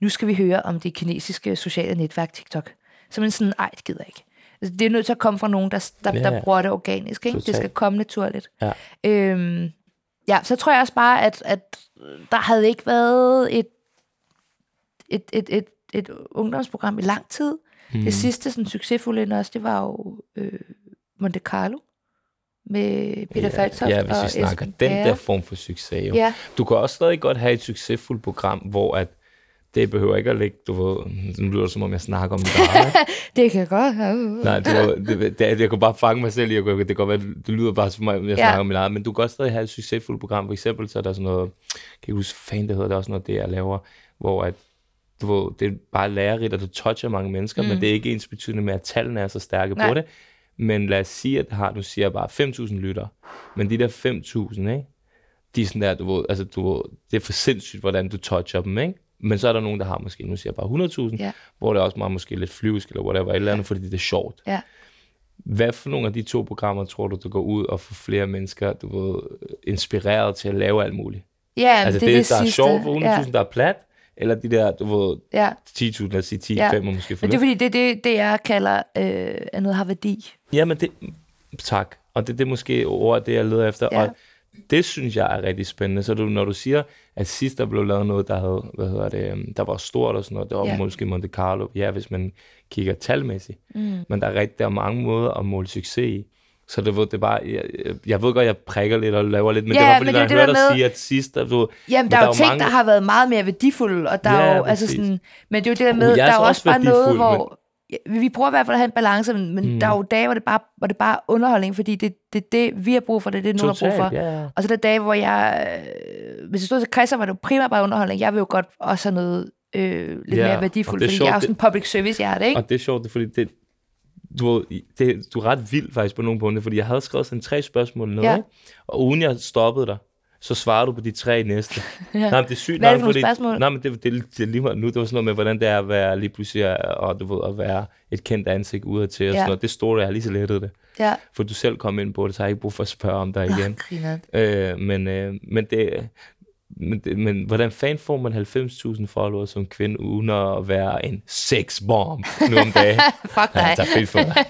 C: nu skal vi høre om det kinesiske sociale netværk TikTok. Så man sådan, ej, det gider jeg ikke. Altså, det er nødt til at komme fra nogen, der, der,
B: Ja,
C: der bruger det organisk. Ikke? Det skal komme naturligt.
B: Ja.
C: Øhm, ja, så tror jeg også bare, at, at der havde ikke været et, et, et, et, et ungdomsprogram i lang tid. Mm. Det sidste sådan, succesfulde end også, det var jo øh, Monte Carlo med Peter
B: ja,
C: Faltoft
B: ja, hvis vi snakker
C: Esben
B: den der form for succes. Jo.
C: Ja,
B: Du kan også stadig godt have et succesfuldt program, hvor at det behøver ikke at ligge, du ved, nu lyder det som om jeg snakker om dig. [LAUGHS]
C: det kan godt.
B: Nej, du ved, det, det, jeg kunne bare fange mig selv i, at det kan godt være, det lyder bare som om jeg
C: Ja.
B: snakker om mit eget, men du kan også stadig have et succesfuldt program. For eksempel så er der sådan noget, kan jeg huske, fan det hedder, der er også noget, det jeg laver, hvor at, du ved, det er bare lærerigt, og du toucher mange mennesker, mm. men det er ikke ens betydende med, at tallene er så stærke
C: Nej.
B: på det. Men lad os sige, at det har, du siger bare 5.000 lytter, men de der 5.000, ikke? de er sådan der, du ved, altså du ved, det er for sindssygt, hvordan du toucher dem, ikke? Men så er der nogen, der har måske, nu siger jeg bare 100.000,
C: Ja.
B: hvor det er også meget måske lidt flyvsk, eller whatever, et eller andet, fordi det er sjovt.
C: Ja.
B: Hvad for nogle af de to programmer tror du, der går ud og får flere mennesker, du ved, inspireret til at lave alt muligt?
C: Ja,
B: altså
C: det,
B: det,
C: er
B: det der er
C: sidste.
B: sjovt for 100.000,
C: Ja,
B: der er plat, eller de der, du ved,
C: ja.
B: 10.000, lad os sige 10,
C: Ja.
B: 5 måske for
C: Men det er fordi, det er det, det jeg kalder, øh, at noget har værdi.
B: Jamen det, tak. Og det, det er måske ord, det jeg leder efter.
C: Ja.
B: Og det synes jeg er rigtig spændende. Så du, når du siger, at sidst der blev lavet noget, der, havde, hvad hedder det, øhm, der var stort og sådan noget, det var
C: Ja.
B: måske Monte Carlo, ja, hvis man kigger talmæssigt.
C: Mm.
B: Men der er, rigtig, der er mange måder at måle succes i. Så det, ved, det er bare, jeg, jeg- ved godt, jeg prikker lidt og laver lidt, men
C: Ja,
B: det var fordi, når
C: det
B: jeg hørte
C: der
B: dig sige, at sidst, der, du,
C: Jamen,
B: Men
C: der er
B: der er jo
C: ting,
B: mange-
C: der har været meget mere værdifulde, og der
B: Ja,
C: er jo, altså
B: præcis.
C: sådan, men det er jo det der med,
B: er
C: der er
B: også
C: også bare noget, hvor, vi prøver i hvert fald at have en balance, men, men
B: Mm.
C: der er jo dage, hvor det bare, hvor det bare er underholdning, fordi det, det er det, vi har brug for, det er det, nogen har brug for.
B: ja.
C: Og så er der dage, hvor jeg, øh, hvis jeg stod til Christian, var det jo primært bare underholdning. Jeg vil jo godt også have noget øh, lidt
B: Ja,
C: mere værdifuldt,
B: det
C: fordi
B: sjovt,
C: jeg er jo
B: det-
C: sådan en public service hjerte, ikke?
B: Og det er sjovt, det fordi det, du, det, du er ret vild faktisk på nogle punkter, fordi jeg havde skrevet sådan tre spørgsmål ned,
C: ja.
B: og uden jeg stoppede dig, så svarer du på de tre næste. [LAUGHS]
C: Ja.
B: Nej, men det er sygt
C: Hvad er det for nogle
B: fordi? Nej, men det, det, det, er lige nu, det var sådan noget med, hvordan det er at være lige pludselig, og du ved, at være et kendt ansigt udadtil, og
C: Ja.
B: sådan noget. Det stod der, jeg har lige så lettet det.
C: Ja.
B: For du selv kom ind på det, så har jeg ikke brug for at spørge om dig igen. Øh, men, øh, men, det, men, men hvordan fanden får man 90.000 followers som kvinde, uden at være en sexbomb nu om dagen? [LAUGHS]
C: Fuck dig.
B: jeg tager fedt for dig.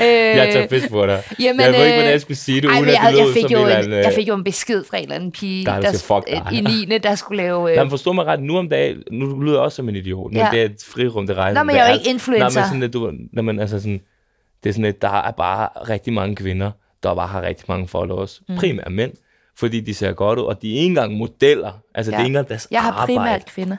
C: Øh, [LAUGHS]
B: Jeg tager fedt for dig.
C: Jamen,
B: jeg ved ikke,
C: øh,
B: hvordan jeg skulle sige det,
C: Ej,
B: uden
C: men
B: at
C: jeg,
B: det
C: jeg,
B: lød
C: fik
B: som
C: jo
B: en
C: en, jeg
B: øh,
C: fik jo en besked fra en eller anden pige
B: Der er
C: der,
B: fuck dig.
C: i 9. der skulle lave... Øh,
B: Jamen forstå mig ret, nu om dagen, nu lyder jeg også som en idiot, men
C: Ja.
B: det er et frirum, det rejser.
C: Nå, men jeg er jo ikke influencer.
B: Nej, men sådan, at du, når man, altså sådan, det er sådan, at der er bare rigtig mange kvinder, der bare har rigtig mange followers. Mm. Primært mænd, fordi de ser godt ud, og de er ikke engang modeller. Altså,
C: Ja.
B: det er ikke engang deres
C: jeg har
B: arbejde.
C: primært kvinder.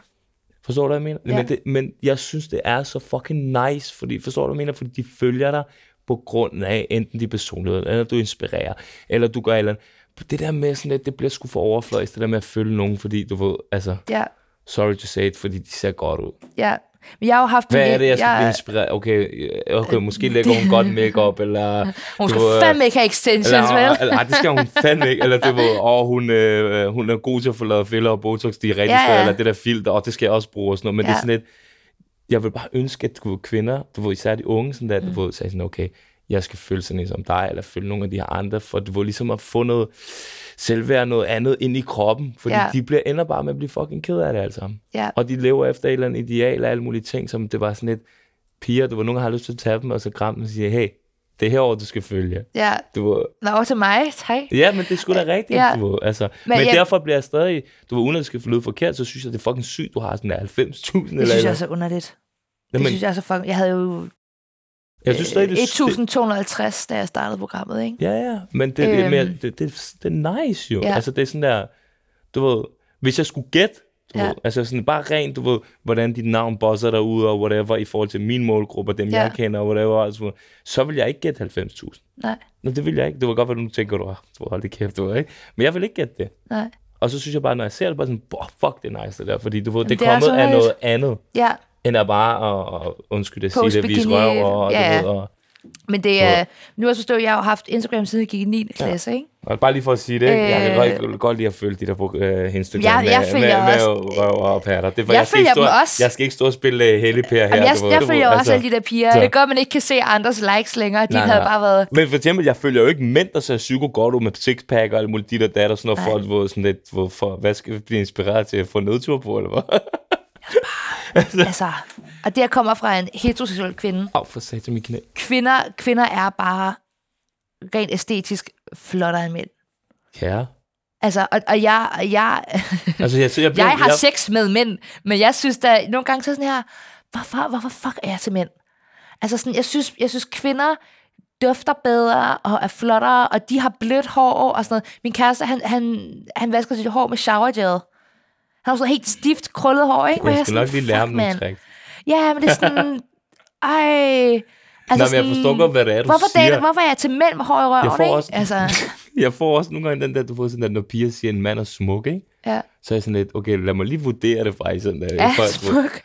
B: Forstår du, hvad jeg mener?
C: Ja.
B: Men, det, men jeg synes, det er så fucking nice, fordi, forstår du, hvad jeg mener? Fordi de følger dig på grund af enten de personlighed, eller du inspirerer, eller du gør et eller andet. Det der med sådan, at det bliver sgu for overfladisk, det der med at følge nogen, fordi du ved, altså,
C: Ja,
B: sorry to say it, fordi de ser godt ud.
C: ja. Men jeg har jo haft...
B: Hvad er det, jeg skal blive
C: jeg,
B: inspireret? Okay, øh, okay måske lægger hun godt makeup eller... [LAUGHS]
C: Hun
B: du
C: skal
B: ved,
C: fandme ikke have extensions,
B: eller,
C: vel?
B: eller, det skal hun fandme ikke. Eller det var, åh, hun, øh, hun er god til at få lavet filler og botox, de er rigtig
C: Ja,
B: ja, eller det der filter, og det skal jeg også bruge og sådan noget. Men ja. det er sådan lidt, jeg vil bare ønske, at du kvinder, du ved, især de unge, sådan der, du ved, sagde sådan, okay, jeg skal føle sådan som dig, eller følge nogle af de her andre, for du ved, ligesom at få noget selvværd, noget andet ind i kroppen, fordi
C: Ja.
B: de bliver ender bare med at blive fucking ked af det sammen.
C: Ja.
B: Og de lever efter et eller andet ideal og alle mulige ting, som det var sådan lidt piger, du var nogen, har lyst til at tage dem, og så kramme og sige, hey, det er herover, du skal følge.
C: Ja.
B: Du ved,
C: Nå, til mig, tak.
B: Ja, men det er sgu da rigtigt,
C: Ja.
B: du ved, altså.
C: Men
B: Men,
C: jeg-
B: derfor bliver jeg stadig, du ved, uden at det skal lyde forkert, så synes jeg, det er fucking sygt, du har sådan der 90.000 eller
C: Det synes jeg er så underligt. Det
B: Jamen,
C: synes jeg er så fucking... Jeg havde jo
B: jeg synes stadig, det, det,
C: 1250, da jeg startede programmet, ikke?
B: Ja, ja, men det, det, er
C: Øhm.
B: mere, det, det, det er nice jo.
C: Ja.
B: Altså, det er sådan der, du ved, hvis jeg skulle gætte, du
C: Ja.
B: ved, altså sådan bare rent, du ved, hvordan dit navn bosser derude, og whatever, i forhold til min målgruppe, dem
C: Ja.
B: jeg kender, og whatever, altså, så vil jeg ikke gætte 90.000.
C: Nej,
B: Nå, det vil jeg ikke. Det var godt, hvad du tænker, du har. Du hold det kæft, du ved, ikke? Men jeg vil ikke gætte det.
C: nej.
B: Og så synes jeg bare, når jeg ser det, bare sådan, fuck, det er nice det der. Fordi du ved,
C: Jamen,
B: det
C: det
B: er kommet
C: så
B: af noget andet,
C: Ja,
B: end at bare, at, at, undskyld, at sige det, vise røv, og,
C: ja, ja.
B: du ved, og,
C: men det er... Nu har jeg forstået, at jeg har haft Instagram siden jeg gik i 9. klasse, ikke?
B: og bare lige for at sige det, øh, jeg kan
C: Øh.
B: godt, godt lide at følge de der på uh, Instagram
C: Jeg- jeg
B: med, med,
C: også-
B: med røv og patter. Det for,
C: Jeg
B: ikke
C: følger
B: stå,
C: dem også.
B: Jeg skal ikke stå og spille uh, helligper her.
C: Jamen, jeg, jeg
B: du
C: følger
B: ved,
C: også alle de der piger.
B: så-
C: Det gør, at man ikke kan se andres likes længere. De
B: Nej,
C: havde
B: nej.
C: bare været...
B: Men for eksempel, jeg følger jo ikke mænd, der ser psyko godt ud med sixpack og alle mulige dit og dat og sådan noget, at hvor sådan lidt, hvor, for, hvad skal vi blive inspireret til at få nedtur på, eller hvad?
C: Altså, og det her kommer fra en heteroseksuel kvinde.
B: Au, for sat til mit knæ.
C: Kvinder, kvinder er bare rent æstetisk flottere end mænd.
B: Ja.
C: Altså, og, og jeg, jeg, [LAUGHS]
B: Altså, jeg, så jeg, bliver,
C: jeg har sex med mænd, men jeg synes da, nogle gange så sådan her, hvorfor, hvorfor fuck er jeg til mænd? Altså sådan, jeg synes, jeg synes kvinder dufter bedre og er flottere, og de har blødt hår og sådan noget. Min kæreste, han, han, han vasker sit hår med shower gel. Han har sådan helt stift, krøllet hår, ikke? Hvor
B: Jeg skal
C: sådan,
B: nok lige lære ham nogle
C: mand.
B: trick.
C: Ja, men det er sådan, [LAUGHS] ej... Altså
B: Nå, men jeg forstår godt, hvad det er, du
C: hvorfor,
B: siger.
C: dater, hvorfor er jeg til mænd med hår i røven,
B: Jeg får
C: ikke?
B: også-
C: Altså, [LAUGHS]
B: Jeg får også nogle gange den der, du får sådan der, når piger siger, en mand er smuk, ikke?
C: ja.
B: Så er jeg sådan lidt, okay, lad mig lige vurdere det faktisk. Sådan der,
C: Ja,
B: folk,
C: smuk.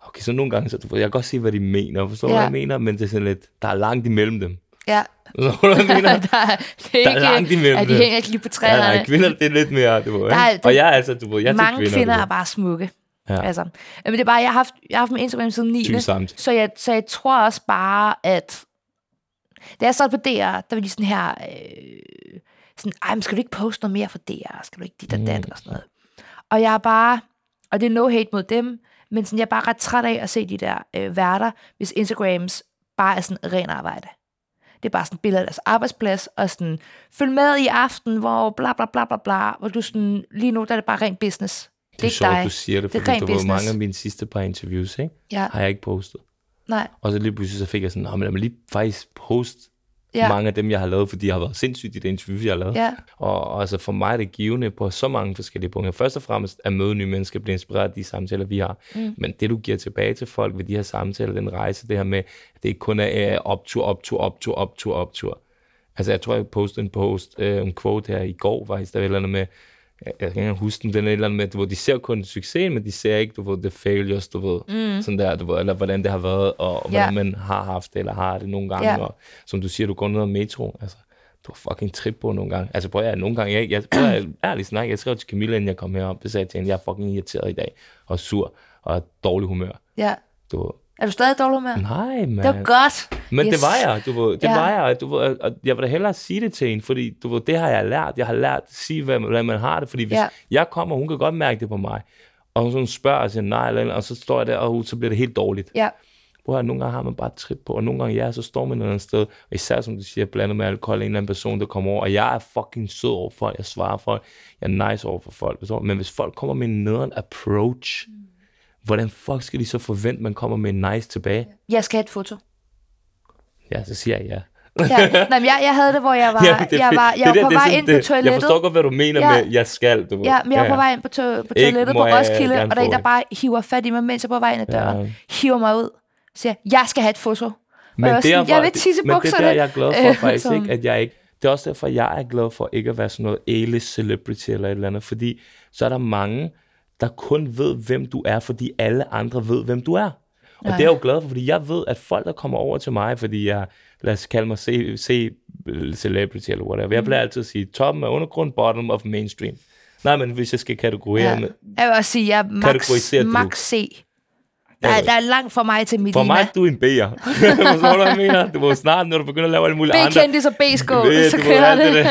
B: okay, så nogle gange, så du, jeg kan godt se, hvad de mener, forstår
C: Ja.
B: hvad jeg mener? Men det er sådan lidt, der er langt imellem dem.
C: Ja.
B: Jeg mener? [LAUGHS]
C: der, er- det er
B: Der er
C: ikke,
B: langt imellem
C: Ja, de hænger ikke lige på
B: Ja,
C: træerne.
B: nej, kvinder, det er lidt mere, du ved,
C: Der er-
B: ikke? Og jeg er altså, du ved, jeg
C: Mange
B: kvinder,
C: kvinder er bare smukke.
B: Ja.
C: Altså, men det er bare, jeg har haft, jeg har haft min Instagram siden 9.
B: Sygt samt.
C: Så jeg, så jeg tror også bare, at da jeg startede på DR, der var de sådan her, øh, sådan, ej, men skal du ikke poste noget mere for DR? Skal du ikke dit og dat
B: Mm.
C: og sådan noget? Og jeg er bare, og det er no hate mod dem, men sådan, jeg er bare ret træt af at se de der øh, værter, hvis Instagrams bare er sådan ren arbejde. Det er bare sådan et billede af deres arbejdsplads, og sådan, følg med i aften, hvor bla bla bla bla bla, hvor du sådan, lige nu der er det bare rent business. Det,
B: Det er sjovt,
C: dig.
B: du siger det,
C: Det er
B: fordi
C: ren
B: du ved, mange af mine sidste par interviews, ikke?
C: Ja,
B: har jeg ikke postet.
C: nej,
B: Og så lige pludselig så fik jeg sådan, "Nå, men lad mig lige faktisk poste
C: ja,
B: mange af dem, jeg har lavet, fordi jeg har været sindssygt i det interview, jeg har lavet.
C: ja,
B: Og, og altså for mig er det givende på så mange forskellige punkter. Først og fremmest at møde nye mennesker, blive inspireret af de samtaler, vi har.
C: Mm.
B: Men det, du giver tilbage til folk ved de her samtaler, den rejse, det her med, at det ikke kun er øh, optur, optur, optur, optur, optur. Altså jeg tror, jeg postede en post, øh, en quote her i går, faktisk, der var et eller andet med, jeg kan ikke huske den, den er et eller andet med, du ved, de ser kun succesen, men de ser ikke, du ved, the failures, du ved,
C: Mm.
B: sådan der, du ved, eller hvordan det har været, og, og hvordan man har haft det, eller har det nogle gange,
C: Ja.
B: og som du siger, du går ned ad metro, altså, du har fucking trip på nogle gange. Altså prøv at nogle gange, jeg, jeg, prøv at [CLEARS THROAT] ærligt snak, jeg skrev til Camilla, inden jeg kom herop, det sagde jeg til hende, jeg er fucking irriteret i dag, og sur, og dårlig humør.
C: ja.
B: Du, ved,
C: Er du stadig dårlig humør?
B: nej, mand.
C: Det var godt.
B: Men
C: Yes.
B: det var jeg, du ved, det
C: Ja.
B: var jeg, du ved, og jeg vil da hellere sige det til hende, fordi du ved, det har jeg lært. Jeg har lært at sige, hvad, hvordan man har det, fordi hvis
C: Ja.
B: jeg kommer, hun kan godt mærke det på mig, og hun sådan spørger og siger nej, eller, eller, og så står jeg der, og så bliver det helt dårligt.
C: Ja,
B: Prøv at nogle gange har man bare trip på, og nogle gange ja, så står man et eller andet sted, og især som du siger, blandet med alkohol, en eller anden person, der kommer over, og jeg er fucking sød over for folk, jeg svarer folk, jeg er nice over for folk, men hvis folk kommer med en nederen approach, hvordan fuck skal de så forvente, man kommer med en nice tilbage?
C: jeg skal have et foto.
B: Ja, så siger jeg ja.
C: Ja. Nej, men jeg, jeg havde det, hvor jeg [LAUGHS] var,
B: Ja, det
C: jeg var,
B: Det
C: jeg
B: er
C: var
B: det,
C: på
B: det
C: vej
B: sådan
C: ind på
B: det.
C: toilettet.
B: Jeg forstår godt, hvad du mener
C: Ja.
B: med, jeg skal. Du ved.
C: Ja, men jeg var på vej ind på, to- på
B: Ikke
C: toilettet
B: må
C: på
B: jeg
C: Roskilde, og der er en, der
B: det.
C: bare hiver fat i mig, mens jeg er på vej ind ad døren.
B: Ja.
C: Hiver mig ud. Siger, jeg skal have et foto.
B: Men
C: jeg var
B: det er,
C: sådan, jeg vil tisse
B: men det er der, jeg er glad for [LAUGHS]
C: Øh,
B: faktisk,
C: sådan.
B: ikke, at jeg ikke... Det er også derfor, jeg er glad for ikke at være sådan noget A-list celebrity eller et eller andet, fordi så er der mange, der kun ved, hvem du er, fordi alle andre ved, hvem du er. Og
C: Ja.
B: det er jeg jo glad for, fordi jeg ved, at folk, der kommer over til mig, fordi jeg, lad os kalde mig C, C celebrity eller whatever, jeg
C: Mm.
B: plejer altid at sige, toppen af undergrund, bottom of mainstream. Nej, men hvis jeg skal kategorere
C: Ja.
B: med,
C: Jeg vil også sige, jeg er max, max C. Der, er- der er langt fra mig til Medina.
B: For mig, du er en B'er. [LAUGHS] Forstår du, hvad jeg mener? Du må snart, når du begynder at lave alle mulige andre...
C: B-kendis og B-skål, så kører det.
B: der.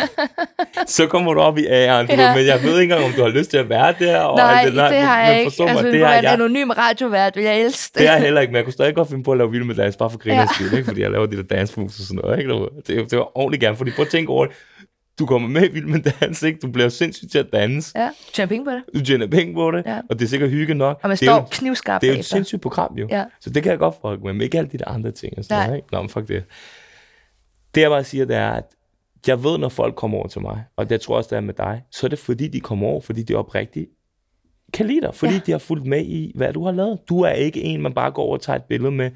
B: Så kommer du op i A'eren,
C: Ja.
B: men jeg ved ikke engang, om du har lyst til at være der. Og
C: Nej,
B: alt
C: det, det har jeg ikke.
B: mig,
C: Altså,
B: det
C: det
B: har
C: en anonym radiovært, vil jeg elske
B: det er jeg heller ikke, men jeg kunne stadig godt finde på at lave vild med dans, bare for griners
C: Ja.
B: skyld, ikke? fordi jeg laver de der dance moves og sådan noget. Ikke? Det, det var ordentligt gerne, fordi prøv at tænke over det. Du kommer med i vild med dans, ikke? Du bliver sindssygt til at danse.
C: Ja, tjener penge på det.
B: Du tjener penge på det,
C: Ja.
B: og det er sikkert hygge nok.
C: Og man
B: det jo,
C: står knivskarpt
B: det er jo et sindssygt program, jo.
C: Ja.
B: Så det kan jeg godt fuck med, men ikke alle de der andre ting. Og sådan
C: Nej.
B: noget, ikke? Nå, men fuck det. Det jeg bare siger, det er, at jeg ved, når folk kommer over til mig, og det tror også, det er med dig, så er det fordi, de kommer over, fordi de oprigtigt kan lide dig, fordi
C: ja.
B: de har fulgt med i, hvad du har lavet. Du er ikke en, man bare går over og tager et billede med,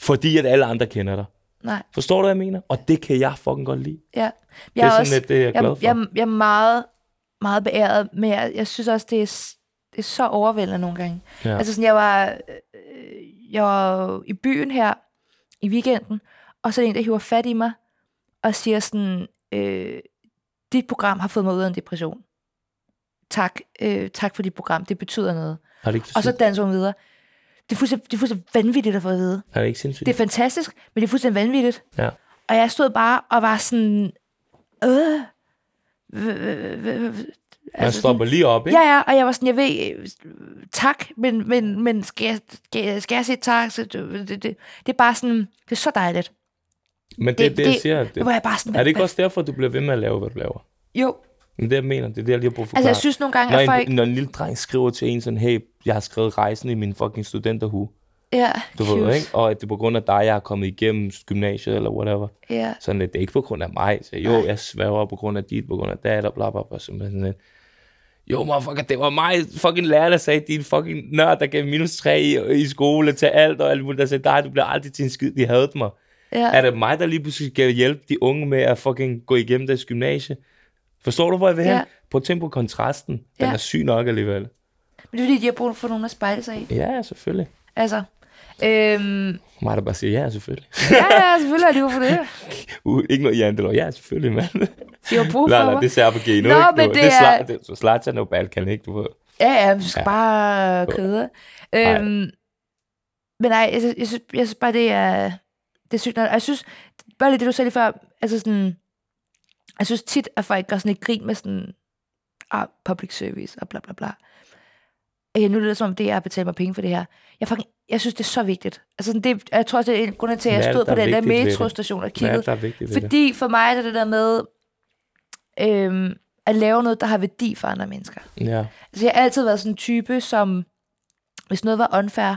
B: fordi at alle andre kender dig.
C: Nej,
B: Forstår du, hvad jeg mener? Og det kan jeg fucking godt lide.
C: ja.
B: Det er sådan lidt det, jeg er glad
C: jeg,
B: for.
C: jeg, jeg er meget, meget beæret, men jeg, jeg synes også, det er, det er så overvældende nogle gange.
B: Ja.
C: Altså sådan, jeg var, øh, jeg var i byen her i weekenden, og så er der en, der hiver fat i mig, og siger sådan, øh, dit program har fået mig ud af en depression. Tak, øh, tak for dit program, det betyder noget.
B: Har det ikke,
C: Og så danser hun videre. Det er fuldstændig, det er fuldstændig vanvittigt at få at vide.
B: er det ikke sindssygt?
C: Det er fantastisk, men det er fuldstændig vanvittigt.
B: Ja.
C: Og jeg stod bare og var sådan, øh,
B: Man stopper lige op, ikke?
C: Ja, ja, og jeg var sådan, jeg ved, tak, men, men, men skal, jeg, skal, jeg, skal jeg sige tak? Så det, det, det, det er bare sådan, det er så dejligt.
B: Men det,
C: Det-
B: det, det, jeg siger,
C: Det
B: det,
C: var jeg bare sådan,
B: er det ikke
C: hvad-
B: også derfor, du bliver ved med at lave, hvad du laver?
C: Jo,
B: Men det, jeg mener, det er det, jeg lige har brug for
C: altså jeg synes nogle gange,
B: når,
C: at folk...
B: en, når en lille dreng skriver til en sådan, hey, jeg har skrevet rejsen i min fucking studenterhue,
C: Ja,
B: du
C: cute.
B: ved, ikke? Og at det er på grund af dig, jeg har kommet igennem gymnasiet eller whatever.
C: Ja,
B: Sådan lidt, det er ikke på grund af mig. Så jo,
C: Nej.
B: jeg sværger på grund af dit, på grund af dat, og bla bla bla. Sådan sådan lidt. Jo, motherfucker, det var mig, fucking lærer, der sagde, din fucking nørd, der gav minus 3 i, i skole til alt, og alt muligt, der sagde, dig, du bliver aldrig til en skid, de havde mig.
C: ja.
B: Er det mig, der lige pludselig skal hjælpe de unge med at fucking gå igennem deres gymnasie? Forstår du, hvor jeg vil hen?
C: Ja.
B: Prøv at tænke på kontrasten. Den
C: Ja.
B: er syg nok alligevel.
C: Men det er fordi, de har brug for nogen at spejle sig i.
B: Ja, selvfølgelig.
C: Altså, øhm,
B: Mig der bare siger, ja, selvfølgelig.
C: ja, ja, selvfølgelig har de brug for det. [LAUGHS]
B: Uh, ikke noget jantelov. Ja, selvfølgelig, mand.
C: De har brug for mig.
B: det ser på Geno,
C: Nå,
B: ikke?
C: men
B: Du,
C: det
B: det
C: er-.
B: Det, så Zlatan er jo Balkan, ikke? Du ved.
C: Ja, ja, du skal
B: Ja.
C: bare køre. Øhm, men nej, jeg, jeg, synes, jeg synes bare, det er, det er sygt. Jeg synes, bare lige det, du sagde lige før, altså sådan, jeg synes tit, at folk gør sådan et grin med sådan, ah, public service og bla bla bla. Øh, nu lyder det som om, det er at betale mig penge for det her. Jeg fucking jeg synes, det er så vigtigt. Altså, sådan, det, jeg tror også, det er en grund til, at jeg stod på den der metrostation og kiggede. Fordi for mig er det det der med øhm, at lave noget, der har værdi for andre mennesker.
B: Ja.
C: Altså, jeg har altid været sådan en type, som hvis noget var unfair,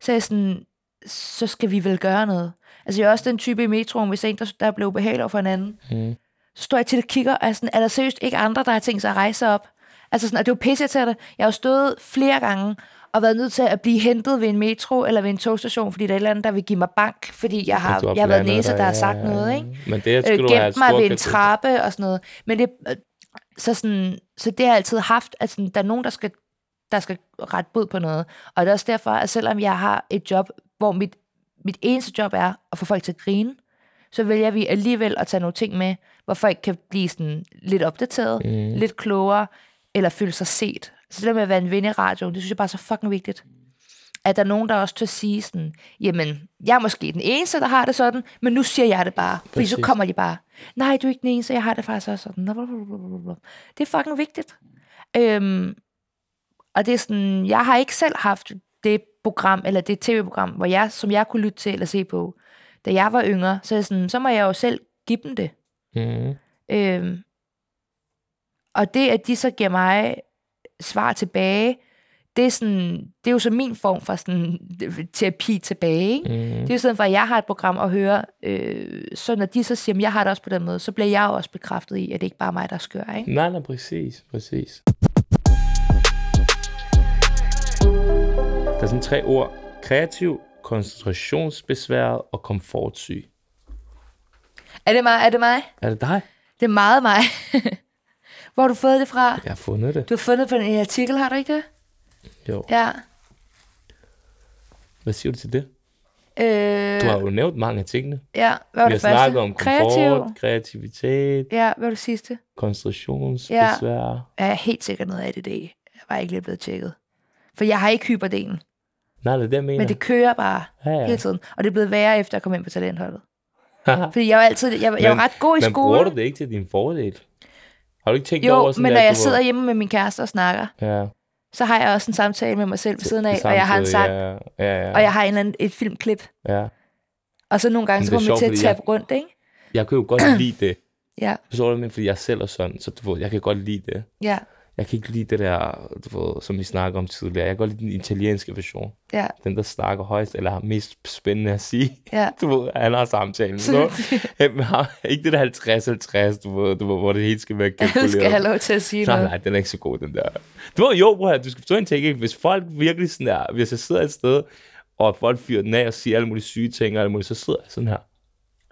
C: så er jeg sådan, så skal vi vel gøre noget. Altså, jeg er også den type i metroen, hvis en, der, der blev ubehagelig over for en anden,
B: Mm.
C: Så står jeg til og kigger, og er, sådan, er der seriøst ikke andre, der har tænkt sig at rejse op? Altså sådan, og det er jo pisse til det. Jeg har jo stået flere gange og været nødt til at blive hentet ved en metro eller ved en togstation, fordi der er et eller andet, der vil give mig bank, fordi jeg har,
B: Du
C: jeg har været eneste,
B: dig,
C: der har
B: ja,
C: sagt
B: ja,
C: noget,
B: ja.
C: ikke?
B: Men det skal
C: øh,
B: du have
C: mig ved en trappe og sådan noget. Men det, øh, så, sådan, så det har jeg altid haft, at sådan, der er nogen, der skal, der skal rette bod på noget. Og det er også derfor, at selvom jeg har et job, hvor mit, mit eneste job er at få folk til at grine, så vælger vi alligevel at tage nogle ting med, hvor folk kan blive sådan lidt opdateret, mm. lidt klogere, eller føle sig set. Så det der med at være en ven i radioen, det synes jeg bare er så fucking vigtigt. At der er nogen, der også tør sige sådan, jamen, jeg er måske den eneste, der har det sådan, men nu siger jeg det bare. Fordi så
B: Præcis.
C: kommer de bare, nej, du er ikke den eneste, jeg har det faktisk også sådan. Det er fucking vigtigt. Øhm, og det er sådan, jeg har ikke selv haft det program, eller det tv-program, hvor jeg, som jeg kunne lytte til eller se på, da jeg var yngre, så, er sådan, så må jeg jo selv give dem det.
B: Mm.
C: Øhm, og det, at de så giver mig svar tilbage, det er, sådan, det er jo så min form for sådan, [LAUGHS] terapi tilbage. Ikke?
B: Mm.
C: Det er jo sådan, for at jeg har et program at høre, øh, så når de så siger, at jeg har det også på den måde, så bliver jeg jo også bekræftet i, at det ikke bare er mig, der er skør. Ikke?
B: Nej, nej, præcis, præcis. Der er sådan tre ord. Kreativ, koncentrationsbesværet og komfortsyg.
C: Er det mig? Er det mig?
B: Er det dig?
C: Det er meget mig. [LAUGHS] Hvor har du fået det fra?
B: Jeg har fundet det.
C: Du har fundet på en artikel, har du ikke det?
B: Jo.
C: Ja.
B: Hvad siger du til det?
C: Øh,
B: Du har jo nævnt mange af tingene.
C: ja, hvad var
B: Vi har
C: det første?
B: snakket om komfort,
C: Kreativ.
B: kreativitet,
C: Ja, hvad var det sidste?
B: koncentrationsbesvær.
C: Jeg er helt sikkert noget af det. Jeg var ikke lige blevet tjekket. For jeg har ikke hyperdelen,
B: Nej, det er det, jeg mener.
C: men det kører bare
B: ja,
C: ja.
B: ja.
C: hele tiden. Og det er blevet værre, efter jeg kom ind på talentholdet. [LAUGHS] Fordi jeg var altid, jeg, var- jeg var
B: Men-
C: ret god i
B: Men
C: skole.
B: bruger du det ikke til din fordel? Har du ikke tænkt over
C: Jo,
B: sådan
C: men
B: der,
C: når jeg
B: du
C: sidder
B: var-
C: hjemme med min kæreste og snakker,
B: Ja,
C: så har jeg også en samtale med mig selv ved siden af, og jeg har en sang,
B: Ja, ja, ja.
C: og jeg har en eller anden, et filmklip.
B: ja.
C: Og så nogle gange,
B: Men
C: så
B: det er
C: kommer man til at tabe
B: jeg-
C: rundt, ikke?
B: Jeg kan jo godt lide det. [CLEARS THROAT]
C: Ja,
B: Forstår du, jeg mener? fordi jeg selv er sådan, så du ved, jeg kan godt lide det.
C: ja,
B: Jeg kan ikke lide det der, du ved, som vi snakker om tidligere. Jeg kan godt lide den italienske version.
C: ja,
B: Den, der snakker højst, eller har mest spændende at sige.
C: ja. [LAUGHS]
B: Du ved, han har samtalen. Så, [LAUGHS] ikke det der 50-50, du ved, du ved, hvor det hele skal være [LAUGHS]
C: Alle
B: kalkuleret.
C: skal have lov til at sige
B: Nej,
C: noget.
B: nej, den er ikke så god, den der. Du ved, jo, bror, du skal forstå en ting, ikke? Hvis folk virkelig sådan der, hvis jeg sidder et sted, og folk fyrer den af og siger alle mulige syge ting, og alle mulige, så sidder jeg sådan her.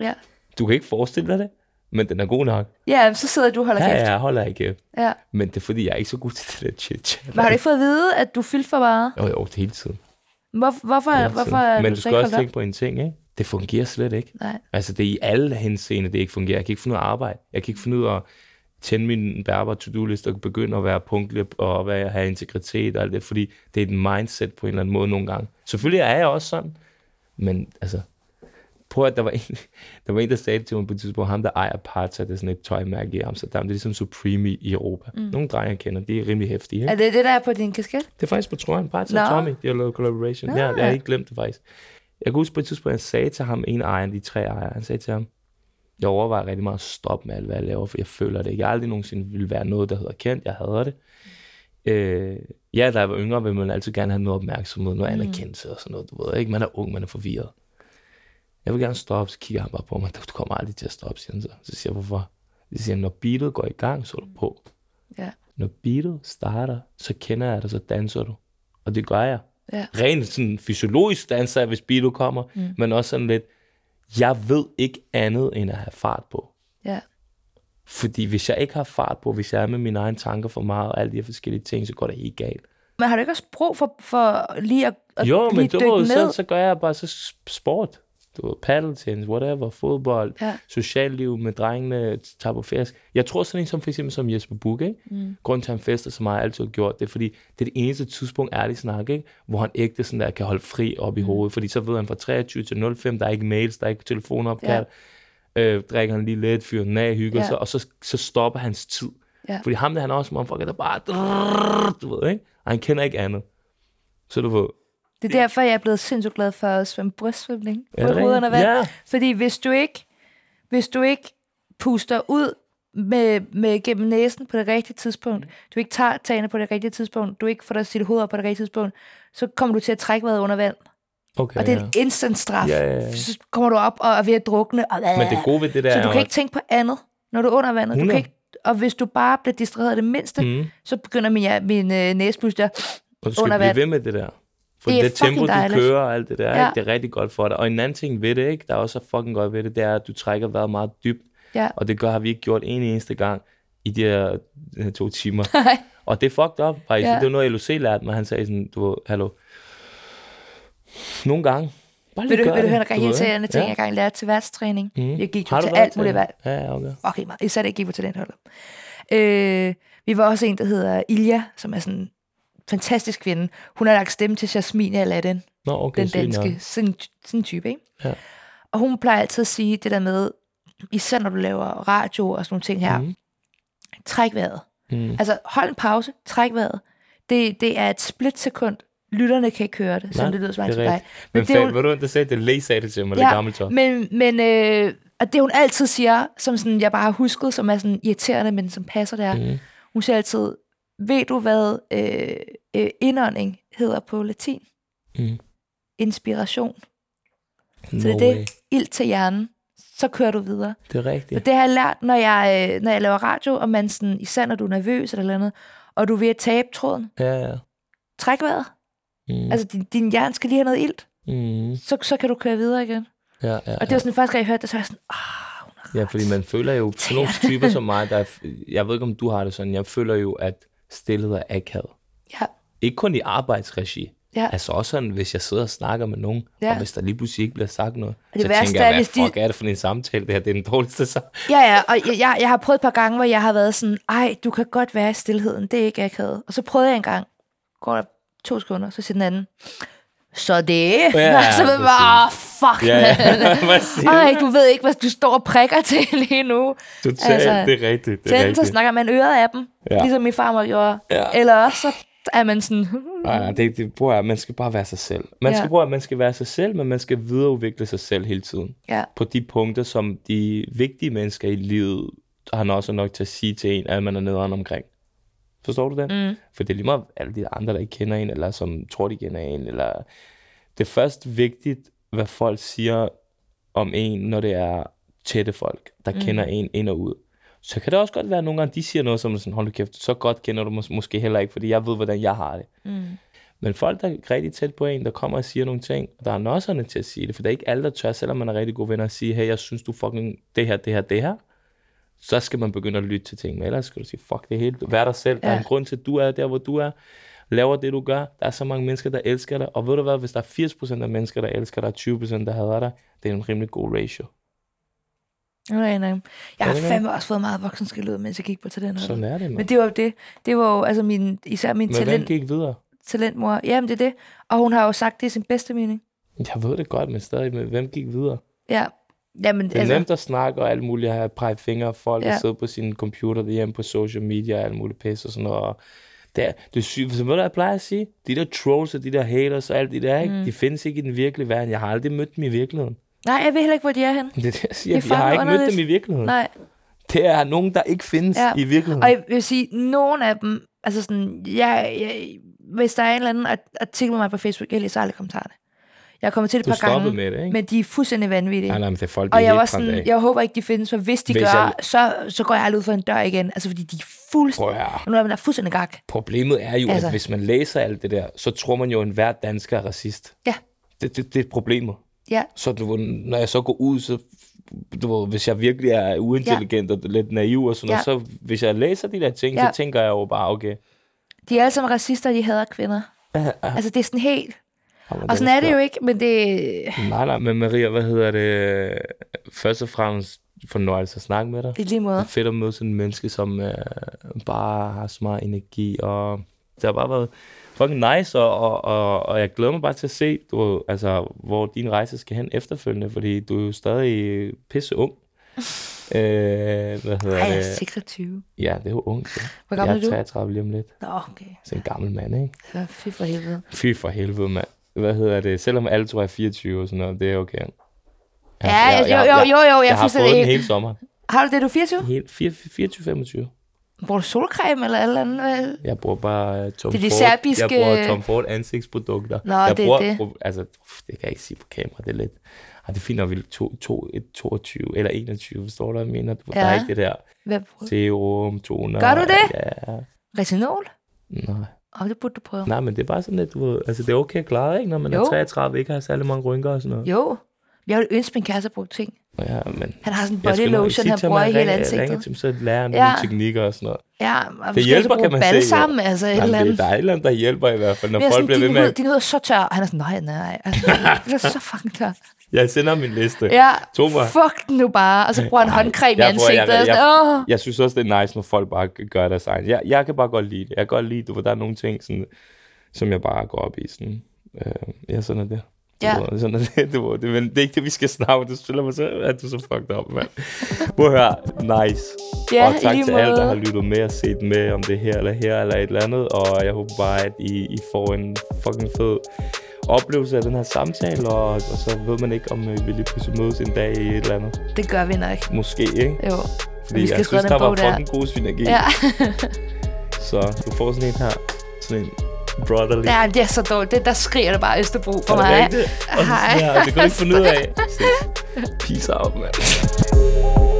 C: Ja.
B: Du kan ikke forestille dig det, men den er god nok.
C: ja, så sidder du og holder
B: Ja,
C: kæft.
B: ja, jeg holder ikke.
C: Ja.
B: Men det er fordi, jeg er ikke så god til det der chit
C: Men har du ikke fået at vide, at du fyldte for meget?
B: Jo, jo, det hele tiden.
C: Hvor, hvorfor,
B: Hele
C: hvorfor
B: tiden.
C: er
B: Men
C: du
B: skal også
C: op?
B: tænke på en ting, ikke? Det fungerer slet ikke.
C: Nej.
B: Altså, det er i alle henseende, det ikke fungerer. Jeg kan ikke finde ud af arbejde. Jeg kan ikke finde ud af at tænde min bærbar to-do-liste og begynde at være punktlig og være, have integritet og alt det, fordi det er et mindset på en eller anden måde nogle gange. Selvfølgelig er jeg også sådan, men altså, prøv at der var en, [LAUGHS] der var en, der sagde det til mig på et tidspunkt, ham der ejer Parta, det er sådan et tøjmærke i Amsterdam, det er ligesom Supreme i Europa. Mm. Nogle drenge, kender, de er rimelig hæftige. Ikke?
C: Er det det, der er på din kasket?
B: Det er faktisk på trøjen, Parta
C: Nå.
B: og Tommy, de har lavet collaboration.
C: Nå.
B: Ja, jeg har ikke glemt det faktisk. Jeg kan huske på et tidspunkt, jeg sagde til ham, en af ejerne, de tre ejere, han sagde til ham, jeg overvejer rigtig meget at stoppe med alt, hvad jeg laver, for jeg føler det ikke. Jeg aldrig nogensinde ville være noget, der hedder kendt. Jeg hader det. Øh, ja, da jeg var yngre, ville man altid gerne have noget opmærksomhed, noget anerkendelse og sådan noget, du ved ikke? Man er ung, man er forvirret. Jeg vil gerne stoppe, så kigger han bare på mig, [LAUGHS] du kommer aldrig til at stoppe, siger han så. Så siger jeg, hvorfor? Så siger han, når beatet går i gang, så er du på.
C: Ja.
B: Når beatet starter, så kender jeg dig, så danser du. Og det gør jeg.
C: Ja.
B: Rent sådan fysiologisk danser jeg, hvis beatet kommer, mm. men også sådan lidt, jeg ved ikke andet end at have fart på.
C: Ja.
B: Fordi hvis jeg ikke har fart på, hvis jeg er med mine egne tanker for meget og alle de her forskellige ting, så går det helt galt.
C: Men har du ikke også brug for, for lige at, at
B: Jo,
C: lige
B: men du ved,
C: ned?
B: så, gør jeg bare så sport. Du ved, paddeltennis, whatever, fodbold,
C: Ja.
B: socialliv med drengene, tager på fest. Jeg tror sådan en som for eksempel som Jesper Buch, ikke? Mm. Grunden til, at han fester så meget, altid har gjort det, fordi det er det eneste tidspunkt, ærligt snak, ikke? Hvor han ægte sådan der kan holde fri op i hovedet, fordi så ved han fra 23 til 05, der er ikke mails, der er ikke telefonopkald, ja. øh, drikker han lige lidt, fyrer den af, hygger
C: Ja.
B: sig, og så, så stopper hans tid.
C: Ja.
B: Fordi ham der, han er også motherfucker, der bare, du ved, ikke? Og han kender ikke andet. Så du ved,
C: Det er derfor, jeg er blevet sindssygt glad for at svømme brystsvømning.
B: Er det
C: Både hovederne
B: rigtigt?
C: vand.
B: Ja.
C: Fordi hvis du ikke, hvis du ikke puster ud med, med gennem næsen på det rigtige tidspunkt, du ikke tager tagene på det rigtige tidspunkt, du ikke får dig sit hoved op på det rigtige tidspunkt, så kommer du til at trække vejret under vand.
B: Okay,
C: Og det er en instant straf.
B: Ja, ja, ja.
C: Så kommer du op og er ved at drukne. Og,
B: Men det gode ved det der
C: så du kan ikke tænke på andet, når du er under vandet. Du
B: 100.
C: kan ikke, og hvis du bare bliver distraheret det mindste,
B: Mm.
C: så begynder min, ja, min øh, næse pludselig at-
B: Og du skal
C: under
B: blive
C: vand.
B: ved med det der. For
C: Det
B: det, det tempo, du kører og alt det der,
C: Ja.
B: ja. ikke? det er rigtig godt for dig. Og en anden ting ved det, ikke? der er også fucking godt ved det, det er, at du trækker vejret meget dybt.
C: Ja.
B: Og det gør, har vi ikke gjort en eneste gang i de her, her to timer. [LAUGHS]
C: Nej.
B: og det er fucked up, faktisk.
C: Ja.
B: Ja. Det var noget, LOC lærte mig. Han sagde sådan, du ved, hallo. Nogle gange. Bare
C: Vil du, vil du
B: det,
C: høre en rigtig irriterende ting, jeg engang lærte til værtstræning?
B: Mhm.
C: Jeg gik jo
B: du
C: til alt muligt valg.
B: Ja, ja, okay.
C: Okay, meget. Især da jeg gik på talentholdet. Øh, vi var også en, der hedder Ilja, som er sådan fantastisk kvinde. Hun har lagt stemme til Jasmine Aladdin,
B: Nå, okay,
C: den danske. Sådan, sådan en type, ikke?
B: Ja.
C: Og hun plejer altid at sige det der med, især når du laver radio og sådan nogle ting her,
B: Mhm.
C: træk vejret.
B: Mm.
C: Altså, hold en pause, træk vejret. Det, det er et splitsekund. Lytterne kan ikke høre det, som
B: Nej,
C: det lyder som
B: det er.
C: Men
B: Men
C: det jo-
B: ved du, der sagde? Det læge sagde det til mig, ja,
C: Ja,
B: det gamle top.
C: Men, men øh, og det hun altid siger, som sådan, jeg bare har husket, som er sådan irriterende, men som passer der.
B: Mhm.
C: Hun siger altid, ved du hvad øh, øh, indånding hedder på latin?
B: Mm.
C: Inspiration.
B: No
C: Så det er det.
B: way.
C: Ild til hjernen. Så kører du videre.
B: Det er
C: Ja.
B: rigtigt.
C: Og det har jeg lært, når jeg, øh, når jeg laver radio, og man sådan, især når du er nervøs eller noget, og du er ved at tabe tråden.
B: Ja, ja.
C: Træk vejret.
B: Mm.
C: Altså, din, din hjerne skal lige have noget ilt.
B: Mm.
C: Så, så kan du køre videre igen.
B: Ja, ja,
C: Og det var sådan, første gang jeg hørte det, så var jeg sådan, ah, har
B: Ja, fordi man føler jo, [LAUGHS] sådan nogle typer som mig, der er, jeg ved ikke, om du har det sådan, jeg føler jo, at stillhed er akavet.
C: Ja,
B: Ikke kun i arbejdsregi.
C: ja.
B: Altså også sådan, hvis jeg sidder og snakker med nogen,
C: Ja.
B: og hvis der lige pludselig ikke bliver sagt noget,
C: det
B: så
C: værste
B: tænker
C: er,
B: jeg, hvad
C: hvis de-
B: fuck er det for en samtale, det her, det er den dårligste så.
C: Ja, ja, og jeg, jeg, jeg har prøvet et par gange, hvor jeg har været sådan, ej, du kan godt være i stillheden, det er ikke akavet. Og så prøvede jeg en gang, går der to sekunder, så siger den anden, så det,
B: Ja,
C: og [LAUGHS] så ved man oh, fuck,
B: Ja, ja. [LAUGHS]
C: Ej, du ved ikke, hvad du står og prikker [LAUGHS] til lige nu.
B: Totalt,
C: altså,
B: det er rigtigt. Det er
C: enten så
B: rigtigt.
C: snakker man øret af dem, ja. Ligesom min farmor gjorde,
B: Ja.
C: eller også så er man sådan,
B: Nej, det, det prøver jeg, man skal bare være sig selv. Man
C: Ja.
B: skal prøve, at man skal være sig selv, men man skal videreudvikle sig selv hele tiden.
C: ja,
B: På de punkter, som de vigtige mennesker i livet har også nok til at sige til en, at man er nederen omkring. Forstår du det?
C: mm,
B: For det er lige meget alle de andre, der ikke kender en, eller som tror, de kender en. Eller... Det er først vigtigt, hvad folk siger om en, når det er tætte folk, der mm. kender en ind og ud. Så kan det også godt være, at nogle gange de siger noget, som er sådan, hold kæft, så godt kender du mås- måske heller ikke, fordi jeg ved, hvordan jeg har det.
C: mm,
B: Men folk, der er rigtig tæt på en, der kommer og siger nogle ting, der er nosserne til at sige det, for det er ikke alle, der tør, selvom man er rigtig gode venner, at sige, hey, jeg synes, du fucking det her, det her, det her. Så skal man begynde at lytte til ting, men ellers skal du sige, fuck det hele. Vær dig selv. Ja. Der er en grund til, at du er der, hvor du er. Laver det, du gør. Der er så mange mennesker, der elsker dig. Og ved du hvad, hvis der er 80% af mennesker, der elsker dig, og 20% der hader dig, det er en rimelig god ratio.
C: jeg, jeg har
B: Er
C: fandme også fået meget voksenskæld ud, mens jeg gik på talent.
B: Sådan er det, man.
C: Men det var jo det. Det var jo altså min, især min
B: Men hvem
C: talent,
B: gik videre?
C: talentmor. Jamen, det er det. Og hun har jo sagt det i sin bedste mening.
B: Jeg ved det godt, men stadig, men hvem gik videre?
C: Ja. Jamen,
B: Det er altså, nemt at snakke og alt muligt, have pege fingre folk, ja. Og sidde på sin computer derhjemme på social media og alt muligt pisse og sådan noget. Og det er, det er sygt. Så ved du, jeg plejer at sige? De der trolls og de der haters og alt det der, ikke? Mm. de findes ikke i den virkelige verden. Jeg har aldrig mødt dem i virkeligheden.
C: Nej, jeg ved heller ikke, hvor de er henne.
B: Det er det, jeg siger.
C: Det er
B: Jeg har ikke mødt
C: underligt.
B: dem i virkeligheden.
C: Nej.
B: Det er nogen, der ikke findes ja. I virkeligheden.
C: Og jeg vil sige, nogle af dem, altså sådan, jeg, jeg, hvis der er en eller anden art- artikel med mig på Facebook, jeg læser aldrig kommentarerne. Jeg er kommet til det et par gange,
B: med det, ikke?
C: men de er fuldstændig vanvittige.
B: Nej, nej, men det er folk, de
C: og
B: er
C: jeg var sådan,
B: af.
C: jeg håber ikke, de findes, for hvis de
B: Hvis
C: gør,
B: jeg-
C: så, så går jeg aldrig ud for en dør igen. Altså, fordi de er fuldstændig... Nogle af dem der er fuldstændig gak.
B: Problemet er jo, altså. At hvis man læser alt det der, så tror man jo, at enhver dansker er racist.
C: Ja.
B: Det, det, det er problemet.
C: Ja,
B: Så du, når jeg så går ud, så du ved, hvis jeg virkelig er uintelligent ja. og lidt naiv og sådan noget,
C: Ja.
B: så hvis jeg læser de der ting, ja.
C: Ja.
B: så tænker jeg jo bare, okay.
C: de er alle sammen racister, de hader kvinder. Altså, det er sådan helt... Og sådan er det jo ikke, men det,
B: Nej, nej, men Maria, hvad hedder det? Først og fremmest fornøjelse at snakke med dig.
C: det er lige
B: Det
C: måde.
B: er fedt at møde sådan en menneske, som øh, bare har så meget energi, og det har bare været fucking nice, og, og, og, og jeg glæder mig bare til at se, du, altså, hvor din rejse skal hen efterfølgende, fordi du er jo stadig pisse ung. [LAUGHS] øh, hvad hedder
C: Ej, jeg er
B: det?
C: 26.
B: Ja, det er jo ungt. Ja.
C: Hvor gammel
B: jeg
C: er du?
B: 33 lige om lidt.
C: Nå, okay.
B: Så en gammel mand, ikke?
C: Ja, fy for helvede.
B: Fy for helvede, mand. Hvad hedder det, selvom alle tror jeg er 24 og sådan noget, det er okay.
C: Ja, ja, jo, jo, jo, jo, jeg,
B: jeg
C: er
B: har fået den hele sommeren.
C: Har du det, du er 24?
B: Helt 24-25.
C: Bruger du solcreme eller alt andet?
B: Jeg bruger bare uh, Tom
C: Det er de
B: Ford.
C: serbiske-
B: Jeg bruger Tom Ford ansigtsprodukter.
C: Nå,
B: jeg
C: det er
B: bruger,
C: det.
B: Pro, altså, det kan jeg ikke sige på kamera, det er lidt... Ej, det er når vi er to, to, et, 22 eller 21, forstår du, hvad jeg mener? Der er
C: Ja.
B: ikke det der
C: Hvad bruger du?
B: serum, toner.
C: Gør du det?
B: Ja.
C: Retinol?
B: Nej.
C: Åh, det burde du prøve.
B: Nej, men det er bare sådan lidt, du altså det er okay at klare, ikke? Når man
C: Jo.
B: er 33, ikke har særlig mange rynker og sådan noget.
C: Jo. Jeg ville ønske, min kæreste brugte ting.
B: Ja, men
C: Han har sådan en
B: jeg
C: body lotion, han bruger i hele
B: ringe- ringe
C: ansigtet.
B: til ham, så lærer han
C: Ja.
B: nogle teknikker og sådan noget.
C: Ja, og
B: Det hjælper, kan man se, jo.
C: altså et
B: Jamen,
C: eller
B: det,
C: andet.
B: der er et eller andet, der hjælper i hvert fald, når
C: jeg
B: folk
C: sådan,
B: bliver ved med
C: din hud er så tør. Og han er sådan, nej, nej. Altså, det er så fucking tør.
B: Jeg sender min liste.
C: Ja,
B: Tog mig.
C: fuck den nu bare. Og så bruger han
B: Ej,
C: håndcreme i
B: jeg jeg-
C: ansigtet.
B: jeg-
C: sådan, åh.
B: Jeg synes også, det er nice, når folk bare gør deres egen. Jeg, jeg kan bare godt lide det. Jeg kan godt lide det, for der er nogle ting, sådan, som jeg bare går op i. Sådan, øh, ja, sådan er det.
C: Ja.
B: Sådan er det, du det, men det er ikke det, vi skal snakke om. Du spiller mig så, at du så fucked up, mand. Prøv at høre. Nice.
C: Ja,
B: og tak til alle, der har lyttet med og set med, om det her eller her eller et eller andet. Og jeg håber bare, at I, I får en fucking fed oplevelse af den her samtale, og, og så ved man ikke, om øh, vi lige pludselig mødes en dag i et eller andet.
C: Det gør vi nok.
B: Måske, ikke?
C: Jo.
B: Fordi
C: vi skal
B: jeg synes,
C: den
B: der var
C: bog der.
B: fucking god synergi.
C: Ja. [LAUGHS]
B: Så du får sådan en her, sådan en brotherly.
C: ja, det er så dårligt. Det, der skriger det bare Østerbro for
B: Er det
C: mig.
B: rigtigt?
C: Hej.
B: her, det kan du ikke finde ud af. [LAUGHS] Peace out, mand.